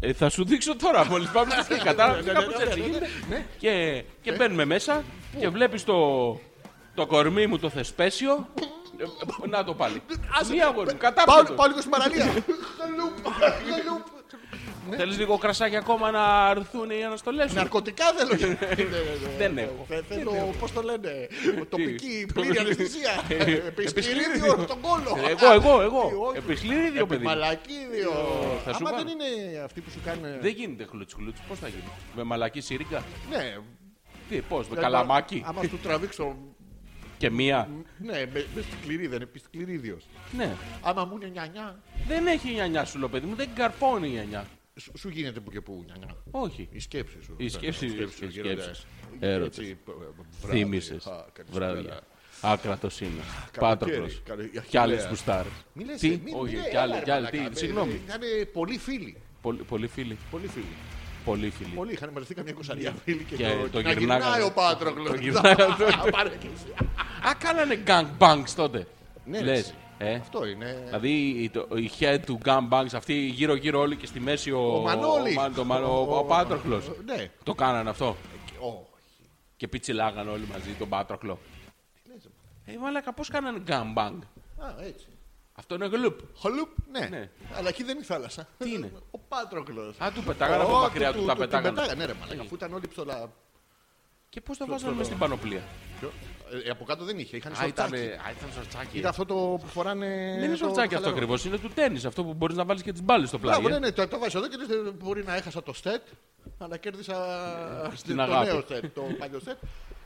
Ε, θα σου δείξω τώρα μόλις πάμε στη σκηνή. Κατάλαβες; Ναι, ναι, κάπως ναι, έτσι ναι, ναι, γίνεται. ναι. Και, και μπαίνουμε μέσα και βλέπεις το, το κορμί μου το θεσπέσιο. Ε, Να το πάλι. Μία αγόρι μου, Πάω κατάπτωτο. πάω λίγο στην παραλία. Χαλούπ, χαλούπ. Θέλεις λίγο κρασάκι ακόμα να έρθουν οι αναστολές σου; Ναρκωτικά θέλω. Δεν έχω. Θε- Θέλω, πώς το λένε, τοπική Το- πλήρη αναισθησία. Ε, Επισκλήριδιο στον κόλο. Εγώ, εγώ, εγώ. όχι. Επισλήριδιο παιδί. μου. Μαλακίδιο. θα σου Άμα κάνω. δεν είναι αυτοί που σου κάνουν. Δεν γίνεται χλούτς χλούτς. Πώς θα γίνει; Με μαλακή σύριγγα. Ναι. Τι, πώς, με καλαμάκι; Άμα σου τραβήξω. Και μία; Ναι, με με σκληρή δεν είναι επισκληρίδιος. Ναι. Άμα μου είναι νιανιά, Δεν έχει νιανιά σου, λέω παιδί μου. Δεν καρπώνει η νιανιά. Σου σου γίνεται που και που νιανιά. Όχι. Η σκέψη σου. Η σκέψη- Η η γίνονται σκέψη. Έρωτες. έτσι, π- βράδυ. Θύμησες. Α, καλησπέρα. Βράδια. Άκρατο είναι. Καλοκαίρι, Πάτροκλος. καλο- η Κι άλλες Αχιλλέας. γουστάρε. Μη λες, Τι, μη- μη- όχι, μη- κι έλα, άλλοι, ρε κι άλλοι. μαλάκα. Τι, συγγνώμη. Είχαν πολλοί φίλοι. Πολύ, πολύ φίλοι. Πολλοί φίλοι. Πολύ φίλοι. Πολλοί είχαν μαζευτεί καμιά κοσαριά φίλοι και, Και το, το να γυρνάγανε. γυρνάει ο Πάτροκλος. Το γυρνάγανε. Πάρε εκκλησία. Α, κάνανε gang bangs τότε. Ναι, ρε, Λες, εσύ. Ε; Αυτό είναι. Δηλαδή η, το, η head του gang bangs, αυτή γύρω-γύρω όλοι και στη μέση ο, Ο Μανώλης. ο, Μα- το Μα- ο, ο, Πάτροκλος. Ναι. Το κάνανε αυτό. Όχι. Και πιτσιλάγανε όλοι μαζί τον Πάτροκλο. Ε, μαλάκα, πώς κάνανε gang bang. Α, έτσι. Αυτό είναι γλουπ. Χολούπ, ναι. Ναι. Αλλά εκεί δεν είναι η θάλασσα. Τι είναι; Ο Πάτροκλος. Α, του πετάγανε από Ω, μακριά του- του, τα του- του πετάγανε. πετάγανε, ναι, ρε μαλάκα, αφού ήταν όλοι ψωλά. Και πώς τα βάζανε μες στην πανοπλία; Ποιο; Ε, από κάτω δεν είχε, είχαν Α, ήταν, σορτσάκι. α, ήταν σορτσάκι. Ήταν αυτό το που φοράνε. Δεν είναι το σορτσάκι αυτό χαλαρό. ακριβώς. Είναι του τέννη. Αυτό που μπορείς να βάλεις και τις μπάλες στο πλάι. Μπράβο, ε. ναι, ναι, το, το βάζω εδώ και λες, μπορεί να έχασα το στετ, αλλά κέρδισα Στην το αγάπη. νέο στετ, το παλιό στετ.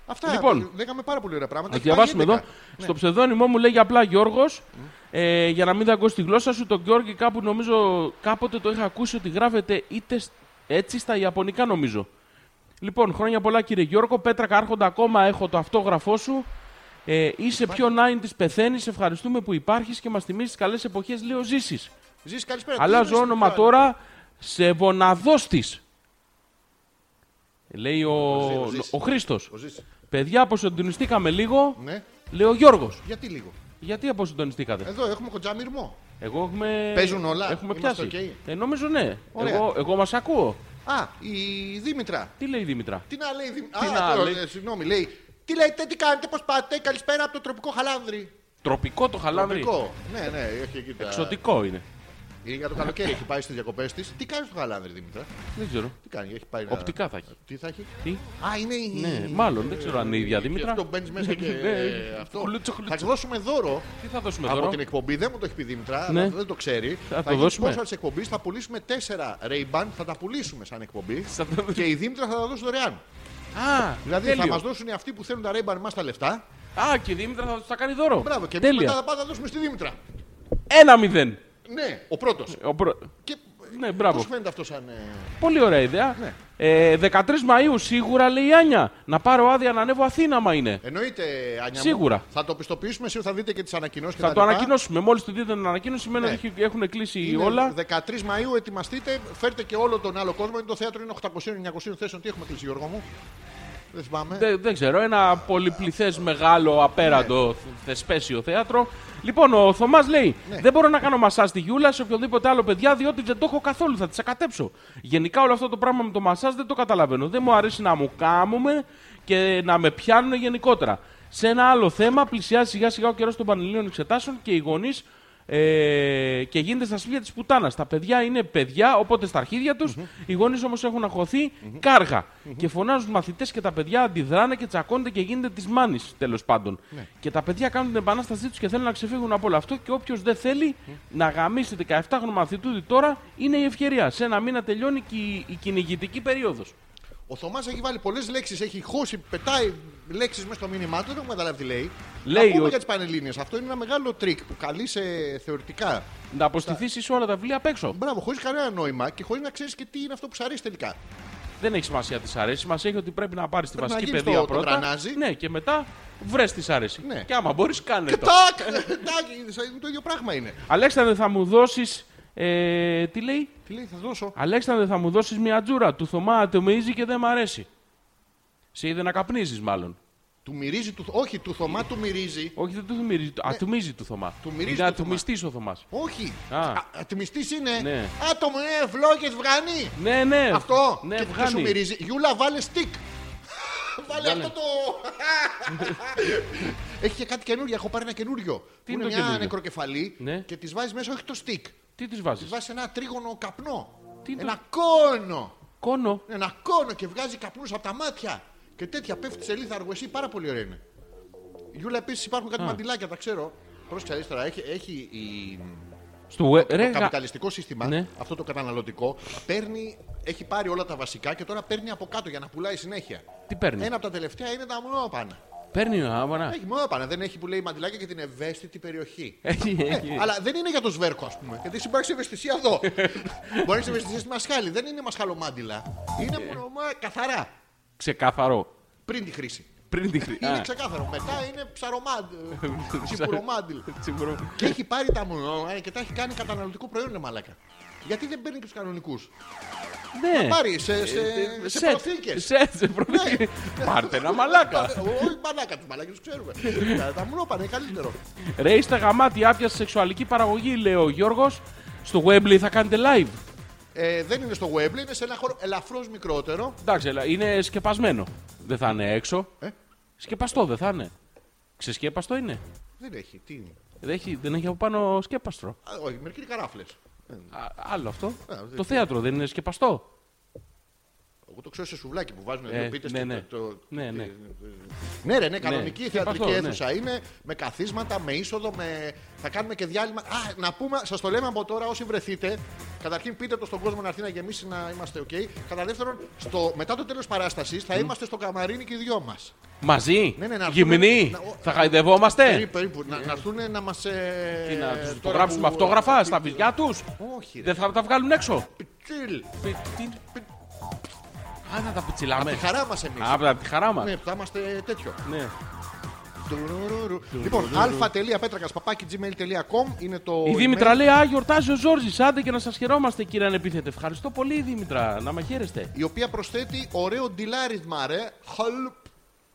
Αυτά, Λοιπόν. λέγαμε πάρα πολύ ωραία πράγματα. Να Έχει πάει διαβάσουμε εδώ. 11. Στο ψευδόνυμό μου λέγει απλά Γιώργος. Ε, για να μην δαγκώσει τη γλώσσα σου, τον Γιώργη κάπου νομίζω κάποτε το είχα ακούσει ότι γράφεται είτε σ- έτσι στα Ιαπωνικά νομίζω. Λοιπόν, χρόνια πολλά κύριε Γιώργο. Πέτρακα άρχοντα ακόμα έχω το αυτόγραφό σου. Ε, είσαι πιο 90 πεθαίνεις. Ευχαριστούμε που υπάρχεις και μας θυμίζεις τις καλές εποχές. Λέω ζήσεις. Ζεις καλησπέρα. Τι Αλλάζω είναι όνομα στην τώρα σε Βοναδώστης. Λέει ο, Ζή- ο Ζής. ο Χρήστος. Ο Ζής. Παιδιά, αποσυντονιστήκαμε λίγο. Ναι, Λέει ο Γιώργος. γιατί λίγο; Γιατί αποσυντονιστήκατε; Εδώ έχουμε κοντζάμιρμό. Εγώ έχουμε. Παίζουν όλα; Έχουμε Είμαστε πιάσει. οκ; Ε, νομίζω ναι. Ωραία. Εγώ, εγώ μας ακούω. Α, η Δήμητρα. Τι λέει η Δήμητρα; Τι να λέει η Δήμητρα. Τι Α, να το- λέει; ε, Συγγνώμη, λέει. Τι λέτε, τι κάνετε, πώς πάτε, καλησπέρα από το τροπικό χαλάνδρι. Τροπικό το χαλάνδρι; Τροπικό. Ναι, ναι, έχει εκεί τα. Εξωτικό είναι. Είναι για το καλοκαίρι, έχει πάει στις διακοπές της. Τι κάνεις στο χαλάνδρι, Δήμητρα. Δεν ξέρω. Τι κάνει, έχει πάει. να- Οπτικά θα έχει. Τι θα έχει; Τι; Α, είναι η. Ναι, μάλλον δεν ξέρω αν είναι η ίδια Και Δήμητρα. αυτό μπαίνεις μέσα και. Ναι, αυτό. χλούτσο, Θα χλούτσο. της δώσουμε δώρο Τι θα δώσουμε από τώρα. την εκπομπή. Δεν μου το έχει πει η Δήμητρα, Ναι. αλλά δεν το ξέρει. Θα το γίνει δώσουμε. sponsor της εκπομπής, θα πουλήσουμε τέσσερα Ray-Ban, θα τα πουλήσουμε σαν εκπομπή. Θα το- και η Δήμητρα θα τα δώσει δωρεάν. Α, Δηλαδή τέλειος. θα μας δώσουν αυτοί που θέλουν τα Ray-Ban μας τα λεφτά. Α, και η Δήμητρα θα τους τα κάνει δώρο. Μπράβο, και εμείς μετά Τέλεια. θα πάμε να δώσουμε στη Δήμητρα. Ένα μηδέν. Ναι, ο πρώτος. Ο προ- Και Ναι, μπράβο. Πώς φαίνεται αυτό σαν. ε, Πολύ ωραία ιδέα. Ναι. Ε, 13 Μαΐου σίγουρα λέει η Άνια. Να πάρω άδεια να ανέβω Αθήνα, άμα είναι. Εννοείται, Άνια. Σίγουρα. Μου. Θα το πιστοποιήσουμε, εσύ θα δείτε και τις ανακοινώσεις. Θα το ανακοινώσουμε. Μόλις το δείτε την ανακοίνωση, σημαίνει Ναι. ότι έχει- έχουν κλείσει Είναι όλα. 13 Μαΐου, ετοιμαστείτε, φέρτε και όλο τον άλλο κόσμο. Είναι το θέατρο είναι 800-900 θέσεων. Τι έχουμε κλείσει, Γιώργο μου; Δεν θυμάμαι. Δεν, δεν ξέρω, ένα πολυπληθές μεγάλο απέραντο θεσπέσιο θέατρο. Λοιπόν, ο Θωμάς λέει: Δεν μπορώ να κάνω μασά στη Γιούλα σε οποιοδήποτε άλλο παιδιά, διότι δεν το έχω καθόλου. Θα τη ακατέψω. Γενικά όλο αυτό το πράγμα με το μασάζ δεν το καταλαβαίνω. Δεν μου αρέσει να μου κάμουμε και να με πιάνουν γενικότερα. Σε ένα άλλο θέμα, πλησιάζει σιγά σιγά ο καιρός των Πανελλήνιων εξετάσεων και οι γονείς ε, και γίνεται στα σπίτια της πουτάνας. Τα παιδιά είναι παιδιά, οπότε στα αρχίδια τους. Οι γονείς όμως έχουν αγχωθεί κάργα. Και φωνάζουν μαθητές και τα παιδιά αντιδράνε και τσακώνται και γίνεται της μάνης τέλος πάντων. Και τα παιδιά κάνουν την επανάστασή τους και θέλουν να ξεφύγουν από όλο αυτό. Και όποιος δεν θέλει να γαμίσει 17χρονο μαθητούδι τώρα είναι η ευκαιρία. Σε ένα μήνα τελειώνει και η, η κυνηγητική περίοδος. Ο Θωμάς έχει βάλει πολλές λέξεις, έχει χώσει, πετάει λέξεις μέσα στο μήνυμά του. Δεν έχουμε καταλάβει τι λέει. Λέει Να πούμε ότι- για τις Πανελλήνιες. Αυτό είναι ένα μεγάλο τρικ που καλεί σε θεωρητικά. Να αποστηθήσεις όλα τα βιβλία απ' έξω. Μπράβο, χωρίς κανένα νόημα και χωρίς να ξέρεις και τι είναι αυτό που σου αρέσει τελικά. Δεν έχει σημασία τι αρέσει. Μας έχει ότι πρέπει να πάρεις τη Πρέπει να βασική γίνεις παιδεία το- το πρώτα. γρανάζι. ναι, και μετά βρες τι αρέσει. Ναι. Και άμα μπορείς, κάνε το. Τάκ! Τάκ! είναι Το ίδιο πράγμα είναι. Αλέξανδρε, θα μου δώσεις. Ε, τι λέει, Τι λέει, θα δώσω. Αλέξανδρε, θα μου δώσεις μια τζούρα. Του Θωμά ατομίζει και δεν μ' αρέσει. Σε είδε να καπνίζεις, μάλλον. Του μυρίζει, του... όχι, του Θωμά του μυρίζει. Όχι, δεν του μυρίζει. του- Ατομίζει του Θωμά. Ναι. Του μυρίζει Είναι του Θωμά. ατομιστή ο Θωμάς. Όχι. Α. Ατιμιστή είναι. Ναι. Άτομο, ε, φλόγε βγάνει. Ναι, ναι. Αυτό. Ναι, και τι σου βγάνει. μυρίζει. Γιούλα, βάλε στικ. Βάλε Βάλε. αυτό το. Έχει και κάτι καινούριο. Έχω πάρει ένα καινούριο. Που είναι είναι το μια καινούριο; νεκροκεφαλή Ναι. και τη βάζεις μέσα όχι το στικ. Τι τη Τη βάζεις. βάζει ένα τρίγωνο καπνό. Τι είναι ένα κόνο. Κόνο. Ένα κόνο και βγάζει καπνούς από τα μάτια. Και τέτοια πέφτει σε λίθαργο. Εσύ πάρα πολύ ωραία είναι. Γιούλα, επίσης υπάρχουν κάτι Α. μαντιλάκια, τα ξέρω. Πρόσεξε αριστερά. Έχει, έχει η, Στο web. το Ρε, γα- καπιταλιστικό σύστημα, Ναι. αυτό το καταναλωτικό, παίρνει, έχει πάρει όλα τα βασικά και τώρα παίρνει από κάτω για να πουλάει συνέχεια. Τι παίρνει; Ένα από τα τελευταία είναι τα μονόπανα. Παίρνει άμανα. Έχει μονόπανα, δεν έχει που λέει μαντιλάκια για την ευαίσθητη περιοχή. Έχει, Ε, έχει. αλλά δεν είναι για το σβέρκο, ας πούμε. Γιατί συμπράξει ευαισθησία εδώ. Μπορεί να έχει ευαισθησία στη μασχάλη. Δεν είναι μασχαλομάντιλα. Είναι μονομά καθαρά. Ξεκάθαρο. Πριν τη χρήση. Πριν τη χρήση. Είναι ξεκάθαρο. Μετά είναι ψαρομάντιλ. Τσιπουρομάντιλ. Τσιμπουρό. Και έχει πάρει τα μονόπανα και τα έχει κάνει καταναλωτικό προϊόν, ρε μαλάκα. Γιατί δεν παίρνει τους κανονικούς; Ναι. Πάρει σε, σε, σε Σετ. προθήκες. Σετ, σε προθήκες. Πάρτε ένα μαλάκα. Όχι μαλάκα, τους μαλάκε τους ξέρουμε. Τα- Τα μονόπανα είναι καλύτερο. Ρε, είστε γαμάτι, άπιασε σεξουαλική παραγωγή, λέει ο Γιώργος. Στο Webley θα κάνετε live. Ε, δεν είναι στο Webley, είναι σε ένα χώρο ελαφρώς μικρότερο. Εντάξει, αλλά είναι σκεπασμένο. Δεν θα είναι έξω. Ε; Σκεπαστό δεν θα είναι. Ξεσκέπαστο είναι. Δεν έχει, τι είναι. Δεν έχει, δεν έχει από πάνω σκέπαστρο. Α, όχι, μερικοί είναι καράφλες. Α, άλλο αυτό. δεν- το θέατρο δεν είναι σκεπαστό. Εγώ το ξέρω σε σουβλάκι που βάζουν Ε, δύο πίτε. ναι, ναι. Ναι, ναι. Ναι, ρε, ναι, κανονική Ναι, θεατρική σκεπαστό, ναι. αίθουσα είναι με καθίσματα, με είσοδο, με... θα κάνουμε και διάλειμμα. Α, να πούμε, σας το λέμε από τώρα, όσοι βρεθείτε, καταρχήν πείτε το στον κόσμο να έρθει να γεμίσει να είμαστε OK. Κατά δεύτερον, στο... μετά το τέλος παράστασης θα είμαστε στο καμαρίνι και οι δυο μας. Μαζί; Ναι, ναι, να έρθουμε- Γυμνή; να- ο- Θα χαϊδευόμαστε; Περίπου, περίπου. Να, να έρθουν να μας. Ε... Τι να τους τώρα υπογράψουμε που- αυτόγραφα στα βυζιά τους; Όχι, ρε. Δεν θα τα βγάλουν έξω; Πιτσίλ. Πι- τι- Α, να τα πιτσιλάμε. Τη χαρά μας εμείς. Α, από τη χαρά μας. Ναι, θα είμαστε τέτοιο. Ναι. Τουρουρουρου. Λοιπόν, α.πέτρακα.gmail.com είναι το. Η email. Δήμητρα λέει: Α, γιορτάζει ο Ζόρζης. Άντε και να σας χαιρόμαστε, κύριε Ανεπίθετε. Ευχαριστώ πολύ, Δήμητρα. Να με χαίρεστε. Η οποία προσθέτει ωραίο ντυλάρισμα, ρε. Χαλπ.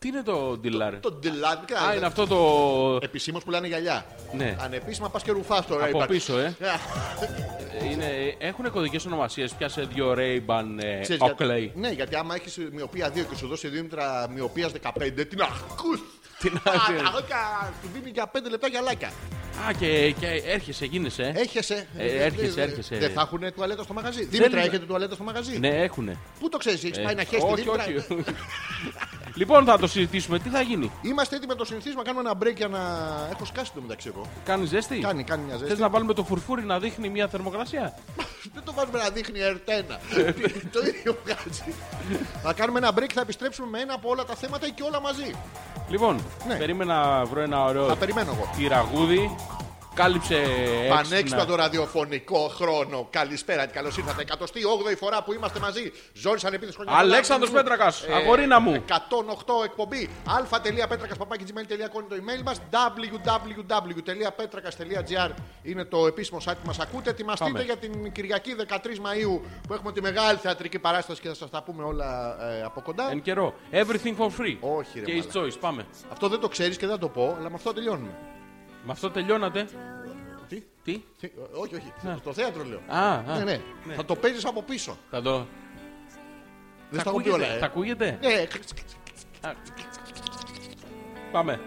Τι είναι το ντυλάρε. Το ντυλάρισμα. Α, είναι αυτό το. Επισήμως που λένε γυαλιά. Ναι. Ανεπίσημα πας και ρουφάς τώρα. Από υπάρχει. πίσω, ε. Α, Είναι, έχουν κωδικές ονομασίες. Πιάσε δύο Ray-Ban ε, ξέρεις γιατί- Oakley. Ναι, γιατί άμα έχεις μοιοπία 2 και σου δώσει Δήμητρα μοιοπίας 15, την ακούς. Τι να- Του δίνει για 5 λεπτά γυαλάκια. Α, και, και έρχεσαι, γίνεσαι. Ε. Έχεσαι. Ε, έρχεσαι, έρχεσαι. Δεν θα έχουν τουαλέτα στο μαγαζί. Δήμητρα, είναι- έχετε τουαλέτα στο μαγαζί; Ναι, έχουνε. Πού το ξέρεις, έχει Ε, πάει να χέσει τη όχι, Δήμητρα. όχι. λοιπόν, θα το συζητήσουμε. Τι θα γίνει; Είμαστε έτοιμοι να το συνηθίσουμε, να κάνουμε ένα break για να. Έχω σκάσει το μεταξύ εγώ. Κάνει ζέστη; Κάνει, κάνει μια Θες ζέστη. να βάλουμε το φουρφούρι να δείχνει μια θερμοκρασία; Δεν το βάζουμε να δείχνει ερτένα. το ίδιο βγάζει. θα κάνουμε ένα break, θα επιστρέψουμε με ένα από όλα τα θέματα και όλα μαζί. Λοιπόν, Ναι. περίμενα να βρω ένα ωραίο Θα περιμένω εγώ. τυραγούδι Κάλυψε Πανέξυπνα έξυπνα. το ραδιοφωνικό χρόνο. Καλησπέρα, καλώς ήρθατε. 108η φορά που είμαστε μαζί. Ζόρι ανεπίθεση χρόνια. Αλέξανδρος πολλά. Πέτρακας, αγορίνα μου. 108 εκπομπή. α.πέτρακα.gmail.com το email μας. www.petrakas.gr είναι το επίσημο site που μας ακούτε. Ετοιμαστείτε Πάμε. για την Κυριακή 13 Μαου που έχουμε τη μεγάλη θεατρική παράσταση και θα σας τα πούμε όλα ε, από κοντά. Εν καιρό. Everything for free. Όχι, ρε Και his μάλακα. choice. Πάμε. Αυτό δεν το ξέρεις και δεν θα το πω, αλλά με αυτό τελειώνουμε. Με αυτό τελειώνατε. Τι; Τι; Τι; Όχι, όχι. Ναι. Στο θέατρο λέω. Α, α. Ναι, ναι. Θα το παίζεις από πίσω. Θα το. Δεν Θα στα έχω πει ακούγεται; όλα. ε. Θα ακούγεται; Ναι, Πάμε.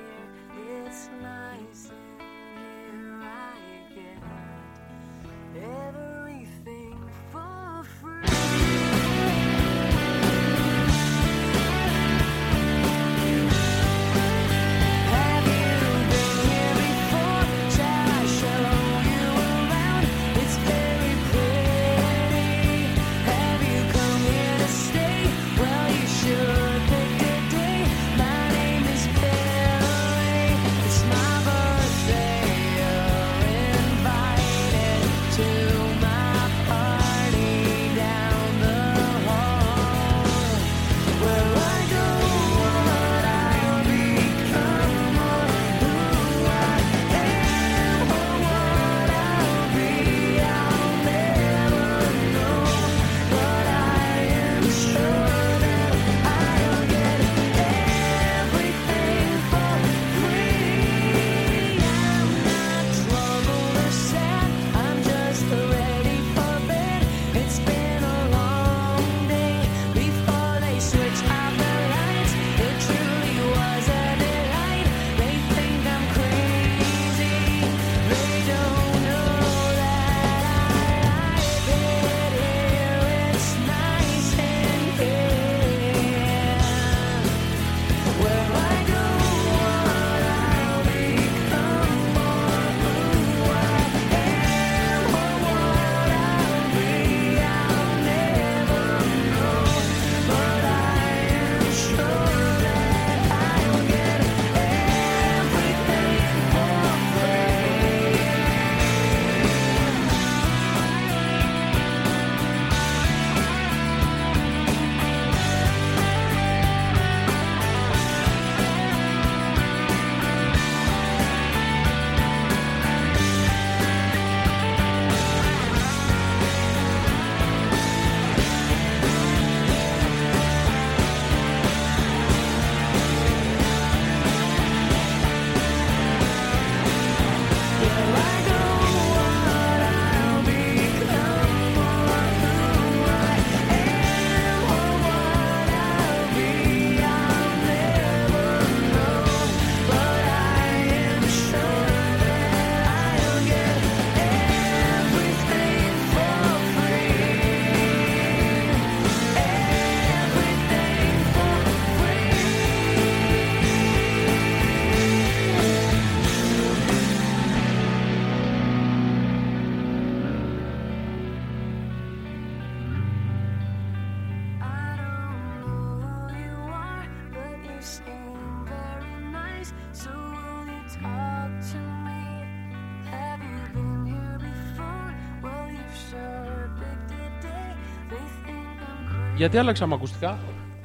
Γιατί άλλαξαμε ακουστικά;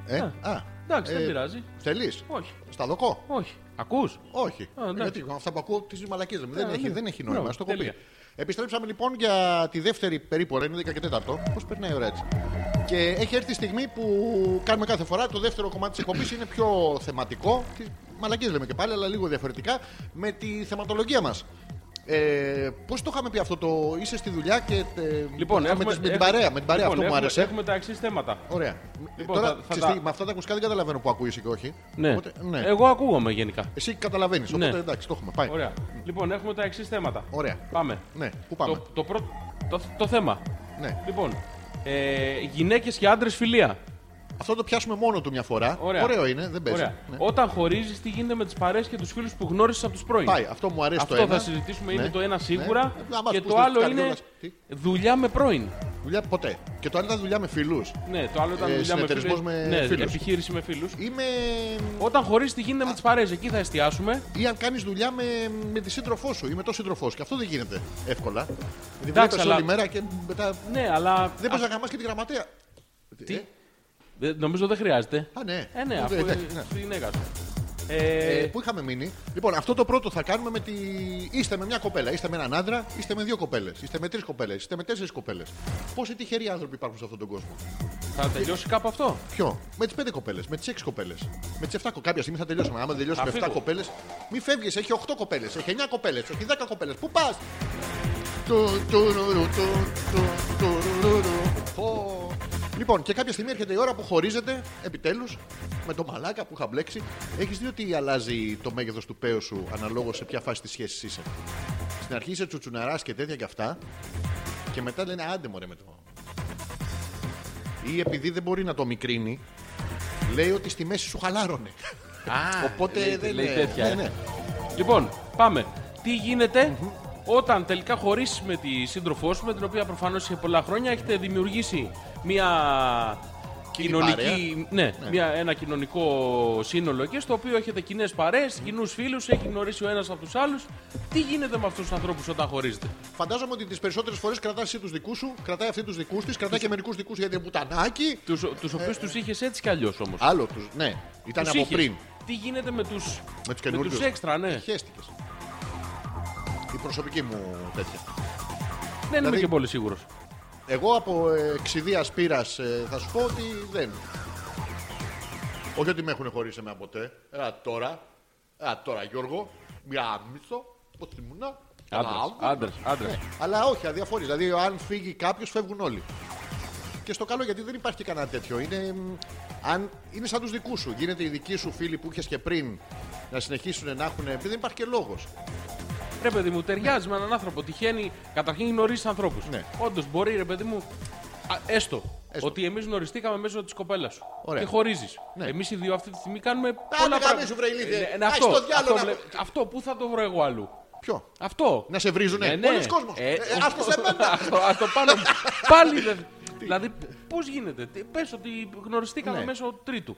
Ε, Α, α, Εντάξει, ε, δεν πειράζει. Θέλεις; Όχι. Στα δοκώ. Όχι. Ακούς; Όχι. Α, εντάξει. Γιατί αυτά που ακούω τις μαλακίε λέμε. Δεν, Α, έχει, ναι. δεν έχει νόημα. Μπράβο, Στο έχω πει. τέλεια. Επιστρέψαμε λοιπόν για τη δεύτερη περίπου ώρα, είναι 10 και 4. Πώς περνάει η ώρα έτσι. Και έχει έρθει η στιγμή που κάνουμε κάθε φορά. Το δεύτερο κομμάτι της εκπομπής είναι πιο θεματικό. Μαλακίε λέμε και πάλι, αλλά λίγο διαφορετικά. Με τη θεματολογία μας. Ε, Πώς το είχαμε πει αυτό το είσαι στη δουλειά και. ε, Λοιπόν, με, έχουμε, τις- με την έχουμε- παρέα. Με την παρέα λοιπόν, αυτό μου έχουμε- άρεσε. Έχουμε τα εξής θέματα. Ωραία. Λοιπόν, Τώρα, θα- θα ξέρεις τα- τι, με αυτά τα ακουστικά δεν καταλαβαίνω που ακούγεσαι και όχι. Ναι. Οπότε, ναι. Εγώ ακούγομαι γενικά. Εσύ καταλαβαίνεις. Οπότε Ναι. εντάξει, το έχουμε. Πάει. Ωραία. Λοιπόν, έχουμε τα εξής θέματα. Ωραία. Πάμε. Ναι, πού πάμε; Το, το, πρώτο- το, το θέμα. Ναι. Λοιπόν, ε, γυναίκες και άντρες φιλία. Αυτό το πιάσουμε μόνο του μια φορά. Ωραία. Ωραίο είναι, δεν παίζει. Ωραία. Ναι. Όταν χωρίζεις, τι γίνεται με τις παρέες και τους φίλους που γνώρισες από τους πρώην; Πάει, αυτό μου αρέσει Αυτό το ένα. θα συζητήσουμε, είναι Ναι. το ένα σίγουρα. Ναι. Να μας Και πούς το τις άλλο καρδιόλας. είναι Τι; δουλειά με πρώην. Δουλειά ποτέ. Και το άλλο ήταν δουλειά με φίλους. Ναι, το άλλο ήταν Ε, δουλειά με συνεταιρισμός φίλους. με ναι, φίλους. επιχείρηση με φίλους. Είμαι. Όταν χωρί τι γίνεται με τις παρέες, εκεί θα εστιάσουμε. ή αν κάνεις δουλειά με, με τη σύντροφό σου ή με τον σύντροφός σου. Και αυτό δεν γίνεται εύκολα. Γιατί Εντάξει, βλέπει αλλά- όλη μέρα και μετά. Ναι, αλλά. Δεν μπορεί να γαμάς και τη γραμματέα. Τι; Ε, Ε, Νομίζω δεν χρειάζεται. Α, ναι. Ε, ναι, Ε, αφού ναι, είναι ναι. στη γυναίκα σου. Ε, Ε, πού είχαμε μείνει; Λοιπόν, αυτό το πρώτο θα κάνουμε με τη. Είστε με μια κοπέλα, είστε με έναν άντρα, είστε με δύο κοπέλες, είστε με τρεις κοπέλες, είστε με τέσσερις κοπέλες. Πόσοι τυχεροί άνθρωποι υπάρχουν σε αυτόν τον κόσμο; θα τελειώσει κάπου αυτό; Ποιο; Με τις πέντε κοπέλες, με τις έξι κοπέλες, με τις 7 κοπέλε. Κάποια στιγμή θα τελειώσουμε. Άμα τελειώσουμε Θα με 7 φύγω. κοπέλες, μη φεύγεις. Έχει 8 κοπέλες, έχει 9 κοπέλες, έχει 10 κοπέλες. Πού πας! Λοιπόν, και κάποια στιγμή έρχεται η ώρα που χωρίζεται επιτέλους με το μαλάκα που είχα μπλέξει. Έχεις δει ότι αλλάζει το μέγεθος του πέου σου αναλόγως σε ποια φάση της σχέσης είσαι; Στην αρχή είσαι τσουτσουναράς και τέτοια και αυτά. Και μετά λένε άντε μωρέ με το. Ή επειδή δεν μπορεί να το μικρύνει, λέει ότι στη μέση σου χαλάρωνε. Α, Οπότε λέει, δεν λέει είναι- τέτοια. ναι, ε. ναι. Λοιπόν, πάμε. Τι γίνεται όταν τελικά χωρίσει με τη σύντροφό σου, με την οποία προφανώς σε πολλά χρόνια έχετε δημιουργήσει μια Κοινή κοινωνική. Ναι, Μια, ένα κοινωνικό σύνολο εκεί, στο οποίο έχετε κοινές παρέ, κοινούς φίλους, έχει γνωρίσει ο ένας από τους άλλους. Τι γίνεται με αυτούς τους ανθρώπους όταν χωρίζετε; Φαντάζομαι ότι τις περισσότερες φορές κρατάς εσύ τους δικούς σου, κρατάει αυτή τους δικούς της, κρατάει και μερικούς δικούς γιατί είναι πουτανάκι. Του τους οποίους τους είχες έτσι κι αλλιώς όμως. Άλλο τους, ναι, ήταν από πριν. Τι γίνεται με του Με τους καινούριους. τους έξτρα, ναι. Χαίστηκες. Η προσωπική μου τέτοια. Δεν είμαι δηλαδή- και πολύ σίγουρος. Εγώ από εξιδίας πείρας θα σου πω ότι δεν. Όχι ότι με έχουν χωρίσει εμένα ποτέ. Έλα τώρα. Έλα τώρα Γιώργο. Μια μισό. Πώς ήμουνα. Άντρες, άντρες. Αλλά όχι, αδιαφορείς. Δηλαδή, αν φύγει κάποιος, φεύγουν όλοι. Και στο καλό γιατί δεν υπάρχει και κανένα τέτοιο. Είναι, μ, αν, είναι σαν τους δικούς σου. Γίνεται οι δικοί σου φίλοι που είχες και πριν να συνεχίσουν να έχουν. Δεν υπάρχει και λόγος. Ρε παιδί μου, ταιριάζει με έναν άνθρωπο. Τυχαίνει, καταρχήν γνωρίζεις ανθρώπους. Ναι. Όντως μπορεί, ρε παιδί μου, α, έστω, Έστω. ότι εμείς γνωριστήκαμε μέσω της κοπέλας σου. Ωραία. Και χωρίζεις. Ναι. Εμείς οι δύο αυτή τη στιγμή κάνουμε Άντε, πολλά γαμίσου, βρε ηλίθιε. Ναι, ναι, Άι, αυτό, στο διάλογο αυτό, να- βλέ- αυτό, πού θα το βρω εγώ αλλού. Ποιο; Αυτό. Να σε βρίζουνε. Ναι, ναι. Όλος κόσμος. Ε, Ε, ας το σε μένα. αυτό, ας το πάνω. Πάλι δεν. δηλαδή, πώς γίνεται; Τι- Πες ότι γνωριστήκαμε Ναι. μέσω τρίτου.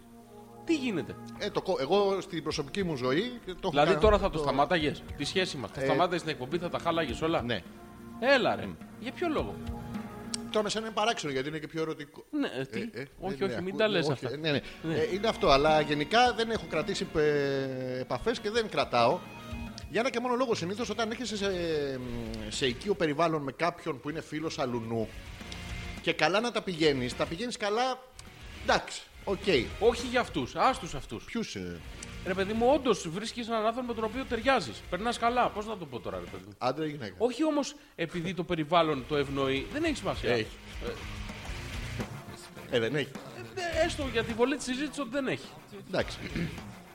Τι γίνεται; Ε, το, κο- εγώ στην προσωπική μου ζωή. Το έχω Δηλαδή κάνει- τώρα θα το σταμάταγε τη σχέση μας. Θα Ε, σταμάταγε την εκπομπή, θα τα χάλαγε όλα; Ναι. Έλα ρε. Για ποιο λόγο; Τώρα με σένα είναι παράξενο γιατί είναι και πιο ερωτικό. Ναι, ε, τι. Ε, ε, όχι, ναι, όχι, ναι, μην ακού- τα λες όχι, αυτά. Ναι, ναι. Ναι. Ε, είναι αυτό, αλλά γενικά δεν έχω κρατήσει επαφές και δεν κρατάω. Για ένα και μόνο λόγο συνήθως όταν έρχεσαι σε, σε οικείο περιβάλλον με κάποιον που είναι φίλος αλουνού και καλά να τα πηγαίνεις, τα πηγαίνεις καλά. Εντάξει, οκ. Όχι για αυτούς, άστους αυτούς. Ποιους. Ρε παιδί μου, όντως βρίσκεις έναν άνθρωπο με τον οποίο ταιριάζεις. Περνάς καλά. Πώς να το πω τώρα, ρε παιδί μου; άντρα ή γυναίκα; Όχι όμως επειδή το περιβάλλον το ευνοεί. Δεν έχει σημασία. Έχει. Ε, δεν έχει. Ε, Έστω για τη βολή της συζήτησης ότι δεν έχει. Εντάξει.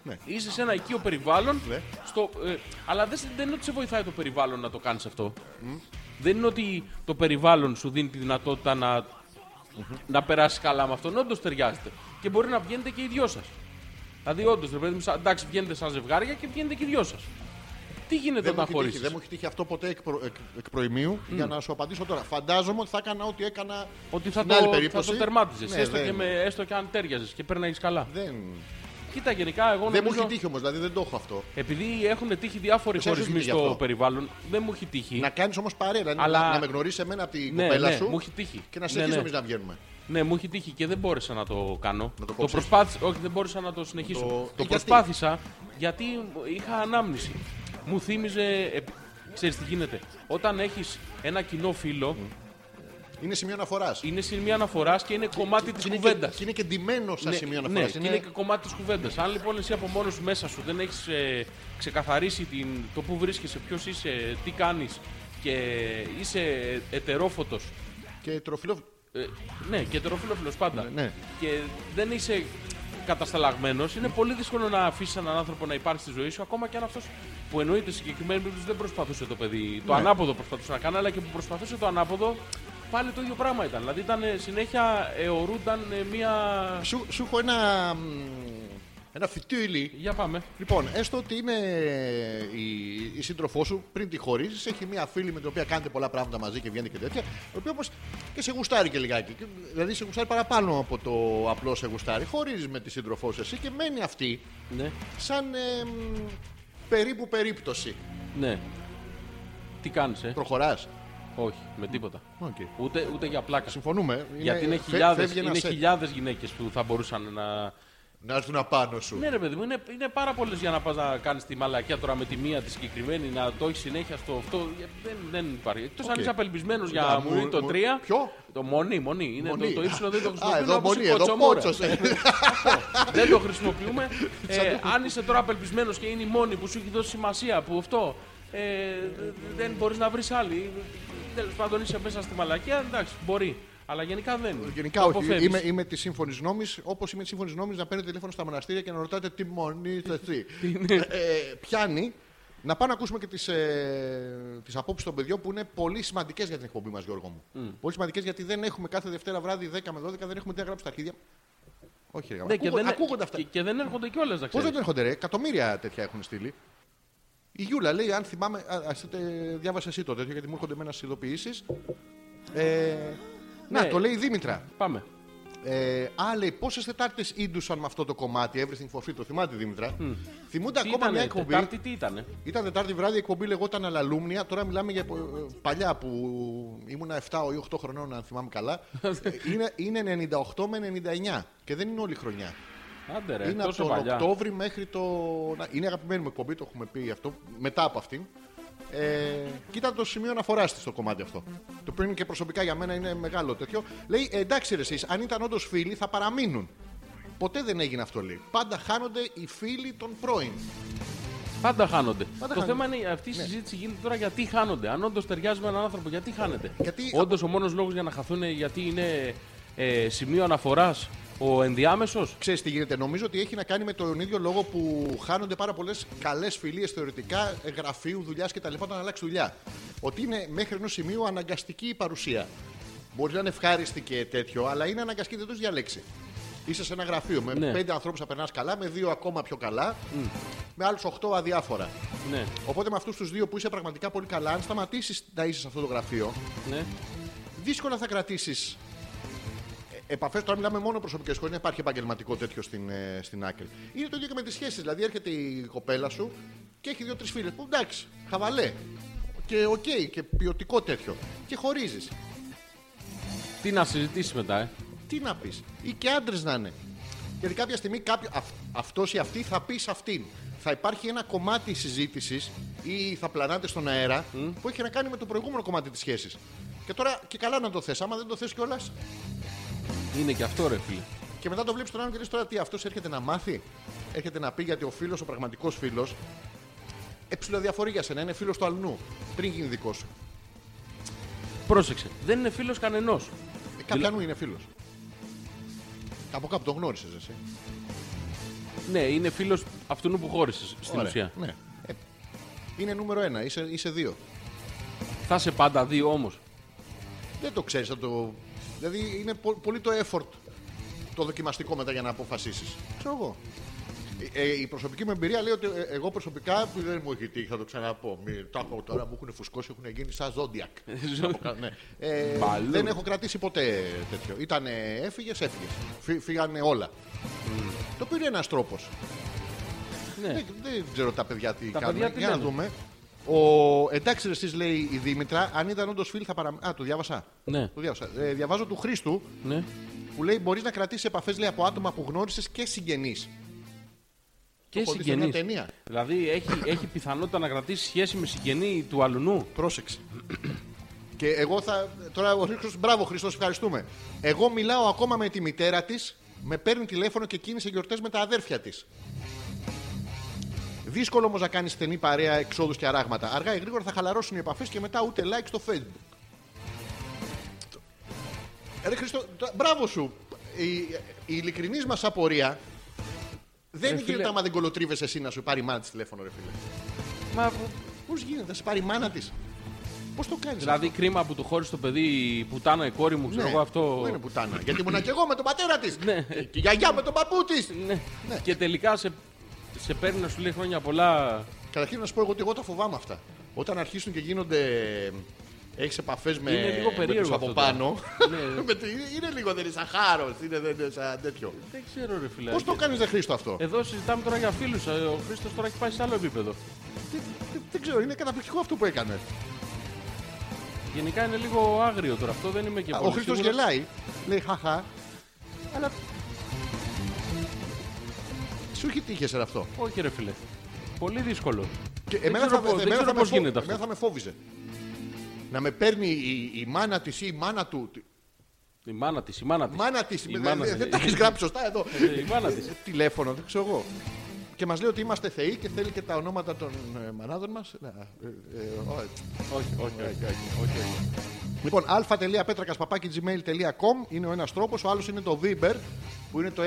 ναι. Είσαι σε ένα οικείο περιβάλλον. Ναι. Στο, ε, αλλά δεν, σε- δεν είναι ότι σε βοηθάει το περιβάλλον να το κάνεις αυτό. Δεν είναι ότι το περιβάλλον σου δίνει τη δυνατότητα να, να περάσει καλά με αυτόν. Όντως ταιριάζεται. Και μπορεί να βγαίνετε και οι δυο σας. Δηλαδή, όντως, ρε παιδί μου, σαν- εντάξει, βγαίνετε σαν ζευγάρια και βγαίνετε και οι δυο σας. Τι γίνεται Δεν μου, όταν έχει τύχει, χωρίσει. δεν μου έχει τύχει αυτό ποτέ εκ, προ, εκ, εκ προημίου για να σου απαντήσω τώρα. Φαντάζομαι ότι θα έκανα ό,τι έκανα Ότι θα στην άλλη το, θα περίπτωση. το τερμάτιζες. Ναι, έστω, δεν- και με, έστω και αν τέριαζες και παίρναγε καλά. Δεν, Κοίτα, γενικά εγώ δεν μου νομίζω. έχει τύχει όμως, δηλαδή δεν το έχω αυτό. Επειδή έχουν τύχει διάφοροι Εσένα σου χωρισμοί έχει τύχει στο αυτό. περιβάλλον, δεν μου έχει τύχει. Να κάνεις όμως παρέα, δηλαδή Αλλά- να, να με γνωρίσει εμένα από την Ναι, κοπέλα ναι, σου μου έχει τύχει. και να Ναι, συνεχίσουμε ναι. εμείς να βγαίνουμε. Ναι, μου έχει τύχει και δεν μπόρεσα να το κάνω. Να το το κόψεις; προσπάθησα. Όχι, δεν μπόρεσα να το συνεχίσω. Το- Το, το γιατί; προσπάθησα γιατί είχα ανάμνηση. Μου θύμιζε. Ε, ξέρεις τι γίνεται. Όταν έχεις ένα κοινό φίλο, Είναι σημείο αναφοράς. είναι σημείο αναφοράς και είναι κομμάτι της κουβέντας. Και είναι και ντυμένο σαν σημείο ναι, αναφοράς. και είναι και κομμάτι της κουβέντας. Αν λοιπόν εσύ από μόνος σου μέσα σου δεν έχεις ε, ξεκαθαρίσει την, το που βρίσκεσαι, ποιος είσαι, τι κάνεις και είσαι ετερόφωτος. και τροφιλό. Ε, ναι, και ετεροφιλόφιλος πάντα. Ναι. Και δεν είσαι κατασταλαγμένος, είναι πολύ δύσκολο να αφήσεις έναν άνθρωπο να υπάρχει στη ζωή σου, ακόμα και αν αυτός που εννοείται σε συγκεκριμένη περίπτωση δεν προσπαθούσε το παιδί. Το Ναι. ανάποδο προσπαθούσε να κάνει, αλλά και που προσπαθούσε το ανάποδο, πάλι το ίδιο πράγμα ήταν. Δηλαδή ήταν ε, συνέχεια αιωρούνταν ε, μία. Σου, σου έχω ένα. μ, Ένα φυτίλι. Για πάμε. Λοιπόν, έστω ότι είναι η, η σύντροφός σου πριν τη χωρίσει, έχει μια φίλη με την οποία κάνετε πολλά πράγματα μαζί και βγαίνετε και τέτοια, η οποία όμως και σε γουστάρει και λιγάκι. Και- Δηλαδή σε γουστάρει παραπάνω από το απλό σε γουστάρει. Χωρίζεις με τη σύντροφός σου εσύ και μένει αυτή Ναι. σαν ε, μ, περίπου περίπτωση. Ναι. Τι κάνεις, ε; Προχωράς. Όχι, με τίποτα. Okay. Ούτε, ούτε για πλάκα. Συμφωνούμε. Γιατί είναι φε- χιλιάδες, φεύγει ένας είναι σετ. χιλιάδες γυναίκες που θα μπορούσαν να... Να έρθουν απάνω σου. Ναι ρε παιδί μου, είναι, είναι πάρα πολλές για να πας να κάνεις τη μαλακία τώρα με τη μία τη συγκεκριμένη, να το έχεις συνέχεια στο αυτό. Ε, Δεν, δεν υπάρχει. Εκτός αν Οκ. είσαι απελπισμένος Να, για μου- μου, το μου- 3. ποιο; Το μονή, μονή. Είναι Μονή. Το, το ύψιλο δεν το Α, χρησιμοποιούμε. εδώ όπως η μονή, εδώ κοτσομόρα. πότσος. δεν το χρησιμοποιούμε. ε, αν είσαι τώρα απελπισμένος και είναι η μόνη που σου έχει δώσει σημασία, που αυτό ε, δεν μπορείς να βρεις άλλη. Τέλος πάντων είσαι μέσα στη μαλακία, εντάξει, μπορεί. Αλλά γενικά δεν. Γενικά Το όχι. αποφεύγεις. Είμαι, είμαι της σύμφωνης νόμης, όπως είμαι της σύμφωνης νόμης να παίρνετε τηλέφωνο στα μοναστήρια και να ρωτάτε τι μονή είστε εσύ. ε, πιάνει να πάμε να ακούσουμε και τις ε, τις απόψεις των παιδιών που είναι πολύ σημαντικές για την εκπομπή μας, Γιώργο μου. Πολύ σημαντικές γιατί δεν έχουμε κάθε Δευτέρα βράδυ 10 με 12, δεν έχουμε τι να γράψει στα αρχίδια. Όχι, ρε, Ναι, και ακούγονται, δεν, ακούγονται αυτά. Και, και δεν έρχονται κιόλας, να Πώς ξέρεις. δεν έρχονται, ρε, εκατομμύρια τέτοια έχουν στείλει. Η Γιούλα λέει, αν θυμάμαι, α, ας, ε, διάβασε εσύ το τέτοιο γιατί μου έρχονται με ένα ειδοποιήσεις. Ε, να, Ναι. το λέει η Δήμητρα. Πάμε. Ε, α, λέει, πόσες Τετάρτες ίντουσαν με αυτό το κομμάτι, Everything for Free, το θυμάται η Δήμητρα. Θυμούνται Τι ακόμα ήτανε, μια εκπομπή; Τετάρτη τι ήτανε; Ήταν Τετάρτη βράδυ, η εκπομπή λεγόταν Αλαλούμνια. Τώρα μιλάμε για ε, παλιά που ήμουνα 7 ή 8 χρονών, αν θυμάμαι καλά. Ε, είναι, είναι 98 με 99 και δεν είναι όλη η χρονιά. Άντε ρε, είναι από τόσο τον παλιά. Οκτώβρη μέχρι το. να, Είναι αγαπημένη μου εκπομπή, το έχουμε πει αυτό, μετά από αυτήν. Ε, και ήταν το σημείο αναφοράς της στο κομμάτι αυτό. Το οποίο είναι και προσωπικά για μένα είναι μεγάλο τέτοιο. Λέει «Ε, εντάξει, ρε, εσείς, αν ήταν όντως φίλοι θα παραμείνουν. Ποτέ δεν έγινε αυτό, λέει. Πάντα χάνονται οι φίλοι των πρώην. Πάντα χάνονται. Πάντα το χάνονται. θέμα είναι αυτή η συζήτηση γίνεται τώρα γιατί χάνονται. Αν όντως ταιριάζει με έναν άνθρωπο, γιατί χάνεται; Γιατί- Όντως ο μόνος λόγος για να χαθούν είναι γιατί είναι ε, σημείο αναφοράς; Ο ενδιάμεσος; Ξέρεις τι γίνεται, νομίζω ότι έχει να κάνει με τον ίδιο λόγο που χάνονται πάρα πολλές καλές φιλίες θεωρητικά ε, γραφείου, δουλειά κτλ. όταν αλλάξει δουλειά. Ότι είναι μέχρι ενός σημείου αναγκαστική η παρουσία. Μπορεί να είναι ευχάριστη και τέτοιο, αλλά είναι αναγκαστική, δεν το έχεις διαλέξει. Είσαι σε ένα γραφείο με Ναι. πέντε ανθρώπους θα περνάς καλά, με δύο ακόμα πιο καλά, με άλλους οχτώ αδιάφορα. Ναι, Οπότε με αυτούς τους δύο που είσαι πραγματικά πολύ καλά, αν σταματήσεις να είσαι σε αυτό το γραφείο, ναι. δύσκολα θα κρατήσεις επαφές. Τώρα μιλάμε μόνο προσωπικές χώρε, δεν υπάρχει επαγγελματικό τέτοιο στην, ε, στην άκρη. Είναι το ίδιο και με τις σχέσεις. Δηλαδή έρχεται η κοπέλα σου και έχει δύο-τρει φίλες που εντάξει, χαβαλέ. Και οκ, και ποιοτικό τέτοιο. Και χωρίζεις. Τι να συζητήσεις μετά, ε; Τι να πεις, ή και άντρες να είναι. Γιατί κάποια στιγμή κάποιο, αυ, αυτός ή αυτή θα πεις σε αυτήν. Θα υπάρχει ένα κομμάτι συζήτησης ή θα πλανάτε στον αέρα που έχει να κάνει με το προηγούμενο κομμάτι της σχέσης. Και τώρα και καλά να το θες. Άμα δεν το θες κιόλας, Είναι και αυτό ρε φίλε. Και μετά το βλέπεις τον άλλον και λες τώρα τι αυτός έρχεται να μάθει. Έρχεται να πει γιατί ο φίλος, ο πραγματικός φίλος, εψιλοδιαφορεί για σένα. Είναι φίλος του αλλού. Πριν γίνει δικός σου. Πρόσεξε. Δεν είναι φίλος κανενός. Ε, Κάποιανού είναι φίλος. Από κάπου τον γνώρισες εσύ. Ναι, είναι φίλος αυτού που χώρισες στην Ωραία. ουσία. Ναι. Ε, είναι νούμερο ένα. Είσαι, είσαι δύο. Θα σε πάντα δύο όμως. Δεν το ξέρεις. Το... Δηλαδή είναι πο- πολύ το effort το δοκιμαστικό μετά για να αποφασίσεις. Ξέρω εγώ. Ε, ε, η προσωπική μου εμπειρία λέει ότι ε, εγώ προσωπικά που δεν μου έχει τύχει, θα το ξαναπώ. Μη, τα έχω τώρα μου έχουν φουσκώσει, έχουν γίνει σαν ζόντιακ. ναι. ε, Μπαλούν. δεν έχω κρατήσει ποτέ τέτοιο. Ήταν έφυγες, έφυγες. Φύγανε όλα. Το οποίο είναι ένας τρόπος. Ναι. Δεν, δεν ξέρω τα παιδιά τι Τα κάνουν. παιδιά τι Για να λένε; δούμε. Ο, εντάξει, ρε, εσείς λέει η Δήμητρα, αν ήταν όντως φίλοι θα παραμείνει. Α, το διάβασα. Ναι. Το διάβασα. Ε, διαβάζω του Χρήστου ναι. που λέει: Μπορείς να κρατήσεις επαφές από άτομα που γνώρισες και συγγενείς. Και έχω δει σε μια συγγενεί. ταινία. Δηλαδή έχει, έχει πιθανότητα να κρατήσει σχέση με συγγενή του αλουνού; Πρόσεξε. και εγώ θα. Τώρα ο Χρήστος, μπράβο Χριστό, ευχαριστούμε. Εγώ μιλάω ακόμα με τη μητέρα της, με παίρνει τηλέφωνο και κίνησε γιορτές με τα αδέρφια της. Δύσκολο όμως να κάνεις στενή παρέα εξόδους και αράγματα. Αργά ή γρήγορα θα χαλαρώσουν οι επαφές και μετά ούτε like στο facebook. Ρε Χριστό, το- μπράβο σου. Η, η ειλικρινής μας απορία δεν Ρε γίνεται φίλε. άμα δεν κολοτρίβεσαι εσύ να σου πάρει η μάνα της τηλέφωνο, ρε φίλε. Μα Πώς γίνεται, θα σε πάρει η μάνα της. Πώς το κάνεις. Δηλαδή κρίμα που του χώρισε το παιδί η πουτάνα η κόρη μου, ξέρω εγώ αυτό. Δεν είναι πουτάνα; Γιατί ήμουν και εγώ με τον πατέρα της. Ναι. Και η γιαγιά με τον παππού της. Ναι. Και τελικά σε, σε παίρνει να σου λέει χρόνια πολλά. Καταρχήν να σου πω εγώ ότι εγώ τα φοβάμαι αυτά. Όταν αρχίσουν και γίνονται. Έχεις επαφές με, Είναι λίγο με περίεργο τους από αυτό τώρα. πάνω. Ναι. Με τη- είναι λίγο, δεν είναι σαν χάρο, είναι, δεν είναι σαν τέτοιο. Δεν ξέρω, ρε φίλε. Πώς το κάνεις, Δε Χρήστο αυτό; Εδώ συζητάμε τώρα για φίλους. Ο Χρήστος τώρα έχει πάει σε άλλο επίπεδο. Δεν- δεν- Δεν ξέρω, είναι καταπληκτικό αυτό που έκανε. Γενικά είναι λίγο άγριο τώρα. Αυτό δεν είμαι και πολύ Ο Χρήστος σίγουρος. γελάει, λέει χαχά, αλλά. Σου έχει τύχει σε αυτό; Όχι, ρε φίλε. Πολύ δύσκολο. Και Δεν εμένα ξέρω θα, πώς- με- δεν εμένα ξέρω θα με πώς φο- γίνεται αυτό. εμένα θα με φόβιζε. Να με παίρνει η, η μάνα της ή η μάνα του. Η μάνα της, η μάνα της. Μάνα της. Η Δεν, μάνα δεν- της. δεν τα έχεις γράψει σωστά εδώ. Η μάνα της. Ε, Τηλέφωνο, δεν ξέρω εγώ. Και μας λέει ότι είμαστε θεοί και θέλει και τα ονόματα των ε, μανάδων μας. Όχι, όχι, όχι. Όχι, όχι. Λοιπόν, α.πέτρακα.gmail.com είναι ο ένας τρόπος. Ο άλλος είναι το Viber που είναι το 6986-059-246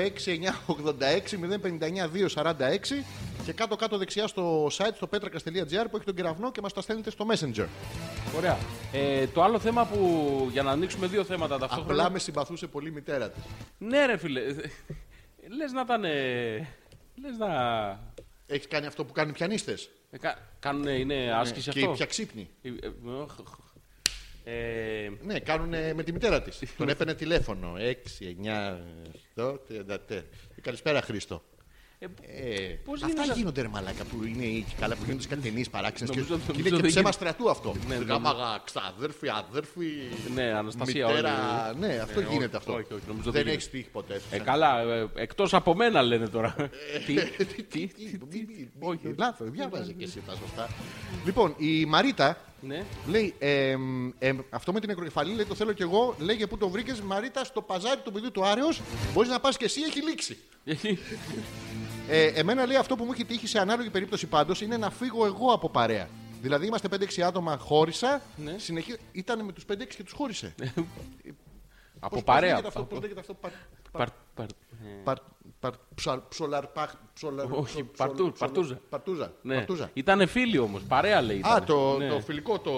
και κάτω-κάτω δεξιά στο site στο petrakas.gr που έχει τον κεραυνό και μας τα στέλνετε στο Messenger. Ωραία. Ε, το άλλο θέμα που. Για να ανοίξουμε δύο θέματα ταυτόχρονα. Απλά με συμπαθούσε πολύ η μητέρα της. Ναι, ρε φίλε. Λες να ήταν. Λες να. Έχεις κάνει αυτό που κάνουν οι πιανίστες; Ε, κα... Κάνουν, είναι άσκηση και αυτό; οι πια ξύπνοι. Ε, ε, οχ, οχ. Ε, Ναι, κάνουν με τη μητέρα της. Τον έπαιρνε τηλέφωνο. 6, 9, 8, 34. Καλησπέρα, Χρήστο. ε, Ε, Πώς αυτά γίνεται- γίνονται ρε μαλάκα που είναι οι- καλά που γίνονται σε κάτι ταινίες παράξενες και, Νομίζω- και νομίζω είναι και δεν ψέμα γίνεται. στρατού αυτό. Ναι, Γάμα ξαδέρφη, αδέρφη, Ναι, Αναστασία, μητέρα. όλοι. Ναι, αυτό Ναι, γίνεται όχι, αυτό. όχι, όχι, νομίζω δεν δεν έχεις τύχει ποτέ. ε, καλά, ε, εκτός από μένα λένε τώρα. τι, τι, τι, τι, Όχι, λάθος, διάβαζε και εσύ τα σωστά. Λοιπόν, η Μαρίτα ναι. λέει, ε, ε, αυτό με την νεκροκεφαλή λέει το θέλω κι εγώ. Λέγε πού το βρήκες, Μαρίτα, στο παζάρι του παιδιού του Άρεος. Μπορείς να πας και εσύ, έχει λήξει. Ε, εμένα λέει αυτό που μου έχει τύχει σε ανάλογη περίπτωση πάντως είναι να φύγω εγώ από παρέα. Δηλαδή είμαστε 5-6 άτομα, χώρισα. Ναι. Συνεχί... Ήταν με τους 5-6 και τους χώρισε. από Πώς- παρέα. Πώς λέγεται αυτό, πώς λέγεται αυτό, παρ- Παρ- παρ- ε, παρ- παρ- ψα- ψολαρπάχ- ψολαρ- Όχι, ψολ- παρτού- ψολ- παρτούζα. Παρτούζα. Ναι. Παρτούζα. Ήτανε φίλοι όμως, παρέα λέει. Α, ήτανε. το, Ναι. το φιλικό, το.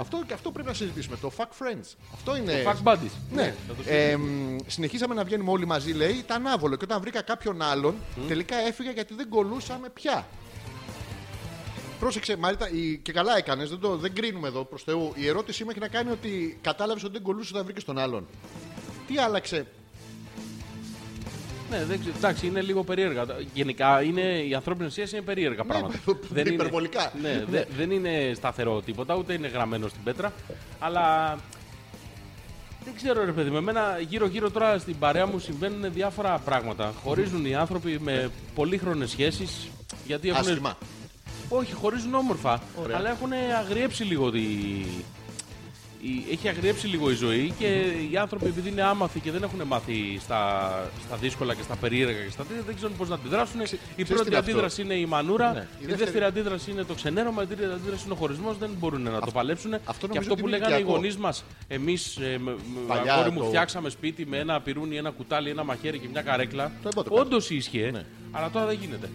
Αυτό και αυτό πρέπει να συζητήσουμε. Το fuck friends. Αυτό είναι. Fuck buddies. Ναι. θα το Ε, μ, συνεχίσαμε να βγαίνουμε όλοι μαζί, λέει. Ήταν άβολο. Και όταν βρήκα κάποιον άλλον, τελικά έφυγα γιατί δεν κολούσαμε πια. Πρόσεξε, Μαρίτα, η- και καλά έκανες, δεν, το, δεν κρίνουμε εδώ προς Θεού. Η ερώτησή μου έχει να κάνει ότι κατάλαβες ότι δεν κολούσε όταν βρήκες τον άλλον. Τι άλλαξε, Ναι, δεν ξέρω. Εντάξει, είναι λίγο περίεργα. Γενικά είναι, οι ανθρώπινε σχέσει είναι περίεργα πράγματα. Ναι, υπερβολικά. ναι, δε- δεν είναι σταθερό τίποτα, ούτε είναι γραμμένο στην πέτρα. Αλλά δεν ξέρω, ρε παιδί, με εμένα γύρω-γύρω τώρα στην παρέα μου συμβαίνουν διάφορα πράγματα. Χωρίζουν οι άνθρωποι με πολύχρονες σχέσεις. Γιατί έχουν. άσχημα. Όχι, χωρίζουν όμορφα. Ωραία. Αλλά έχουν αγριέψει λίγο τη. Η- Έχει αγριέψει λίγο η ζωή και οι άνθρωποι επειδή είναι άμαθοι και δεν έχουν μάθει στα, στα δύσκολα και στα περίεργα και στα τέτοια δεν ξέρουν πώς να αντιδράσουν. η ξέρεις πρώτη τι είναι αυτό; αντίδραση είναι η μανούρα, Ναι. η, Η δεύτερη... δεύτερη- αντίδραση είναι το ξενέρωμα, η τρίτη αντίδραση είναι ο χωρισμός. Δεν μπορούν να το παλέψουν. αυτό και νομίζω αυτό ότι που είναι λέγανε οι οικιακό. γονείς μας, εμείς ε, με, με Παλιά αγόρι μου το- φτιάξαμε σπίτι με ένα πυρούνι, ένα κουτάλι, ένα μαχαίρι και μια καρέκλα. Το εμπόδιο κάνει. Όντως ίσχυε, Ναι. αλλά τώρα δεν γίνεται.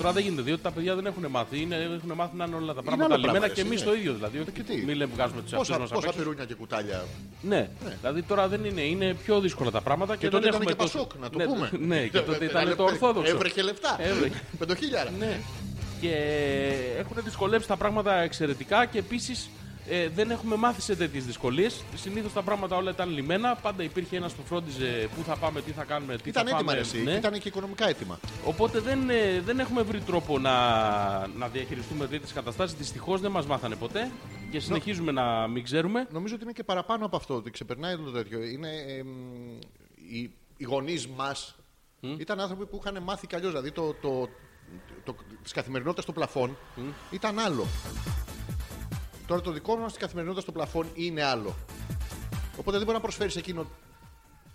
Τώρα δεν γίνεται, διότι τα παιδιά δεν έχουν μάθει. Είναι, έχουν μάθει να είναι όλα τα πράγματα άλλο λιμένα πράγμα, και εσύ, εμείς ναι. το ίδιο δηλαδή. Όχι, Και τι; Μην λέμε βγάζουμε τους εαυτούς Πόσα, μα πόσα πυρούνια και κουτάλια. Ναι. δηλαδή τώρα δεν είναι, είναι πιο δύσκολα τα πράγματα και, Και τότε δεν ήταν έχουμε και τόσο- Πασόκ, να το ναι, πούμε. Ναι, και τότε ήταν το Ορθόδοξο. Έβρεχε λεφτά. Έβρεχε. Πεντοχίλιαρα. Ναι. Και έχουν δυσκολέψει τα πράγματα εξαιρετικά και επίσης ε, δεν έχουμε μάθει σε τέτοιες δυσκολίες. Συνήθως τα πράγματα όλα ήταν λιμένα. Πάντα υπήρχε ένας που φρόντιζε πού θα πάμε, τι θα κάνουμε, τι Ήταν θα έτοιμα πάμε. εσύ. ναι. Ήταν και οικονομικά έτοιμα. Οπότε δεν, ε, δεν έχουμε βρει τρόπο να, να διαχειριστούμε τέτοιες καταστάσεις. Δυστυχώς δεν μας μάθανε ποτέ και συνεχίζουμε να μην ξέρουμε. Νομίζω ότι είναι και παραπάνω από αυτό. Ότι ξεπερνάει το τέτοιο. Είναι εμ, οι, οι γονείς μας ήταν άνθρωποι που είχαν μάθει κι αλλιώς. Δηλαδή το, το, το, της καθημερινότητας στο πλαφόν ήταν άλλο. Τώρα το δικό μας τη καθημερινότητας στο πλαφόν είναι άλλο. Οπότε δεν μπορεί να προσφέρεις εκείνο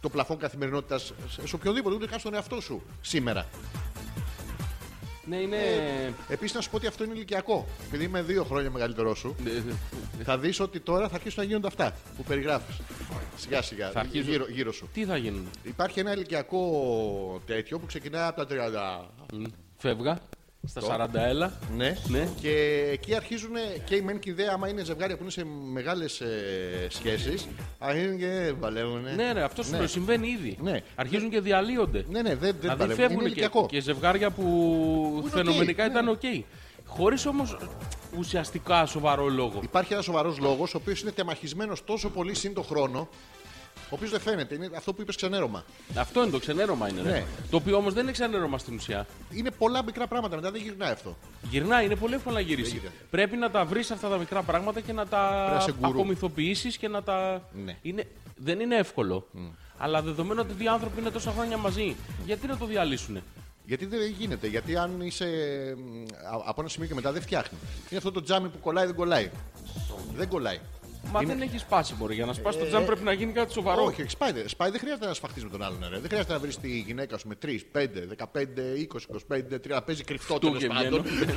το πλαφόν καθημερινότητας σε σε οποιοδήποτε, ούτε καν στον εαυτό σου σήμερα. Ναι, είναι. Επίσης να σου πω ότι αυτό είναι ηλικιακό. Επειδή είμαι δύο χρόνια μεγαλύτερό σου, Ε, ε, θα δεις ότι τώρα θα αρχίσουν να γίνονται αυτά που περιγράφεις. Σιγά σιγά, Θα αρχίζουν. γύρω, γύρω σου. Τι θα γίνουν; Υπάρχει ένα ηλικιακό τέτοιο που ξεκινάει από τα 30. Μ, Φεύγα. Στα 40 έλα. Ναι. Ναι. Και εκεί αρχίζουν και οι μεν και οι δε, άμα είναι ζευγάρια που είναι σε μεγάλες ε, σχέσεις, αρχίζουν και παλεύουν. Ναι, ναι, αυτό σου Ναι. λέω, συμβαίνει ήδη. Ναι. Αρχίζουν και διαλύονται. Ναι, ναι, δεν, δεν Δηλαδή παλεύουν. φεύγουν Είναι και, ηλικιακό. και ζευγάρια που είναι φαινομενικά οκ, ήταν ναι. οκ. Χωρίς όμως ουσιαστικά σοβαρό λόγο. Υπάρχει ένας σοβαρός λόγος, ο οποίος είναι τεμαχισμένος τόσο πολύ συν το χρόνο, ο οποίος δεν φαίνεται. Είναι αυτό που είπες ξενέρωμα. Αυτό είναι το ξενέρωμα είναι. ρε. Ναι. Το οποίο όμως δεν είναι ξενέρωμα στην ουσία. Είναι πολλά μικρά πράγματα, μετά δεν γυρνάει αυτό. Γυρνάει, είναι πολύ εύκολο να γυρίσει. γίνεται. Πρέπει να τα βρεις αυτά τα μικρά πράγματα και να να τα είσαι γκουρού. απομυθοποιήσεις και να τα. Ναι. Είναι... Δεν είναι εύκολο. Αλλά δεδομένου ότι δύο άνθρωποι είναι τόσα χρόνια μαζί, γιατί να το διαλύσουν. Γιατί δεν γίνεται, γιατί αν είσαι μ, α- από ένα σημείο και μετά δεν φτιάχνει. Είναι αυτό το τζάμι που κολλάει, δεν κολλάει. Δεν κολλάει. Μα Είναι- δεν έχεις σπάσει, μπορεί. Για να σπάσει το τζάμ πρέπει να γίνει κάτι σοβαρό. Όχι, όχι, σπάει, δεν- σπάει δεν χρειάζεται να σφαχτείς με τον άλλον. Ρε. Δεν χρειάζεται να βρεις τη γυναίκα σου με 3, 5, 15, 20, 25, 30, να παίζει κρυφτό Του τέλος και πάντων. βγαίνω.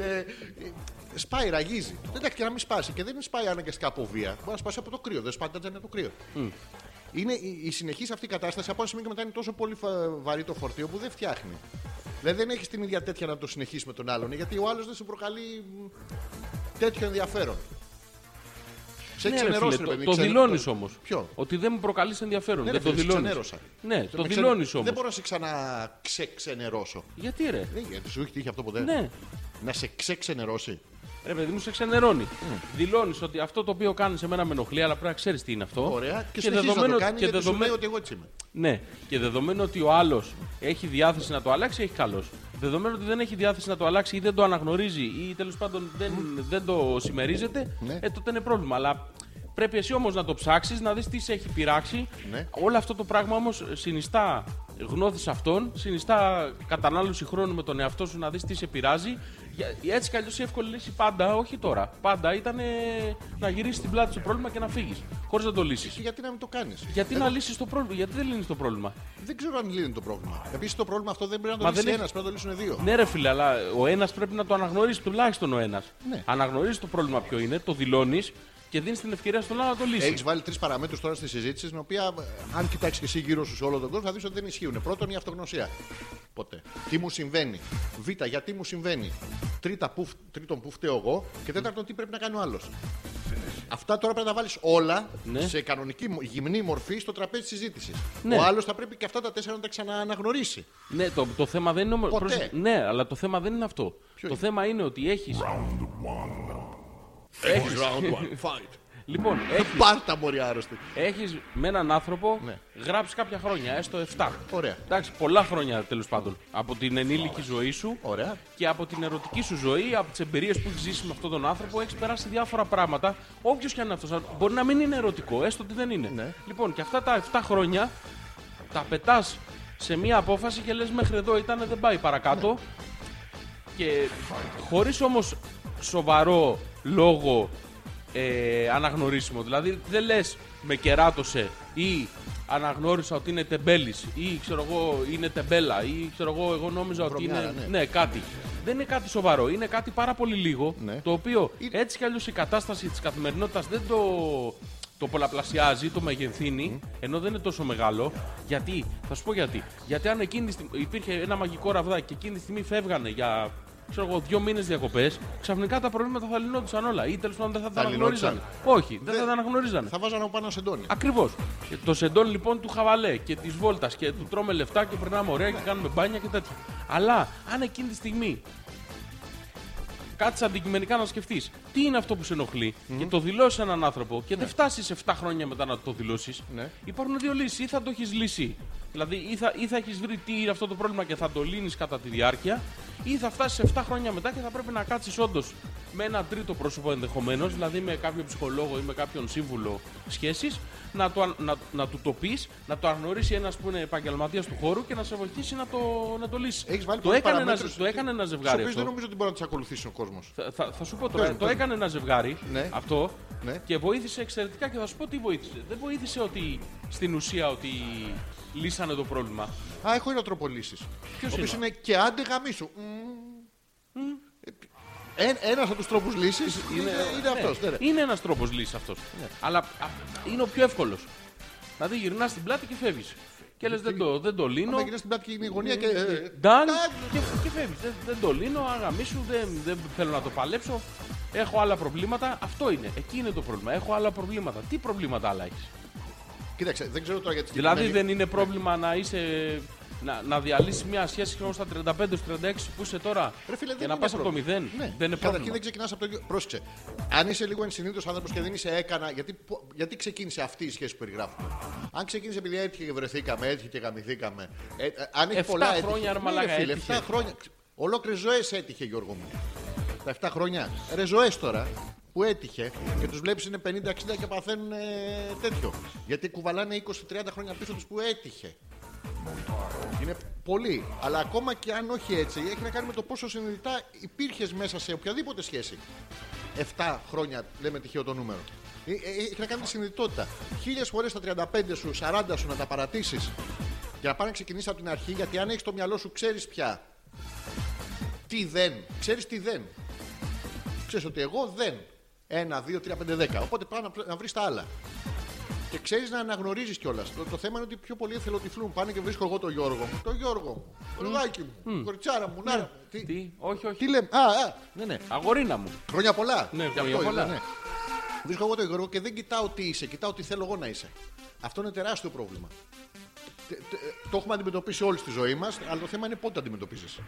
Ε, ε, σπάει, ραγίζει. Εντάξει, και να μην σπάσει. Και δεν σπάει αναγκαστικά από βία. Μπορεί να σπάσει από το κρύο. Δεν σπάει τα τζάμια από το κρύο. Είναι η, η συνεχής αυτή κατάσταση από ένα σημείο και μετά είναι τόσο πολύ φα- βαρύ το φορτίο που δεν φτιάχνει. Δηλαδή δεν έχεις την ίδια τέτοια να το συνεχίσεις με τον άλλον γιατί ο άλλος δεν σου προκαλεί μ, τέτοιο ενδιαφέρον. Σε Ναι, ρε ξενερώσει, φίλε, ρε το, παιδί, το ξενε- δηλώνεις όμως. Ποιο; Ότι δεν μου προκαλείς ενδιαφέρον. Ναι, δεν ρε το φίλε, σε δηλώνεις. ξενέρωσα. Ναι, Με το ξενε- δηλώνεις όμως. Δεν μπορώ να σε ξαναξεξενερώσω. Γιατί ρε; Δεν γιατί σου έχει τύχει αυτό ποτέ; Ναι. Να σε ξεξενερώσει. Ρε παιδί μου, σε ξενερώνει. Δηλώνεις ότι αυτό το οποίο κάνεις σε μένα με ενοχλεί, αλλά πρέπει να ξέρεις τι είναι αυτό. Ωραία. Και, συνεχίζεις να το κάνεις και γιατί σου λέει δεδομένου- ότι εγώ έτσι είμαι. Ναι, και δεδομένου ότι ο άλλος έχει διάθεση να το αλλάξει, έχει καλός. Δεδομένου ότι δεν έχει διάθεση να το αλλάξει ή δεν το αναγνωρίζει ή τέλος πάντων δεν, δεν το συμμερίζεται, Ναι. ε, τότε είναι πρόβλημα. Αλλά πρέπει εσύ όμως να το ψάξεις, να δεις τι σε έχει πειράξει. Ναι. Όλο αυτό το πράγμα όμως συνιστά γνώθεις αυτόν, συνιστά κατανάλωση χρόνου με τον εαυτό σου να δεις τι σε πειράζει. Για- Έτσι κι αλλιώς η εύκολη λύση πάντα, όχι τώρα. Πάντα ήταν ε, να γυρίσεις την πλάτη στο πρόβλημα και να φύγεις. Χωρίς να το λύσεις. Και γιατί να μην το κάνεις; Γιατί να λύσεις το πρόβλημα, γιατί δεν λύνεις το πρόβλημα; Δεν ξέρω αν λύνει το πρόβλημα. Επίσης το πρόβλημα αυτό δεν πρέπει να Μα το λύσει δεν ένας, έχει- πρέπει να το λύσουν δύο. Ναι, ρε φίλε, αλλά ο ένας πρέπει να το αναγνωρίσει τουλάχιστον ο ένας. Ναι. Αναγνωρίζει το πρόβλημα ποιο είναι, το δηλώνεις και δίνεις την ευκαιρία στον άλλο να το λύσει. Έχεις βάλει τρεις παραμέτρους τώρα στη συζήτηση, την οποία ε, αν κοιτάξεις και εσύ γύρω σου σε όλο τον κόσμο, θα δεις ότι δεν ισχύουν. Πρώτον, η αυτογνωσία. Ποτέ. Τι μου συμβαίνει. Β, γιατί μου συμβαίνει. Τρίτα, που, τρίτον, που φταίω εγώ. Και τέταρτον, τι πρέπει να κάνει ο άλλος. Αυτά τώρα πρέπει να τα βάλεις όλα Ναι. σε κανονική μο- γυμνή μορφή στο τραπέζι συζήτησης. Ναι. Ο άλλος θα πρέπει και αυτά τα τέσσερα να τα ξανααναγνωρίσει. Ναι, το, το θέμα δεν είναι. όμως- Ποτέ. πρόσεξε, ναι, αλλά το θέμα δεν είναι αυτό. Ποιο το είναι; θέμα είναι ότι έχει. Έχει round one. Fight. Λοιπόν, έχει Πάρτα μωρή άρρωστη. έχεις με έναν άνθρωπο Ναι. γράψει κάποια χρόνια, έστω 7. Ωραία. Εντάξει, πολλά χρόνια τέλος πάντων. Από την ενήλικη ζωή σου Ωραία. και από την ερωτική σου ζωή, από τις εμπειρίες που έχεις ζήσει με αυτόν τον άνθρωπο, έχεις περάσει διάφορα πράγματα. Όποιος και αν είναι αυτός, μπορεί να μην είναι ερωτικό, έστω ότι δεν είναι. Ναι. Λοιπόν, και αυτά τα 7 χρόνια τα πετάς σε μία απόφαση και λες μέχρι εδώ ήταν, δεν πάει παρακάτω. Και χωρίς όμως σοβαρό λόγο ε, αναγνωρίσιμο. Δηλαδή δεν λες με κεράτωσε ή αναγνώρισα ότι είναι τεμπέλης ή ξέρω εγώ είναι τεμπέλα ή ξέρω εγώ, εγώ νόμιζα ότι είναι. Βρωμιάρα, ναι. Ναι, κάτι. Δεν είναι κάτι σοβαρό. Είναι κάτι πάρα πολύ λίγο. Ναι. Το οποίο Είναι- έτσι κι αλλιώς η κατάσταση της καθημερινότητας δεν το, το πολλαπλασιάζει, το μεγενθύνει, ενώ δεν είναι τόσο μεγάλο. Γιατί, θα σου πω γιατί. Γιατί αν εκείνη τη στιγμή υπήρχε ένα μαγικό ραβδάκι και εκείνη τη στιγμή φεύγανε για ξέρω εγώ, δύο μήνες διακοπές, ξαφνικά τα προβλήματα θα λυνόντουσαν όλα. Ή τέλος πάντων δεν θα τα Θα αναγνωρίζανε. λυνόντουσαν. Όχι, δεν θα τα αναγνωρίζανε. Θα βάζανε από πάνω σεντόνι. Ακριβώς. Το σεντόν λοιπόν του χαβαλέ και της βόλτας και του τρώμε λεφτά και περνάμε ωραία και κάνουμε μπάνια και τέτοια. Αλλά αν εκείνη τη στιγμή κάτσε αντικειμενικά να σκεφτείς τι είναι αυτό που σε ενοχλει και το δηλώσεις έναν άνθρωπο και δεν φτάσεις 7 χρόνια μετά να το δηλώσεις, Ναι. υπάρχουν δύο λύσεις. Ή θα το έχεις λύσει, δηλαδή ή θα, ή θα έχεις βρει τι είναι αυτό το πρόβλημα και θα το λύνεις κατά τη διάρκεια, ή θα φτάσεις 7 χρόνια μετά και θα πρέπει να κάτσεις όντως με ένα τρίτο πρόσωπο ενδεχομένως, δηλαδή με κάποιον ψυχολόγο ή με κάποιον σύμβουλο σχέσης, να, το, αν- να, να του το πεις, να το αναγνωρίσει ένας που είναι επαγγελματίας του χώρου και να σε βοηθήσει να το, να το λύσεις. Έχεις βάλει το, πολλές έκανε ένα, παραμέτρους το έκανε ένα Στους ζευγάρι. οποίους αυτό. δεν νομίζω ότι μπορεί να τι ακολουθήσει ο κόσμος. Θα, θα, θα σου πω Πες τώρα, μου, το πες έκανε ένα ζευγάρι Ναι. αυτό Ναι. και βοήθησε εξαιρετικά και θα σου πω τι βοήθησε. Δεν βοήθησε ότι στην ουσία ότι λύσανε το πρόβλημα. Α, έχω ένα τρόπο λύση. Ποιος Ο οποίος είναι; είναι και άντε γαμίσου. Ένας από τους τρόπους λύσης είναι, είναι αυτός. Ναι, ναι. Είναι ένας τρόπος λύσης αυτός. Αλλά α, είναι ο πιο εύκολος. Δηλαδή γυρνάς στην πλάτη και φεύγεις. Και λες δεν το, δεν το λύνω. Άμα γυρνάς στην πλάτη και είναι η γωνία και. ε, Ντάν τάκ, και, και φεύγεις. Δεν, δεν το λύνω, αγαμίσου, δεν, δεν θέλω να το παλέψω. Έχω άλλα προβλήματα. Αυτό είναι. Εκεί είναι το πρόβλημα. Έχω άλλα προβλήματα. Τι προβλήματα άλλα έχεις; Κοίταξε, δεν ξέρω τώρα για τη Δηλαδή συγκεκριμένη- δεν είναι πρόβλημα να είσαι. Να, να διαλύσει μια σχέση ξέρω, στα 35-36 που είσαι τώρα Ρε φίλε, και δεν να είναι πας από το πρόβλημα. 0. Ναι. Δεν είναι Καταρχήν πρόβλημα. δεν ξεκινάς από το ίδιο. Πρόσεξε. Αν είσαι λίγο ενσυνείδητος άνθρωπος και δεν είσαι έκανα. Γιατί, πο- γιατί ξεκίνησε αυτή η σχέση που περιγράφουμε; Αν ξεκίνησε επειδή έτυχε και βρεθήκαμε, έτυχε και γαμηθήκαμε. Ε, ε, αν έχει Εφτά πολλά χρόνια, έτυχε. ρε Ναι, μαλάκα, φίλε, έτυχε. 7 χρόνια. Ολόκληρες ζωές έτυχε, Γιώργο μου. Τα 7 χρόνια. Ρε ζωές τώρα που έτυχε και τους βλέπεις είναι 50-60 και παθαίνουν ε, τέτοιο. Γιατί κουβαλάνε 20-30 χρόνια πίσω τους που έτυχε. Είναι πολύ. Αλλά ακόμα και αν όχι έτσι, έχει να κάνει με το πόσο συνειδητά υπήρχες μέσα σε οποιαδήποτε σχέση. 7 χρόνια λέμε τυχαίο το νούμερο. Ε, ε, Έχει να κάνει με τη συνειδητότητα. Χίλιες φορές στα 35 σου, 40 σου να τα παρατήσεις για να πάνε να ξεκινήσεις από την αρχή, γιατί αν έχεις το μυαλό σου, ξέρεις πια τι δεν. Ξέρεις τι δεν. Ξέρεις ότι εγώ δεν. 1, 2, 3, 5, 10. Οπότε πάει να, να βρεις τα άλλα. Και ξέρεις να αναγνωρίζεις κιόλας. Το, το θέμα είναι ότι πιο πολλοί εθελοτυφλούν. Πάνε και βρίσκω εγώ τον Γιώργο μου. Τον Γιώργο μου. Το ρουδάκι μου. Κοριτσάρα μου. Νάρα μου. Τι, Τι, όχι, όχι. τι λέμε; Α, α, ναι, ναι. Αγορίνα μου. Χρόνια πολλά. Ναι, Γι' χρόνια αυτό πολλά. είναι, ναι. Βρίσκω εγώ τον Γιώργο και δεν κοιτάω τι είσαι, κοιτάω τι θέλω εγώ να είσαι. Αυτό είναι τεράστιο πρόβλημα. Τε- τε- Το έχουμε αντιμετωπίσει όλοι στη ζωή μας, αλλά το θέμα είναι πότε το αντιμετωπίζεις.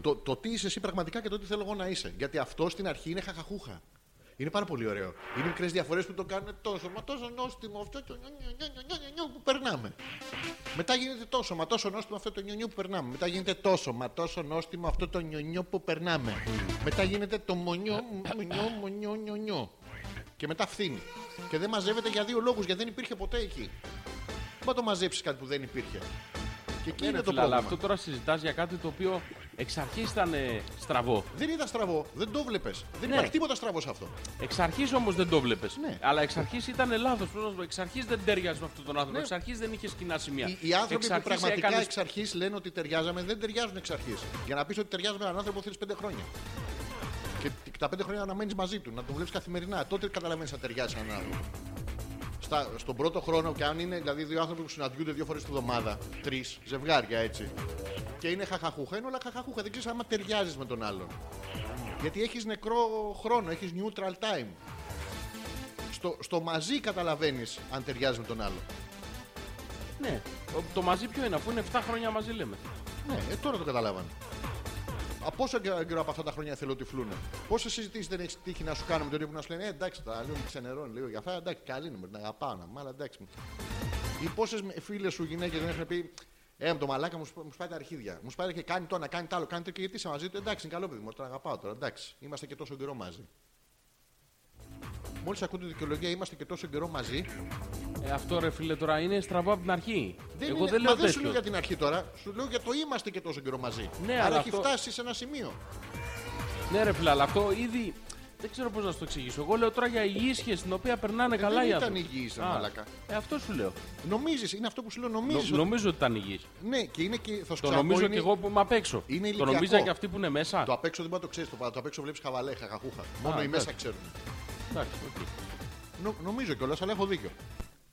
Το, το τι είσαι εσύ πραγματικά και το τι θέλω εγώ να είσαι. Γιατί αυτό στην αρχή είναι χαχαχούχα. Είναι πάρα πολύ ωραίο. Είναι μικρές διαφορές που το κάνουν τόσο, μα τόσο νόστιμο αυτό το νιου, νιου, νιου, νιου, νιου, νιου που περνάμε. Μετά γίνεται τόσο, μα τόσο νόστιμο αυτό το νιου, νιου που περνάμε. Μετά γίνεται τόσο, μα τόσο νόστιμο αυτό το νιου, νιου που περνάμε. Μετά γίνεται το μονιό, μονιό, μονιό, νιου, νιου. Και μετά φθήνει. Και δεν μαζεύεται για δύο λόγους, γιατί δεν υπήρχε ποτέ εκεί. Μα το μαζέψεις κάτι που δεν υπήρχε. Και εκεί Ναι, είναι ρε το φίλε, αλλά πρόβλημα. αυτό τώρα συζητάς για κάτι το οποίο εξ αρχής ήταν ε, στραβό. Δεν ήταν στραβό, δεν το βλέπει. Δεν Ναι. υπάρχει τίποτα στραβό σε αυτό. Εξ αρχής όμως δεν το βλέπει. Ναι. Αλλά εξ αρχής ήταν λάθος. Εξ αρχής δεν τέριαζε με αυτόν τον άνθρωπο. Ναι. Εξ αρχής δεν είχε κοινά σημεία. Οι, οι άνθρωποι Εξ που αρχής πραγματικά έκανες- εξ αρχής λένε ότι ταιριάζαμε δεν ταιριάζουν εξ αρχής. Για να πεις ότι ταιριάζουμε με έναν άνθρωπο θέλεις πέντε χρόνια. Και τ- τα πέντε χρόνια να μένεις μαζί του, να τον βλέπεις καθημερινά. Τότε καταλαβαίνεις να ταιριάζει έναν άνθρωπο. Στα, στον πρώτο χρόνο, και αν είναι δηλαδή δύο άνθρωποι που συναντιούνται δύο φορές τη βδομάδα, τρεις ζευγάρια έτσι, και είναι χαχαχούχα, είναι όλα χαχαχούχα. Δεν ξέρεις άμα ταιριάζεις με τον άλλον. Γιατί έχεις νεκρό χρόνο, έχεις neutral time. Στο, στο μαζί καταλαβαίνεις αν ταιριάζει με τον άλλον. Ναι. Το- Το μαζί ποιο είναι, αφού είναι 7 χρόνια μαζί λέμε. Ναι, ε, τώρα το καταλάβανε. Από πόσο καιρό καιρό από αυτά τα χρόνια εθελοτυφλούν. Πόσες συζητήσεις δεν έχεις τύχει να σου κάνουμε με τον ίδιο που να σου λένε ε, εντάξει, τα λίγο ξενερώνει λίγο για αυτά. Εντάξει, καλή είναι, την αγαπάω να μάλλον εντάξει. Ή πόσες φίλες σου γυναίκες δεν έχουν πει Ε, με το μαλάκα μου, σπ- μου σπάει τα αρχίδια. Μου σπάει και κάνει το ένα, κάνει το άλλο, κάνει το και γιατί είσαι μαζί του. Εντάξει, είναι καλό παιδί μου, τον αγαπάω τώρα. Εντάξει, είμαστε και τόσο καιρό μαζί. Μόλις ακούω τη δικαιολογία, είμαστε και τόσο καιρό μαζί. Ε, αυτό ρε φίλε τώρα είναι στραβό από την αρχή. Δεν Εγώ είναι, δεν μα λέω δεν σου τέτοιο. λέω για την αρχή τώρα. Σου λέω για το είμαστε και τόσο καιρό μαζί. Ναι, Άρα αλλά έχει αυτό- φτάσει σε ένα σημείο. Ναι, ρε φίλε, αλλά αυτό ήδη. Δεν ξέρω πώς να σου το εξηγήσω. Εγώ λέω τώρα για υγιή σχέση την οποία περνάνε καλά δεν οι ήταν άνθρωποι. υγιής, ρε Α, μαλάκα. Ε, αυτό σου λέω. Νομίζεις, είναι αυτό που σου λέω. Νο- Νομίζει. Νομίζω ότι ήταν υγιής. Ναι, και είναι και. Θα σου Το ξαναπώ, νομίζω είναι- και εγώ που είμαι απ' έξω. είναι το ηλικιακό. νομίζα και αυτοί που είναι μέσα. Το απ' έξω δεν μπορεί να το ξέρεις. Το, το απ' έξω βλέπεις χαβαλέ, χαχαχούχα. Μόνο οι εντάξει. μέσα ξέρουν. Εντάξει, οκ. Νο, νομίζω κιόλας, αλλά έχω δίκιο.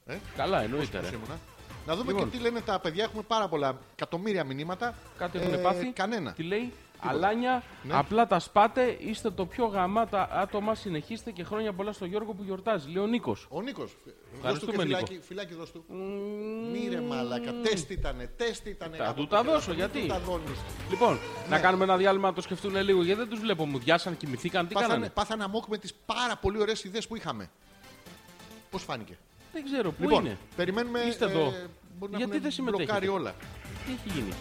Ε, Καλά, εννοείται. πώς Ρε. ήμουνα. Να δούμε Λοιπόν. και τι λένε τα παιδιά. Έχουμε πάρα πολλά εκατομμύρια μηνύματα. Κάτι Ε, έχουν πάθει; Κανένα. Τι λέει, Αλάνια, Ναι. απλά τα σπάτε, είστε το πιο γαμάτα άτομα. Συνεχίστε και χρόνια πολλά στο Γιώργο που γιορτάζει. Λέει ο Νίκος. Ο Νίκος. Δώσ' του Ευχαριστούμε, και Νίκο. φυλάκι, φυλάκι δώσ' του. Μη ρε μαλάκα. Τεστ ήτανε, τεστ ήτανε. Θα Από του το τα κερατό, δώσω, μην γιατί; του τα δώνεις. Λοιπόν, να Ναι. κάνουμε ένα διάλειμμα να το σκεφτούν λίγο γιατί δεν τους βλέπω. Μου διάσαν, κοιμηθήκαν, τι Πάθανε, κάνανε; πάθανε αμόκ με τις πάρα πολύ ωραίες ιδέες που είχαμε. Πώς φάνηκε; Δεν ξέρω, πού λοιπόν, είναι; περιμένουμε. Είστε εδώ. μπορεί να Γιατί έχουν δεν συμμετέχετε; μπλοκάρει όλα. Τι έχει γίνει;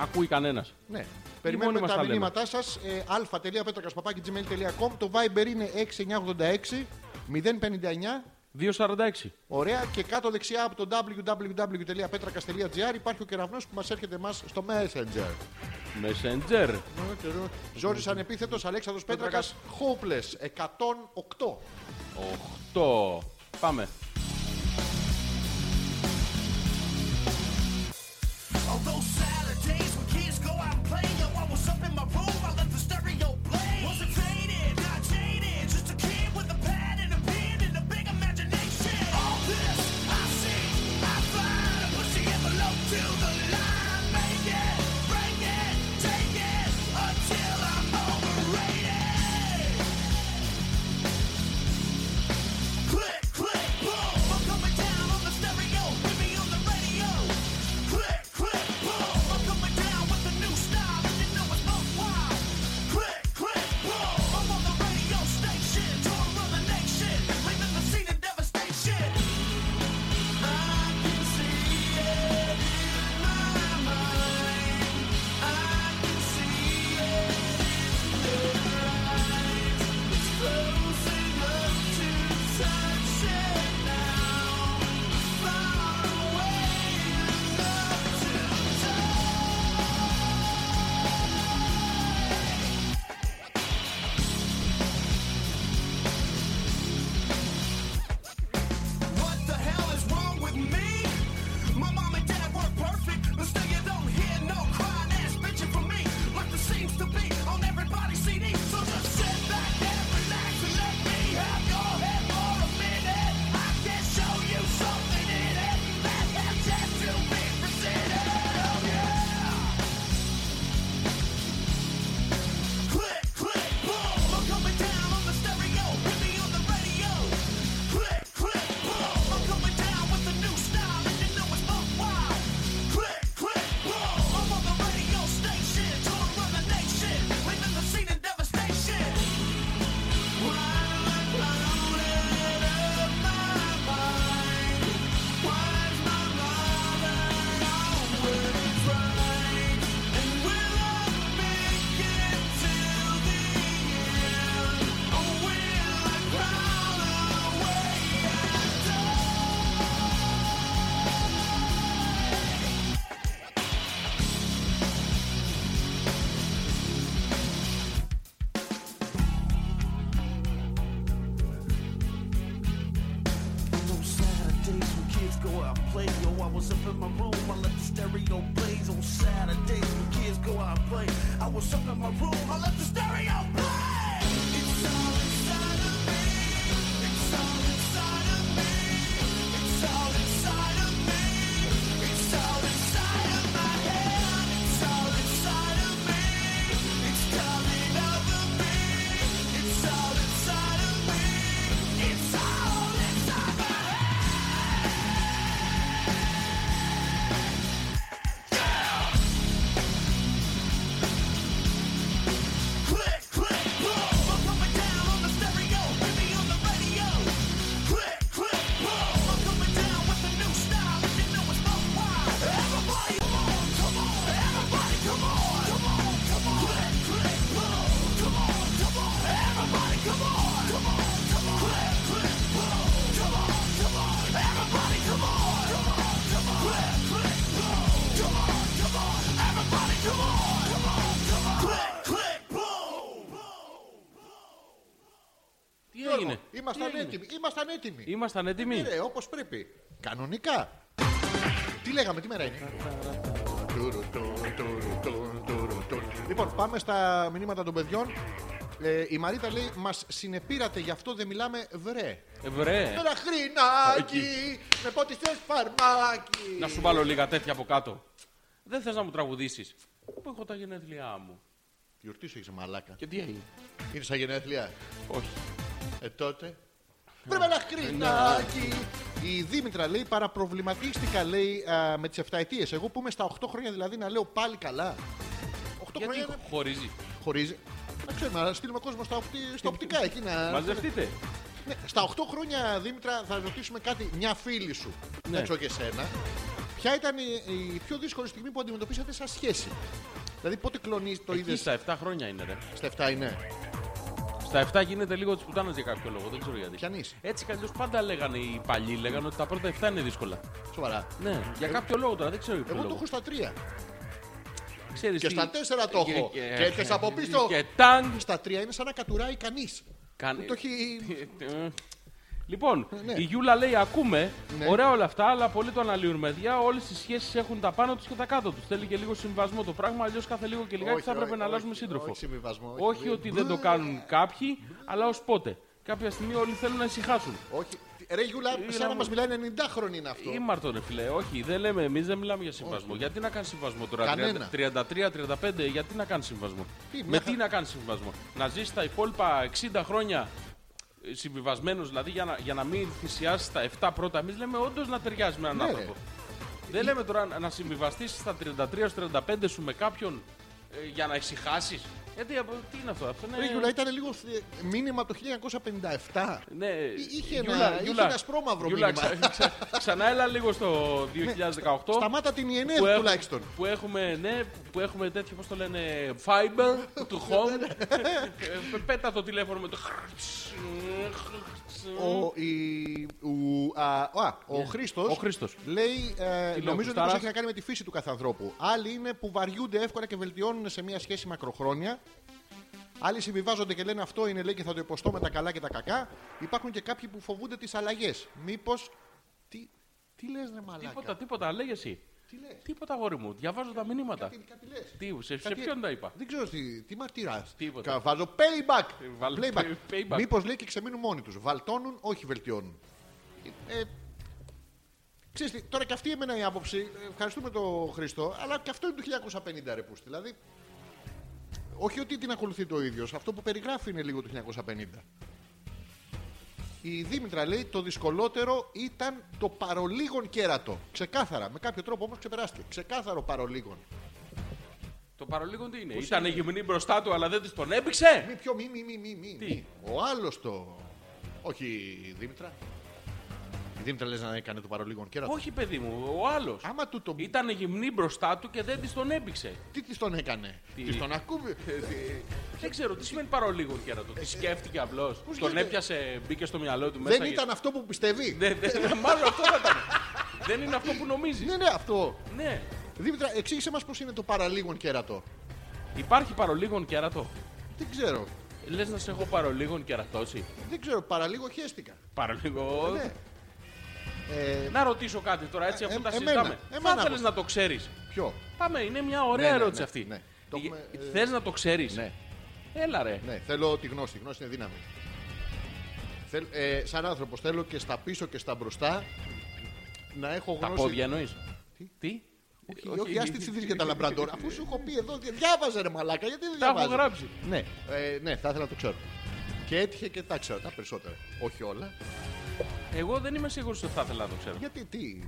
Ακούει κανένας; Ναι. Περιμένουμε μας τα τα λέμε. μηνύματά σας. Ε, αλφα.πέτρακα.gmail.com Το Viber είναι 6986 059. 2.46. Ωραία. Και κάτω δεξιά από το www.petrakas.gr υπάρχει ο κεραυνός που μας έρχεται εμά στο Messenger. Messenger. Ζόρι ανεπίθετος Αλέξανδρος Πέτρακας Hopeless 108. 8. Πάμε. Although Saturdays when Ήμασταν Τι έγινε; έτοιμοι. Ήμασταν έτοιμοι. Ήμασταν έτοιμοι. Ναι, όπως πρέπει. Κανονικά. Τι λέγαμε, τι μέρα είναι; Τουρου, τουρου, τουρου, τουρου, τουρου, τουρου. Λοιπόν, πάμε στα μηνύματα των παιδιών. Ε, η Μαρίτα λέει: Μας συνεπήρατε, γι' αυτό δεν μιλάμε βρε. Ε, βρε. Ένα χρυνάκι, με πότε θε φαρμάκι. Να σου βάλω λίγα τέτοια από κάτω. Δεν θες να μου τραγουδήσεις. Που έχω τα γενέθλιά μου. Γιορτή σου έχεις μαλάκα. Και τι έγινε; Είναι στα γενέθλια; Όχι. Ε, τότε; Πρέπει ένα χρυνάκι. Η Δήμητρα λέει: Παραπροβληματίστηκα λέει α, με τις 7 αιτίε. Εγώ που είμαι στα 8 χρόνια δηλαδή να λέω πάλι καλά. 8 χρόνια Γιατί είναι χωρίζει; χωρίζει. Να ξέρουμε, να στείλουμε κόσμο στα, οπτι... στα οπτικά εκεί να. Μαζευτείτε. Ναι, στα 8 χρόνια, Δήμητρα, θα ρωτήσουμε κάτι μια φίλη σου. Ναι. Ναι. και εσένα. Ποια ήταν η, η πιο δύσκολη στιγμή που αντιμετωπίσατε σαν σχέση; Δηλαδή πότε κλονίζεις το Εκεί είδες; στα 7 χρόνια είναι ρε. Στα 7 είναι. Στα 7 γίνεται λίγο τη πουτάνα για κάποιο λόγο. Δεν ξέρω γιατί. Πιανείς. Έτσι κι αλλιώς πάντα λέγανε οι παλιοί, λέγανε ότι τα πρώτα 7 είναι δύσκολα. Σοβαρά. Ναι, για κάποιο λόγο τώρα, δεν ξέρω για ποιο Εγώ το λόγο. έχω στα 3. Ξέρεις Και τι- στα 4 το έχω. Και- Και έρχεσαι από πίσω. Και τάγκ. Στα 3 είναι σαν να κατουράει κανείς. Κάνει... Το έχει. Λοιπόν, Ναι. η Γιούλα λέει: Ακούμε, Ναι. ωραία όλα αυτά, αλλά πολλοί το αναλύουν. Παιδιά, όλες οι σχέσεις έχουν τα πάνω τους και τα κάτω τους. Θέλει και λίγο συμβασμό το πράγμα, αλλιώς κάθε λίγο και λιγάκι Όχι, θα έπρεπε όχι, να αλλάζουμε όχι, σύντροφο. όχι συμβιβασμό, όχι. Όχι ότι δεν το κάνουν κάποιοι, αλλά ως πότε. Κάποια στιγμή όλοι θέλουν να ησυχάσουν. Όχι. Ρε Γιούλα, σαν να μας μιλάει 90 χρόνια είναι αυτό. Ήμαρτο ρε φιλέ, όχι, δεν λέμε, εμείς δεν μιλάμε για συμβασμό. Γιατί να κάνεις συμβασμό τώρα, Κανένα. 33-35, γιατί να κάνεις συμβασμό; Τι, μια Με χα- τι να κάνεις συμβασμό; Να ζήσει τα υπόλοιπα 60 χρόνια συμβιβασμένος, δηλαδή για να, για να μην θυσιάσει τα 7 πρώτα. Εμείς λέμε όντως να ταιριάζει με έναν Ναι, άνθρωπο. Δεν λέμε τώρα να- να συμβιβαστείς στα 33-35 σου με κάποιον ε, για να ησυχάσεις; Γιατί από- τι είναι αυτό, αυτό Ρε είναι. Γιούλα, ήταν λίγο ε, μήνυμα το 1957. Ναι, είχε ένα- Γιούλα, είχε Γιούλα, ένα ασπρόμαυρο Γιούλα, μήνυμα. ξα- ξα- ξανά έλα λίγο στο 2018. Σταμάτα την ΙΕΝΕΦ που, έχουμε, τουλάχιστον. που έχουμε, ναι, που έχουμε τέτοιο, πώς το λένε, fiber του home. Ε, Πέτα το τηλέφωνο με το... Ο, η, ου, α, α, ο Χρήστος Ναι. Ο Χρήστος. λέει, ε, λέει ο νομίζω ότι Χριστάρας; αυτό έχει να κάνει με τη φύση του κάθε ανθρώπου. Άλλοι είναι που βαριούνται εύκολα και βελτιώνουν σε μια σχέση μακροχρόνια. Άλλοι συμβιβάζονται και λένε αυτό είναι λέει και θα το υποστώ με τα καλά και τα κακά. Υπάρχουν και κάποιοι που φοβούνται τις αλλαγές. Μήπως... Τι, τι λες ρε μαλάκα; Τίποτα, τίποτα, λέγε εσύ. Τι λες; Τίποτα, αγόρι μου. Διαβάζω τα μηνύματα. Τι, κάτι λες. Τι, σε, σε Κάτι- ποιον τα είπα; Δεν ξέρω τι, τι μαρτυράς. Τίποτα. Κα- Βάζω payback. βάλε payback. pay- payback. Μήπως λέει και ξεμείνουν μόνοι τους. Βαλτώνουν, όχι βελτιώνουν. Ε, ξέρεις τι, τώρα και αυτή εμένα η άποψη, ε, ευχαριστούμε τον Χριστό, αλλά και αυτό είναι του 1950 ρε πούστη. Δηλαδή, όχι ότι την ακολουθεί το ίδιο, αυτό που περιγράφει είναι λίγο του 1950. Η Δήμητρα λέει το δυσκολότερο ήταν το παρολίγον κέρατο. Ξεκάθαρα. Με κάποιο τρόπο όμως ξεπεράστηκε. Ξεκάθαρο παρολίγον. Το παρολίγον τι είναι; Ήταν γυμνή μπροστά του, αλλά δεν της τον έπηξε; Μη πιο, μη, μη, μη, μη, μη. Τι; μη. Ο άλλος το. Όχι η Δήμητρα. Η Δήμητρα λες να έκανε το παρολίγον κέρατο. Όχι, παιδί μου, ο άλλος. Άμα του το. Ήταν γυμνή μπροστά του και δεν της τον έπηξε. Τι της τον έκανε; Τι; Της τον ακούμπη. Δεν ξέρω τι σημαίνει παρολίγο κέρατο. Τι σκέφτηκε απλώς. Τον γίνεται; έπιασε, μπήκε στο μυαλό του μέσα. Δεν και- ήταν αυτό που πιστεύει; Δεν- δεν- Μάλλον αυτό θα ήταν. Δεν είναι αυτό που νομίζεις. Ναι, ναι, αυτό. Ναι. Δήμητρα, εξήγησε μας πώς είναι το παραλίγον κέρατο. Υπάρχει παρολίγον κέρατο; Δεν ξέρω. Λες να σε έχω παρολίγον κερατώσει. Δεν ξέρω, παραλίγο χέστηκα. Παρολίγο. Ναι. Ε, Να ρωτήσω κάτι τώρα έτσι αφού Ε, τα εμένα, συζητάμε. εμένα Θα ήθελε όμως. να το ξέρεις. ποιο; Πάμε, είναι μια ωραία Ναι, ναι, ερώτηση ναι, αυτή. ναι. Το έχουμε, ε, Θες να το ξέρεις; Ναι, Έλα ρε. ναι, θέλω τη γνώση. Η γνώση είναι δύναμη. Θέλ, ε, σαν άνθρωπος θέλω και στα πίσω και στα μπροστά να έχω Τα γνώση. πόδια εννοείς; Τι; Όχι, όχι, άστι τι για τα λαμπραντόρ. Αφού σου έχω πει εδώ, διάβαζε ρε μαλάκα, γιατί δεν Τα έχω διαβάζει; γράψει. Ναι, ε, ναι, θα ήθελα να το ξέρω. Και έτυχε και τα ξέρω, τα περισσότερα. Όχι όλα. Εγώ δεν είμαι σίγουρος ότι θα ήθελα να το ξέρω. Γιατί τι;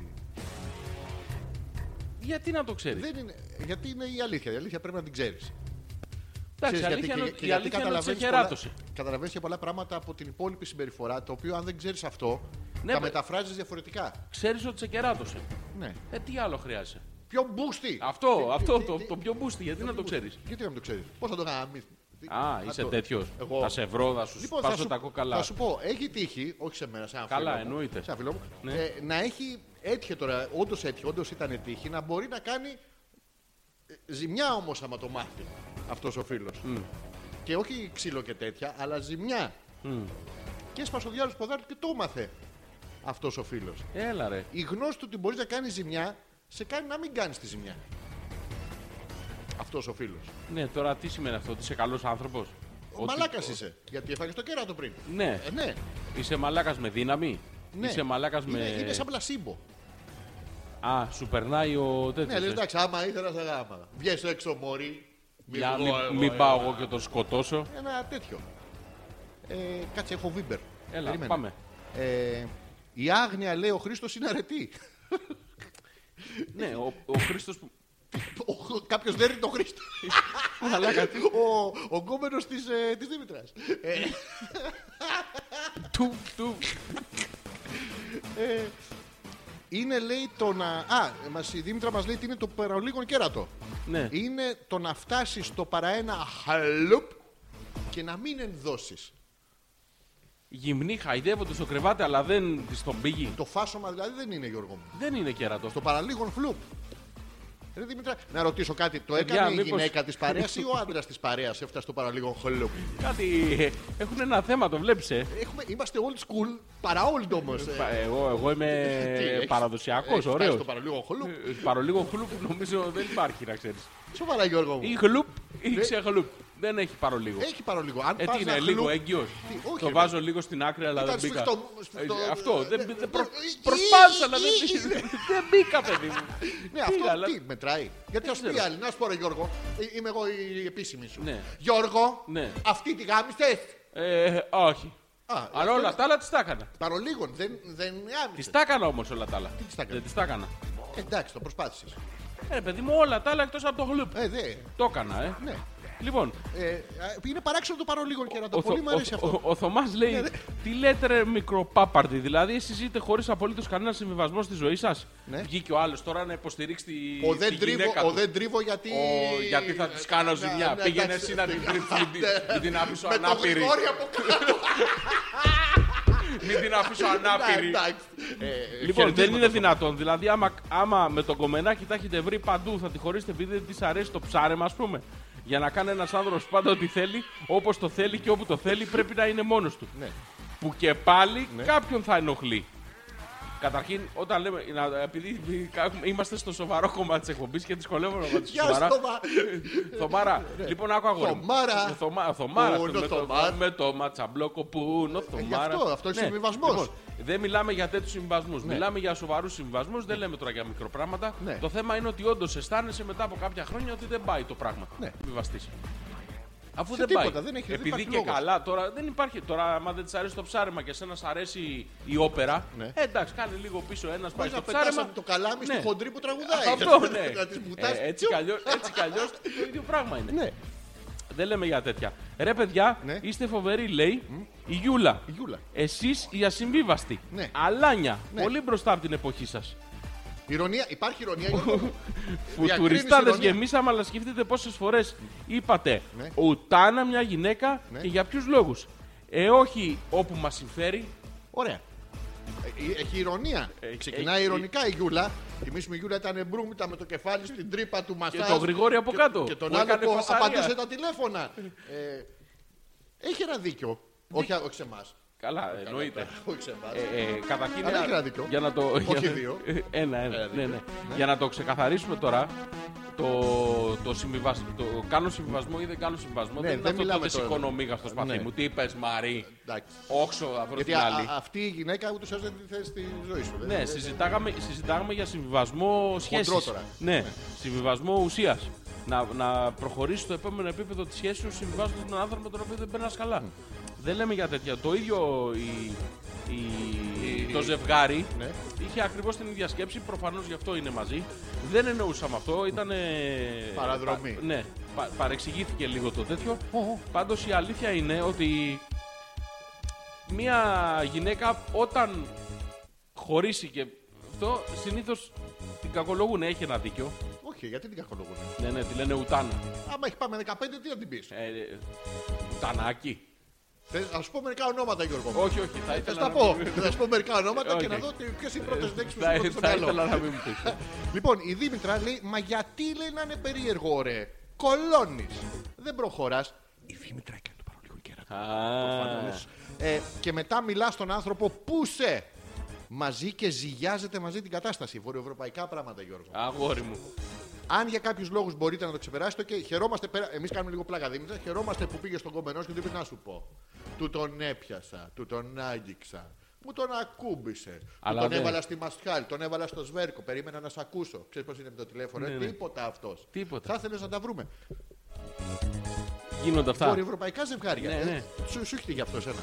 Γιατί να το ξέρεις; Δεν είναι, γιατί είναι η αλήθεια. Η αλήθεια πρέπει να την ξέρεις. Εντάξει, αλήθεια είναι ότι- η αλήθεια είναι ότι σε χαιράτωσε. Καταλαβαίνεις και πολλά πράγματα από την υπόλοιπη συμπεριφορά, το οποίο αν δεν ξέρεις αυτό, Ναι, τα μπε- μεταφράζεις διαφορετικά. Ξέρεις ότι σε κεράτωσε. Ναι. Ε, τι άλλο χρειάζεσαι; Πιο μπούστι! Αυτό, Τι- αυτό τι- το, τι- το πιο μπούστι, γιατί να το ξέρεις; Γιατί να μην το ξέρεις; Πώς θα το γάμεις; Α, είσαι τέτοιος. Εγώ. Θα σε βρω, θα σου Λοιπόν, θα σπάσω σου, τα κόκαλα. θα σου πω, έχει τύχει, όχι σε μένα, σε ένα Καλά, φίλο μου, εννοείται. σε ένα φίλο μου, Ναι. ε, να έχει, έτυχε τώρα, όντως έτυχε, όντως ήταν τύχη, να μπορεί να κάνει ε, ζημιά όμως άμα το μάθει αυτός ο φίλος. Και όχι ξύλο και τέτοια, αλλά ζημιά. Και έσπασε ο διάλογο ποδάρι και το έμαθε αυτός ο φίλος. Έλα ρε. Η γνώση του ότι μπορείς να κάνεις ζημιά, σε κάνει να μην κάνεις τη ζημιά. Αυτός ο φίλος. Ναι, τώρα τι σημαίνει αυτό, ότι είσαι καλός άνθρωπος; Μαλάκας είσαι. Γιατί έφαγες το κέρατο πριν. Ναι, Ε, ναι. είσαι μαλάκας με δύναμη; ναι. Είσαι μαλάκας με. Είναι, είναι σαν πλασίμπο. Α, σου περνάει ο Ναι, τέτοιο. λες, εντάξει, άμα ήθελα σε γάμα. Βγες έξω, Μωρή. Μη Για βγω μην, εγώ, μην ε, πάω εγώ και τον σκοτώσω. Ένα τέτοιο. Ε, κάτσε, έχω βίμπερ. Έλα, Περίμενε. πάμε. Ε, η άγνοια, λέει ο Χρήστος, είναι αρετή. ναι, ο, ο Χρήστος που. Κάποιος δεν είναι το Χρήστο. Μαλάκα, τι. ο ο γκόμενος της ε, της Δήμητρας. Ε, Του, του. είναι, λέει, το να. Α, μας, η Δήμητρα μας λέει ότι είναι το παραλίγο κέρατο. Ναι. Είναι το να φτάσεις στο παραένα χαλουπ και να μην ενδώσεις. Γυμνοί χαϊδεύονται στο κρεβάτι, αλλά δεν της τον πήγει. Το φάσομα δηλαδή δεν είναι, Γιώργο μου. Δεν είναι κέρατο. Στο παραλίγο φλουπ. Ρε Δήμητρα, να ρωτήσω κάτι. Το Παιδιά, έκανε η μήπως- γυναίκα της παρέας ή ο άντρας της παρέας; Έφτασε στο παραλίγο χλουπ. Κάτι. ε, Έχουν ένα θέμα, το βλέπεις, ε; Έχουμε, είμαστε old school, παρά old όμως. Πα- Εγώ, εγώ είμαι παραδοσιακός, ωραίος. Στο παραλίγο χλουπ. Παρολίγο χλουπ νομίζω δεν υπάρχει, να ξέρεις. Σοβαρά, Γιώργο μου. Ή χλουπ ή Ναι. ξεχλουπ. Δεν έχει παρολίγο. Έχει παραλίγο. Αν Ε, πας τι να είναι, λίγο χλουπ- έγκυο. Τι, όχι, Το ρε. βάζω λίγο στην άκρη, αλλά Ήταν δεν μπήκα. σφιχτό- σφιχτό- Ε, Αυτό, δεν, ε, δεν ε, προ- ε, προσπάθησα να ε, δεν ε, δεν μπήκα, παιδί μου. Ναι, αυτό αλλά- τι μετράει. Γιατί α πει ξέρω. άλλη, να σου πω ρε Γιώργο, ε, είμαι εγώ η επίσημη σου. Ναι. Γιώργο, Ναι. αυτή τη γάμιστε. Ε, όχι. Α, Αλλά αυτό όλα είναι- τα άλλα τι τα έκανα. Παρολίγων, δεν, δεν Τι γάμισε. τα έκανα όμω όλα τα άλλα. τις τα έκανες? Δεν τι τα έκανα. Εντάξει, το προσπάθησε. Ε, παιδί μου, όλα τα άλλα εκτό από το γλουπ. Ε, δε. Το έκανα, ε. Ναι. Λοιπόν, Ε, είναι παράξενο το παρολίγων και να το ο, πολύ Θω- μου αρέσει ο, αυτό. ο, ο Θωμάς λέει, ναι. τι λέτε ρε μικροπάπαρδι, δηλαδή εσείς ζείτε χωρίς απολύτως κανένα συμβιβασμό στη ζωή σας; Ναι. Βγήκε ο άλλος τώρα να υποστηρίξει τη, Ο τη δεν, τρίβω, γυναίκα ο του. δεν τρίβω γιατί. Ο, γιατί θα της κάνω Ναι, ζημιά. ναι, Πήγαινε εντάξει. εσύ να την τρίψεις, μην την- μην την αφήσω Με το ανάπηρη. γρηγόρι από κάτω. Μην την αφήσω ανάπηρη. Εντάξει. Ε, Λοιπόν, δεν χαιρετίσματα είναι στο- δυνατόν. Δηλαδή, άμα, άμα με το κομμενάκι τα έχετε βρει παντού, θα τη χωρίσετε επειδή δεν της αρέσει το ψάρεμα, ας πούμε. Για να κάνει ένας άνθρωπος πάντα ό,τι θέλει, όπως το θέλει και όπου το θέλει, πρέπει να είναι μόνος του. Ναι. Που και πάλι Ναι. κάποιον θα ενοχλεί. Καταρχήν, όταν λέμε. Να, επειδή είμαστε στο σοβαρό κομμάτι της εκπομπής και δυσκολεύομαι να Γεια σοβαρά. σου, Θωμά. Θωμάρα. Λοιπόν, άκου αγόρι. μου. Θωμάρα. Ε, Θωμά- Θωμάρα. Πού είναι ο με, το, Θωμάρ; με το ματσαμπλόκο που είναι ο Θωμάρα; αυτό, αυτό είναι συμβιβασμός. Λοιπόν, δεν μιλάμε για τέτοιους συμβιβασμούς. Ναι. Μιλάμε για σοβαρούς συμβιβασμούς. Δεν λέμε τώρα για μικροπράγματα. Ναι. Το θέμα είναι ότι όντως αισθάνεσαι μετά από κάποια χρόνια ότι δεν πάει το πράγμα. Ναι. Μη βαστείς. Αφού Σε δεν τίποτα, πάει. δεν έχει- δεν Επειδή υπάρχει και λόγος. καλά τώρα δεν υπάρχει. Τώρα, άμα δεν της αρέσει το ψάρεμα και εσένα σ' αρέσει η όπερα. Ναι. Ε, εντάξει, κάνει λίγο πίσω ένας πάει Μπορείς στο να πετάς ψάρεμα. από το καλάμι Ναι. στη χοντρή που τραγουδάει. Αυτό ναι. Να τις μπουτάς. Ε, έτσι κι αλλιώς, έτσι κι αλλιώς το ίδιο πράγμα είναι. Ναι. Δεν λέμε για τέτοια. Ρε παιδιά, Ναι. είστε φοβεροί, λέει η Γιούλα. Η Γιούλα. Εσείς οι ασυμβίβαστοι. Ναι. Αλάνια. Ναι. Πολύ μπροστά από την εποχή σας. Ηρωνία, υπάρχει ηρωνία. Γιώργο μου. Φουτουριστάδες ηρωνία. γεμίσαμε, αλλά σκεφτείτε πόσες φορές είπατε Ναι. ουτάνα μια γυναίκα Ναι. και για ποιους λόγους. Ε, όχι όπου μας συμφέρει. Ωραία. Ε, Έχει ηρωνία. Έχει- Ξεκινάει έχει- ηρωνικά η Γιούλα. Θυμίσουμε η Γιούλα ήταν μπρούμητα με το κεφάλι στην τρύπα του μασάζ. το Γρηγόρη από Και- κάτω, Και τον που άλλο έκανε που φασαρία. απαντούσε τα τηλέφωνα. Ε, έχει ένα δίκιο. Όχι, όχι σε εμάς. Καλά, εννοείται. Όχι σε εμάς. Ε, ε, καταρχήν, Αλλά έχει ένα δίκιο. για να το, Όχι για να- δύο. Ε, Ένα, ένα. Ένα ναι, δίκιο. ναι. Για να το ξεκαθαρίσουμε τώρα, το, το, συμβιβασ... το κάνω συμβιβασμό ή δεν κάνω συμβιβασμό. Ναι, δεν είναι δεν αυτό το μιλάμε δεν τώρα. σηκώνω μίγας στο σπαθί Ναι. μου. Τι είπες Μαρή, Εντάξει. όξο από Γιατί την α- άλλη. α- αυτή η γυναίκα ούτως ή άλλως δεν τη θες στη ζωή σου. δεν- Ναι, δεν- συζητάγαμε, συζητάγαμε για συμβιβασμό σχέσης. τώρα. Ναι, συμβιβασμό ουσίας. Να, να προχωρήσει στο επόμενο επίπεδο της σχέσης σου συμβιβάζοντας τον άνθρωπο με τον οποίο δεν περνάς καλά. Δεν λέμε για τέτοια. Το ίδιο η, η, το ζευγάρι Ναι. είχε ακριβώς την ίδια σκέψη. Προφανώς γι' αυτό είναι μαζί. Δεν εννοούσαμε αυτό. Ήταν. Παραδρομή. ναι, πα, παρεξηγήθηκε λίγο το τέτοιο. Πάντως η αλήθεια είναι ότι μια γυναίκα όταν χωρίσει και αυτό συνήθως την κακολογούν. Έχει ένα δίκιο. Όχι, γιατί την κακολογούν. Ναι, ναι, τη λένε ουτάνα. Άμα έχει πάμε 15, τι να την πεις; Ε, ε, ουτανάκι. Θες να σου πω μερικά ονόματα, Γιώργο. Όχι, όχι, θα Θα ήθελα τα να πω. μην- Θα σου πω μερικά ονόματα και Όχι. να δω ποιες είναι οι πρώτες λέξει που Θα, σου έρχονται στο θα μυαλό. ήθελα να μην μου πεις. Λοιπόν, η Δήμητρα λέει, μα γιατί λέει να είναι περίεργο, ρε. Κολώνεις. Δεν προχωράς. Η Δήμητρα έκανε το παρολίγο κέρατο. Α, Ε, και μετά μιλά στον άνθρωπο, πούσε. Μαζί και ζυγιάζεται μαζί την κατάσταση. Βορειοευρωπαϊκά πράγματα, Γιώργο. Αγόρι μου. Αν για κάποιους λόγους μπορείτε να το ξεπεράσετε, και χαιρόμαστε πέρα. Εμείς κάνουμε λίγο πλάκα Δήμητρα. Χαιρόμαστε που πήγε στον κομμενό και του είπες να σου πω. Του τον έπιασα, του τον άγγιξα. Μου τον ακούμπησε. Αλλά του τον δεν- έβαλα στη μασχάλη, τον έβαλα στο σβέρκο. Περίμενα να σε ακούσω. Ξέρεις πώς είναι με το τηλέφωνο. Ναι, ε; ναι. Τίποτα αυτός. Τίποτα. Θα ήθελες να τα βρούμε. Γίνονται αυτά. Βορειοευρωπαϊκά ζευγάρια. Ναι, ε; ναι. Σου, σου έχει για αυτό εσένα.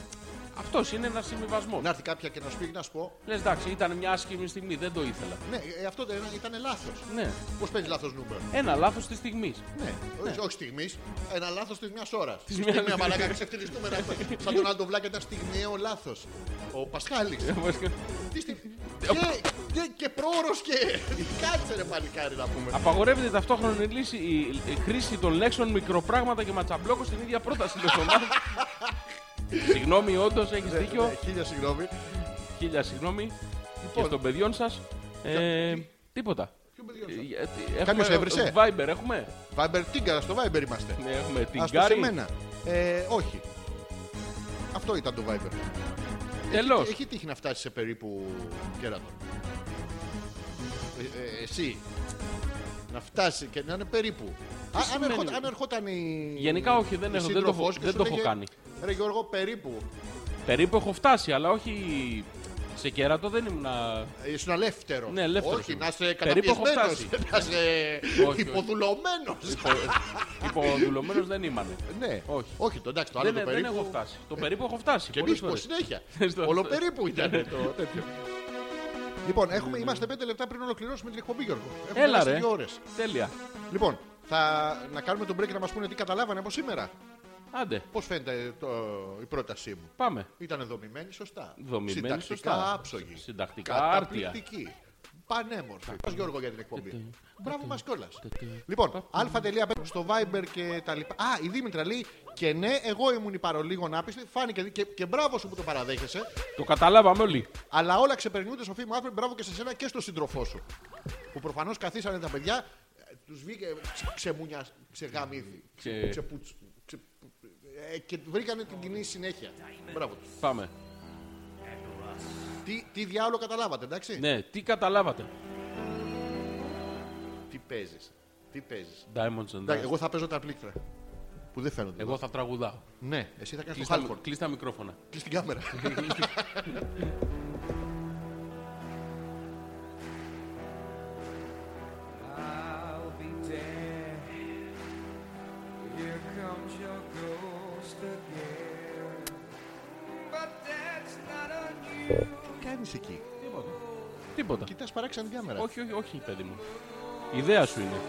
Αυτός είναι ένας συμβιβασμός. Να έρθει κάποια και να σου πει να σου πω. Λες εντάξει, ήταν μια άσχημη στιγμή, δεν το ήθελα. Ναι, ε, αυτό δεν ήταν λάθος. Ναι. Πώς παίζεις λάθος νούμερο. Ένα λάθος της στιγμής. Ναι, όχι, όχι στιγμής. Ένα λάθος της μιας ώρας. Της μιας- στιγμής, μαλάκα, ξεφτυλιστούμε. να- Σαν τον άλλο βλάκα ήταν στιγμιαίο λάθος. Ο Πασχάλης. Τι στιγμή. Και, και, και πρόωρος και. Κάτσε ρε παλικάρι να πούμε. Απαγορεύεται ταυτόχρονη λύση η, η χρήση των λέξεων μικροπράγματα και ματσαμπλόκο στην ίδια πρόταση. λέει ο Μάρκος. Συγγνώμη, όντως έχεις δίκιο. Ε, Χίλια συγγνώμη. Χίλια συγγνώμη. Και Λοιπόν. στον παιδιών σας. Ε, τίποτα. Ποιο παιδί είναι Ε, αυτό; ε, Κάποιος έχουμε- έβρισε; Viber έχουμε; Viber Τίγκαρα, στο Viber είμαστε. Ναι, έχουμε την Ας το σε Γκάρι. μένα. Ε, όχι. Αυτό ήταν το Viber. Τελώς. Έχει, έχει τύχει να φτάσει σε περίπου κέρατο. Ε, ε, εσύ. Να φτάσει και να είναι περίπου. Α, αν, σημαίνει; ερχόταν, αν ερχόταν η. Γενικά όχι, δεν η έχω- δεν το σύντροφός έχω- και δεν σου το έχω λέγε, κάνει. Ρε Γιώργο, περίπου. Περίπου έχω φτάσει, αλλά όχι σε κέρατο δεν ήμουν. Ήσουν ελεύθερο. Ναι, ελεύθερος Όχι, ήμουν. να είσαι Περίπου έχω καταπιεσμένος. Να είσαι όχι. υποδουλωμένος. Υποδουλωμένος δεν ήμανε. Ναι, Όχι. όχι, το εντάξει, το άλλο Δεν, το δεν περίπου. έχω φτάσει. Το περίπου έχω φτάσει. Και πολλές εμείς φορές. συνέχεια. Στο- Όλο στο- περίπου ήταν το τέτοιο. Λοιπόν, έχουμε, είμαστε πέντε λεπτά πριν ολοκληρώσουμε την εκπομπή, Γιώργο. Έχουμε Έλα, περάσει ρε. δύο ώρες. Τέλεια. Λοιπόν, θα να κάνουμε τον break και να μας πούνε τι καταλάβανε από σήμερα; Άντε, Πώς φαίνεται το, η πρότασή μου; πάμε. Ήταν δομημένη σωστά. Δομημένη Συντακτικά σωστά. άψογη. Συντακτικά Καταπληκτική. Πανέμορφη. Πώ Γιώργο για την εκπομπή. Μπράβο μα κιόλα. Λοιπόν, α.5 στο Viber και τα λοιπά. Α, η Δήμητρα λέει και ναι, εγώ ήμουν η παρολίγο άπιστη. Φάνηκε και, και μπράβο σου που το παραδέχεσαι. Το καταλάβαμε όλοι. Αλλά όλα ξεπερνιούνται, Σοφή μου, Άλφρεντ, μπράβο και σε σένα και στον σύντροφό σου. Που προφανώς καθίσανε τα παιδιά, τους βγήκε ξε- ξεμουνιά, ξεγαμίδι, Ξε- ξεπούτς, ξε- ε, και βρήκανε την κοινή συνέχεια. Μπράβο τους. Πάμε. Τι, τι διάολο καταλάβατε, εντάξει; Ναι, τι καταλάβατε. Τι παίζεις, τι παίζεις. Diamonds and Εντάξει, Dust. εγώ θα παίζω τα πλήκτρα. Που δεν φαίνονται. Εγώ θα τραγουδάω. Ναι, εσύ θα κάνεις το Κλείς τα, χάλφορ. κλείς τα μικρόφωνα. Κλείς την κάμερα. unusual. Τι κάνεις εκεί. Τίποτα. Κοιτάς παράξενη κάμερα. Όχι, όχι, όχι, παιδί μου. Η ιδέα σου είναι.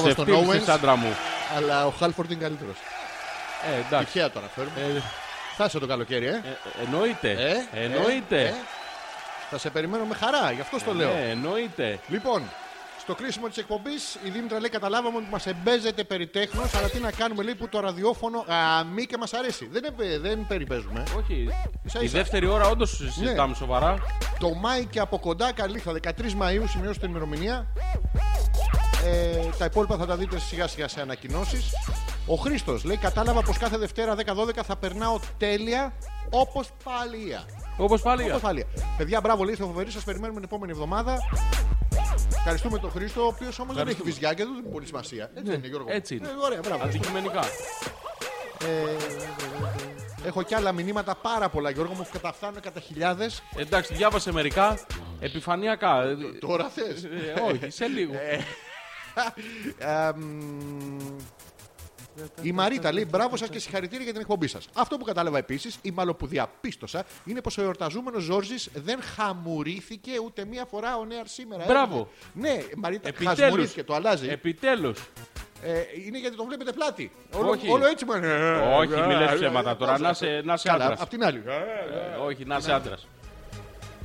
Μπράβο στον ξεφτύλισες, Owens. άντρα μου. Αλλά ο Χάλφορντ είναι καλύτερος. Ε, εντάξει. Τυχαία τώρα φέρουμε. Ε, Φτάσε το καλοκαίρι, ε. ε, εννοείται. Ε, εννοείται. ε, ε. Θα σε περιμένω με χαρά, γι' αυτό το λέω. Ναι, εννοείται. Λοιπόν, στο κλείσιμο της εκπομπής η Δήμητρα λέει: Καταλάβαμε ότι μας εμπέζεται περί τέχνος, αλλά τι να κάνουμε, λέει που το ραδιόφωνο αμεί και μας αρέσει. Δεν, επε- δεν περιπέζουμε. Όχι. Ίσα Η ίσα. δεύτερη ώρα όντως συζητάμε Ναι. σοβαρά. Το Μάη και από κοντά καλύφθα 13 Μαου, σημειώστε την ημερομηνία. Ε, τα υπόλοιπα θα τα δείτε σιγά σιγά σε ανακοινώσεις. Ο Χρήστος λέει: Κατάλαβα πως κάθε Δευτέρα 10-12 θα περνάω τέλεια όπως παλία. Όπως πάλι. Όπως παλία. Παιδιά, μπράβο, λέει στο φοβερή, σας περιμένουμε την επόμενη εβδομάδα. Ευχαριστούμε τον Χρήστο, ο οποίος όμως δεν έχει βυζιά και δεν έχει πολύ σημασία. Έτσι δεν είναι, Γιώργο. Ναι, έτσι είναι. Ε, ωραία, μπράβο. Αντικειμενικά. Έχω και άλλα μηνύματα πάρα πολλά, Γιώργο μου, που καταφθάνουν κατά χιλιάδες. Εντάξει, διάβασε μερικά. Επιφανειακά. Ε, Τώρα θες. ε, όχι, σε λίγο. Η Μαρίτα λέει μπράβο σας και συγχαρητήρια για την εκπομπή σας. Αυτό που κατάλαβα επίσης, ή μάλλον που διαπίστωσα, είναι πως ο εορταζόμενο Ζόρζης δεν χαμουρήθηκε ούτε μία φορά ο Νέαρ σήμερα. Μπράβο. Έγινε. Ναι, Μαρίτα, Επιτέλους. χασμουρήθηκε, το αλλάζει. Επιτέλους. Ε, είναι γιατί το βλέπετε πλάτη. Όλο, Όχι. όλο έτσι μου Όχι, μη λες ψέματα τώρα. Να είσαι- να είσαι Καλά, άντρας. απ' την άλλη. Ε, Όχι, να είσαι άντρας.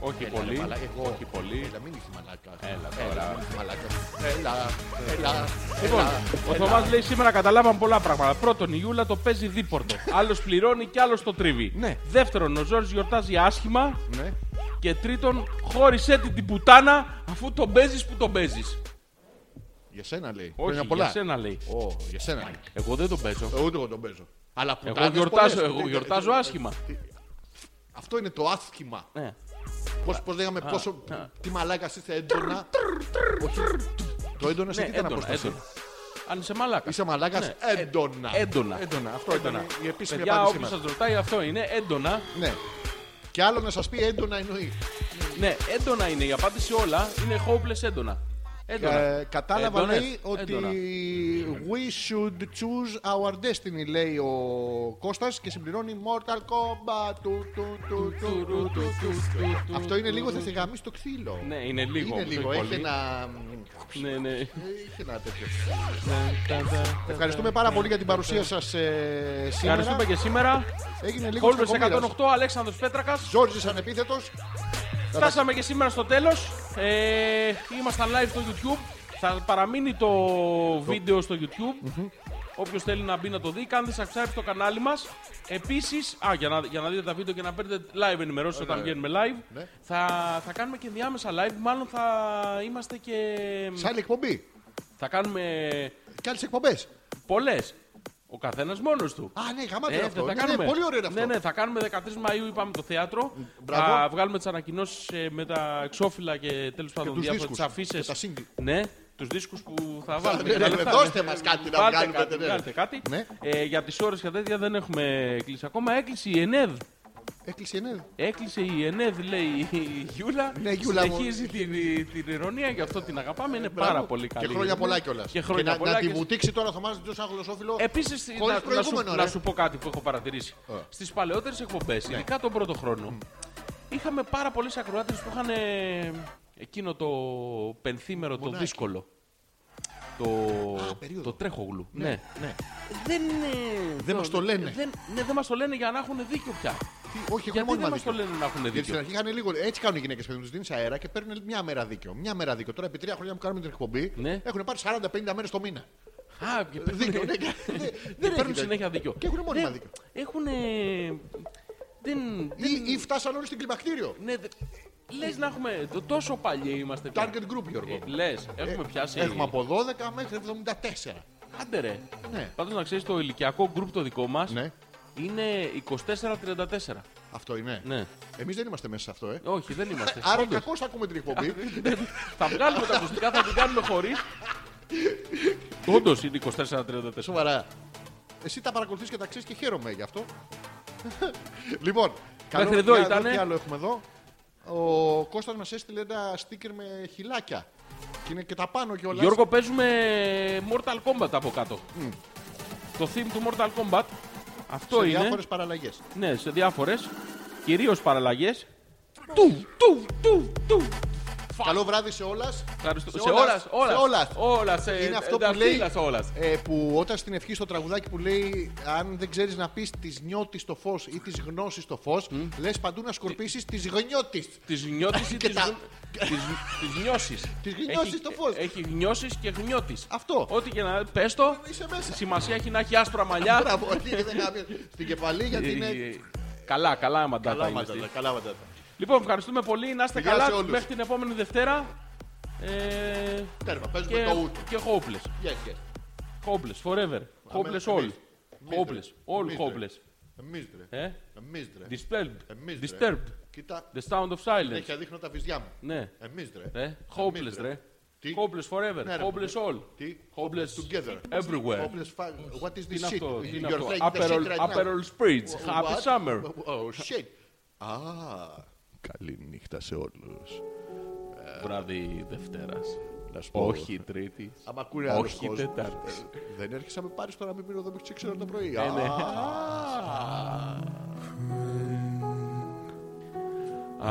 Όχι πολύ. μαλάκα, εγώ. Όχι πολύ. Έλα, μην είσαι μαλάκα. Έλα τώρα. μην είσαι μαλάκα. Έλα, έλα. Λοιπόν, έλα, ο έλα. Θωμάς λέει σήμερα καταλάβαμε πολλά πράγματα. Πρώτον, η Ιούλα το παίζει δίπορτο. Άλλος πληρώνει και άλλος το τρίβει. Ναι. Δεύτερον, ο Ζόρζ γιορτάζει άσχημα. Ναι. Και τρίτον, χώρισε την την πουτάνα αφού τον παίζεις που τον παίζεις. Για σένα λέει. Όχι, Χρόνια πολλά. για σένα λέει. Ω, για σένα λέει. Εγώ δεν τον παίζω. Ε, Ούτε εγώ τον παίζω. Αλλά Εγώ πουτάνες γιορτάζω, πολλές. εγώ γιορτάζω άσχημα. Αυτό είναι το άσχημα. Ναι. Πώς, πώς λέγαμε πόσο. Τι μαλάκα είστε έντονα. Όχι. Το έντονα σε Ναι, τι ήταν έντονα, απόσταση. έντονα. Αν είσαι μαλάκα. Είσαι μαλάκας Ναι, έντονα. έντονα. Έντονα. Αυτό ήταν Έντονα. η επίσημη Παιδιά, απάντησή όποιος μας. σας ρωτάει αυτό είναι έντονα. Ναι. Και άλλο να σας πει έντονα εννοεί. Ναι, έντονα είναι η απάντηση όλα. Είναι hopeless έντονα. Έντονα. Ε, κατάλαβα Έντονες. λέει ότι Έντονα. we should choose our destiny λέει ο Κώστας και συμπληρώνει Mortal Kombat του, του, του, του, του, του, του. Αυτό είναι λίγο θα σε γαμίσει το ξύλο; Ναι, είναι λίγο. Είναι όμως, λίγο, όχι έχει πολύ. ένα... Ναι, ναι. Έχει ένα τέτοιο. Ευχαριστούμε πάρα πολύ για την παρουσία σας ε, σήμερα. Ευχαριστούμε και σήμερα. Έγινε λίγο Χόλβες κακομοίρας. 108, Αλέξανδρος Πέτρακας. Ζόρζης ανεπίθετος. Φτάσαμε και σήμερα στο τέλος. Ε, ήμασταν live στο YouTube. Θα παραμείνει το βίντεο στο YouTube. Όποιος θέλει να μπει να το δει, κάντε subscribe στο κανάλι μας. Επίση, για, να, για να δείτε τα βίντεο και να παίρνετε live ενημερώσεις όταν βγαίνουμε live, Ναι. θα, θα κάνουμε και διάμεσα live. Μάλλον θα είμαστε και. Σε άλλη εκπομπή. Θα κάνουμε Και άλλες εκπομπές. πολλές. Ο καθένας μόνος του. Α, ναι, γαμάτι Ε, είναι αυτό. θα Ναι, κάνουμε. ναι, πολύ ωραίο είναι αυτό. Ναι, ναι, θα κάνουμε 13 Μαΐου, είπαμε το θέατρο. Μπράβο. Θα βγάλουμε τις ανακοινώσεις με τα εξώφυλλα και τέλος πάντων τους διάφορες δίσκους τι αφήσεις. και τα single. Ναι, τους δίσκους που θα βάλουμε. ναι, και τα ναι, λεφτά, δώστε ναι. μας κάτι να Βάλτε βγάλουμε, κάτι, ναι. βγάλτε κάτι. Ναι. Ε, για τις ώρες και τέτοια δεν έχουμε κλείσει ακόμα. Έκλεισε η ΕΝΕΔ. Έκλεισε ναι. Έκλεισε η ΕΝΕΔ, λέει η Γιούλα. Ναι, Γιούλα μου. Συνεχίζει την, την ηρωνία, γι' αυτό την αγαπάμε. Είναι Μπράβο. πάρα πολύ καλή. Και χρόνια πολλά κιόλας. Και χρόνια να, πολλά. να και- τη βουτήξει τώρα θα μάθει σαν γλωσσόφιλο. Επίση, Χωρίς να, να, σου, προηγούμενο, ρε. να σου πω κάτι που έχω παρατηρήσει. Ε. Στις παλαιότερες εκπομπές, ειδικά τον πρώτο χρόνο, είχαμε πάρα πολλέ ακροάτες που είχαν ε, εκείνο το πενθήμερο, το Μονάκι. δύσκολο. Το, περίοδο. το τρέχογλου. Ναι. ναι. Δεν, είναι, Δεν μας το λένε. Δεν, ναι, δεν μας το λένε για να έχουν δίκιο πια. Τι, όχι, έχουν Γιατί μόνιμα δεν μας το δίκιο. λένε να έχουν Γιατί στην δίκιο. αρχή είχαν λίγο. Έτσι κάνουν οι γυναίκες παιδί μου, τους δίνεις αέρα και παίρνουν μια μέρα δίκιο. Μια μέρα δίκιο. Τώρα επί τρία χρόνια που κάνουμε την εκπομπή Ναι. έχουν πάρει 40-50 μέρες το μήνα. Α, και παίρνουν, Δίκιο, ναι. και- και Δεν παίρνουν έχει συνέχεια δίκιο. Και έχουν μόνιμα Δεν- δίκιο. Έχουν. Δεν, Ή, ή φτάσαν όλοι στην κλιμακτήριο. ναι, Λες να έχουμε. το- Τόσο παλιοί είμαστε πια. Target group, Γιώργο. Λες, έχουμε πιάσει. Έχουμε από 12 μέχρι 74. Άντε ρε. Ναι. Πάντως να ξέρεις το ηλικιακό γκρουπ το δικό μας Ναι, είναι 24-34. αυτό είναι. Ναι. Εμείς δεν είμαστε μέσα σε αυτό, ε. Όχι, δεν είμαστε. Άρα Όντως. κακώς θα ακούμε την εκπομπή. θα βγάλουμε τα ακουστικά, θα την κάνουμε χωρίς. Όντως είναι 24-34. Σοβαρά. Εσύ τα παρακολουθείς και τα ξέρεις και χαίρομαι γι' αυτό. λοιπόν, Μέχρι εδώ για να δω ήτανε. Τι άλλο έχουμε εδώ; Ο Κώστας μας έστειλε ένα στίκερ με χιλάκια. Και είναι και τα πάνω κιόλα. Γιώργο, παίζουμε Mortal Kombat από κάτω. Το theme του Mortal Kombat. Αυτό σε είναι. διάφορες παραλλαγές. Ναι, σε διάφορες. Κυρίως παραλλαγές. Του, του, του, του. Καλό βράδυ σε όλας. Ευχαριστώ. Σε Σε όλας. όλας. Σε όλας. Όλας. σε- Είναι αυτό που δαχτύλα λέει. σε όλας. ε, που όταν στην ευχή στο τραγουδάκι που λέει Αν δεν ξέρεις να πεις της νιώτης το φως ή της γνώσης το φως, λες παντού να σκορπίσεις της γνιώτη. Της νιώτης ή Και της τα- γν- της- της γνώσης. Της γνώσης Έχει- το φως. Έχει γνώσεις και γνιώτης. Αυτό. Ό,τι και να πες το, Είσαι μέσα. σημασία έχει να έχει άσπρα μαλλιά. Μπράβο, όχι, δεν γάμει. Στην κεφαλή γιατί είναι. Ε, Καλά, καλά μαντάτα Καλά είναι μαντάτα. Αυτή. Καλά μαντάτα. Λοιπόν, ευχαριστούμε πολύ. Να είστε Γεια σε καλά όλους. μέχρι την επόμενη Δευτέρα. Ε, Τέρμα, παίζουμε και, το ούτω. και hopeless. Yes, yes. Hopeless, forever. Hopeless all. εμείς. Hopeless, all Εμείς, ρε. hopeless. Εμείς ρε. Ε? Εμείς ρε. Disturbed. Εμείς, ρε. Disturbed. Κοίτα, The sound of silence. έχει δείχνω τα βυζιά μου. Ναι. Εμείς ρε. Ε, hopeless, ρε. Τι? Hopeless forever. Ναι, ρε, Hopeless all. Τι? Hopeless Together. everywhere. Hopeless fa- What is Τι this είναι shit? αυτό, τι είναι You're αυτό. saying the shit Aperol, right now. Aperol Spritz. Happy What? summer. Oh shit. Α, καλή νύχτα σε όλους. Βράδυ Δευτέρας. Να σου πω. Όχι Τρίτης. Άμα ακούνε άλλος Όχι κόσμος, Τετάρτης. ε, Δεν έρχεσαι να με πάρεις τώρα να μην μείνω εδώ μέχρι τις 6 ώρα το πρωί. ναι. Α,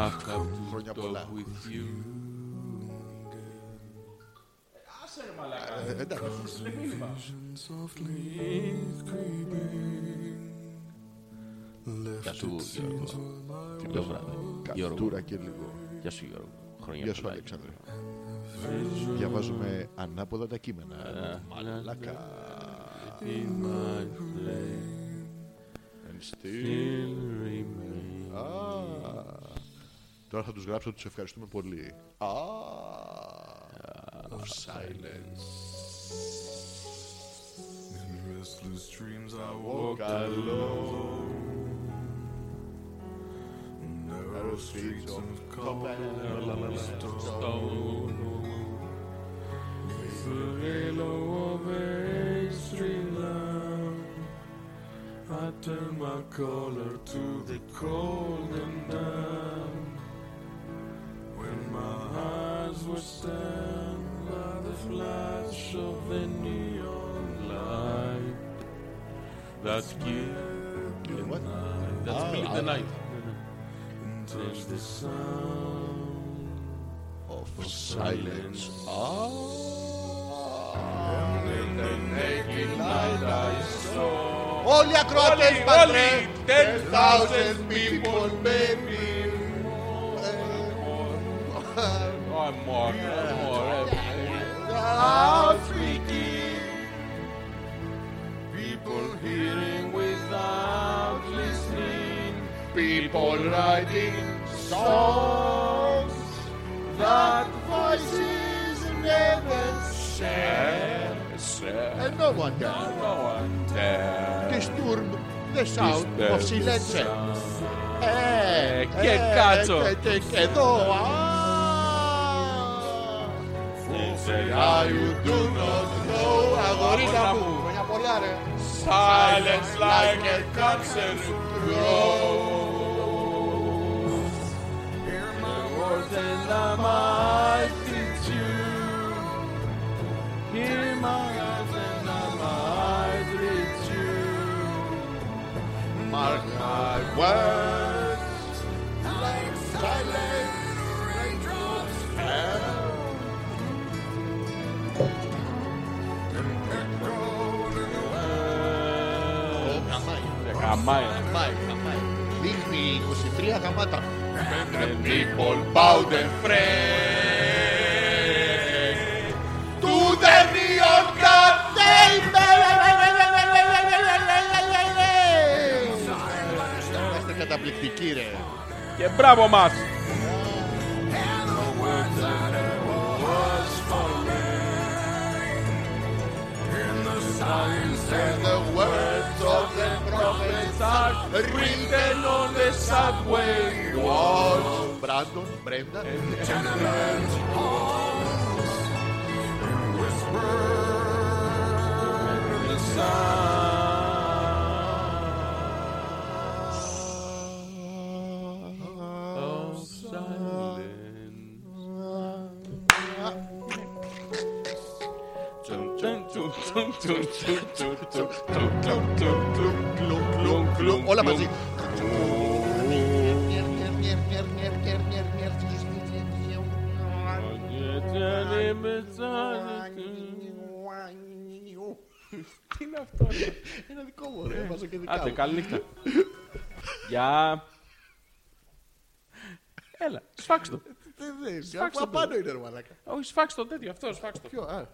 Αχ, Χρόνια το πολλά. with you. ε, εντάξει. Γεια σου Γιώργο. Καλό βράδυ. Γιώργο. Καυτούρα και λίγο. Γεια σου Γιώργο. Χρόνια Γεια σου πολλά. Αλέξανδρε. Διαβάζουμε ανάποδα τα κείμενα. Μαλάκα. In my flame And still- still remain. Α, Τώρα θα τους γράψω ότι τους ευχαριστούμε πολύ. Α, of silence. Restless dreams I Ο καλό. Narrow streets of Stone. The halo of a street lamp. I turn my collar to the cold and damp. When my eyes were stabbed by the flash of the neon light that killed the What? That's killing the ah. night is the sound of silence. Ah. And in the naked light I saw. Όλοι οι ακροατές, πατρέ, 10,000 people, baby. One more, one more. African people hearing without listening people riding songs that voices never share. Share. And no one can No one dare. disturb the sound of silence. Ε, και ε, κάτσο. και- και- και εδώ. Α. Ah, you do not know. Αγορίνα Αγορίνα μου. μου. Χρόνια πολλά ρε. Silence like a cancer grows. More than I might teach you. Hear my eyes and I might reach you. Mark my words. Like silent raindrops fell. Ω, καμάει. Καμάει. Καμάει, καμάει. Δείχνει 23 γαμάτα. And people bow their friend To the neon Είστε καταπληκτικοί ρε. Και μπράβο μας! Written on the subway was Brandon, Brenda. The sound of silence. Tum, tum, tum, κλου, όλα μαζί. Τι είναι αυτό, είναι δικό μου, ρε, βάζω και δικά. Άντε, καλή νύχτα. Γεια. Έλα, σφάξ' το. Δεν, δεν, πάνω είναι, ρε μαλάκα. Όχι, σφάξ' το τέτοιο, αυτό, σφάξ' το. Ποιο, α. Ε.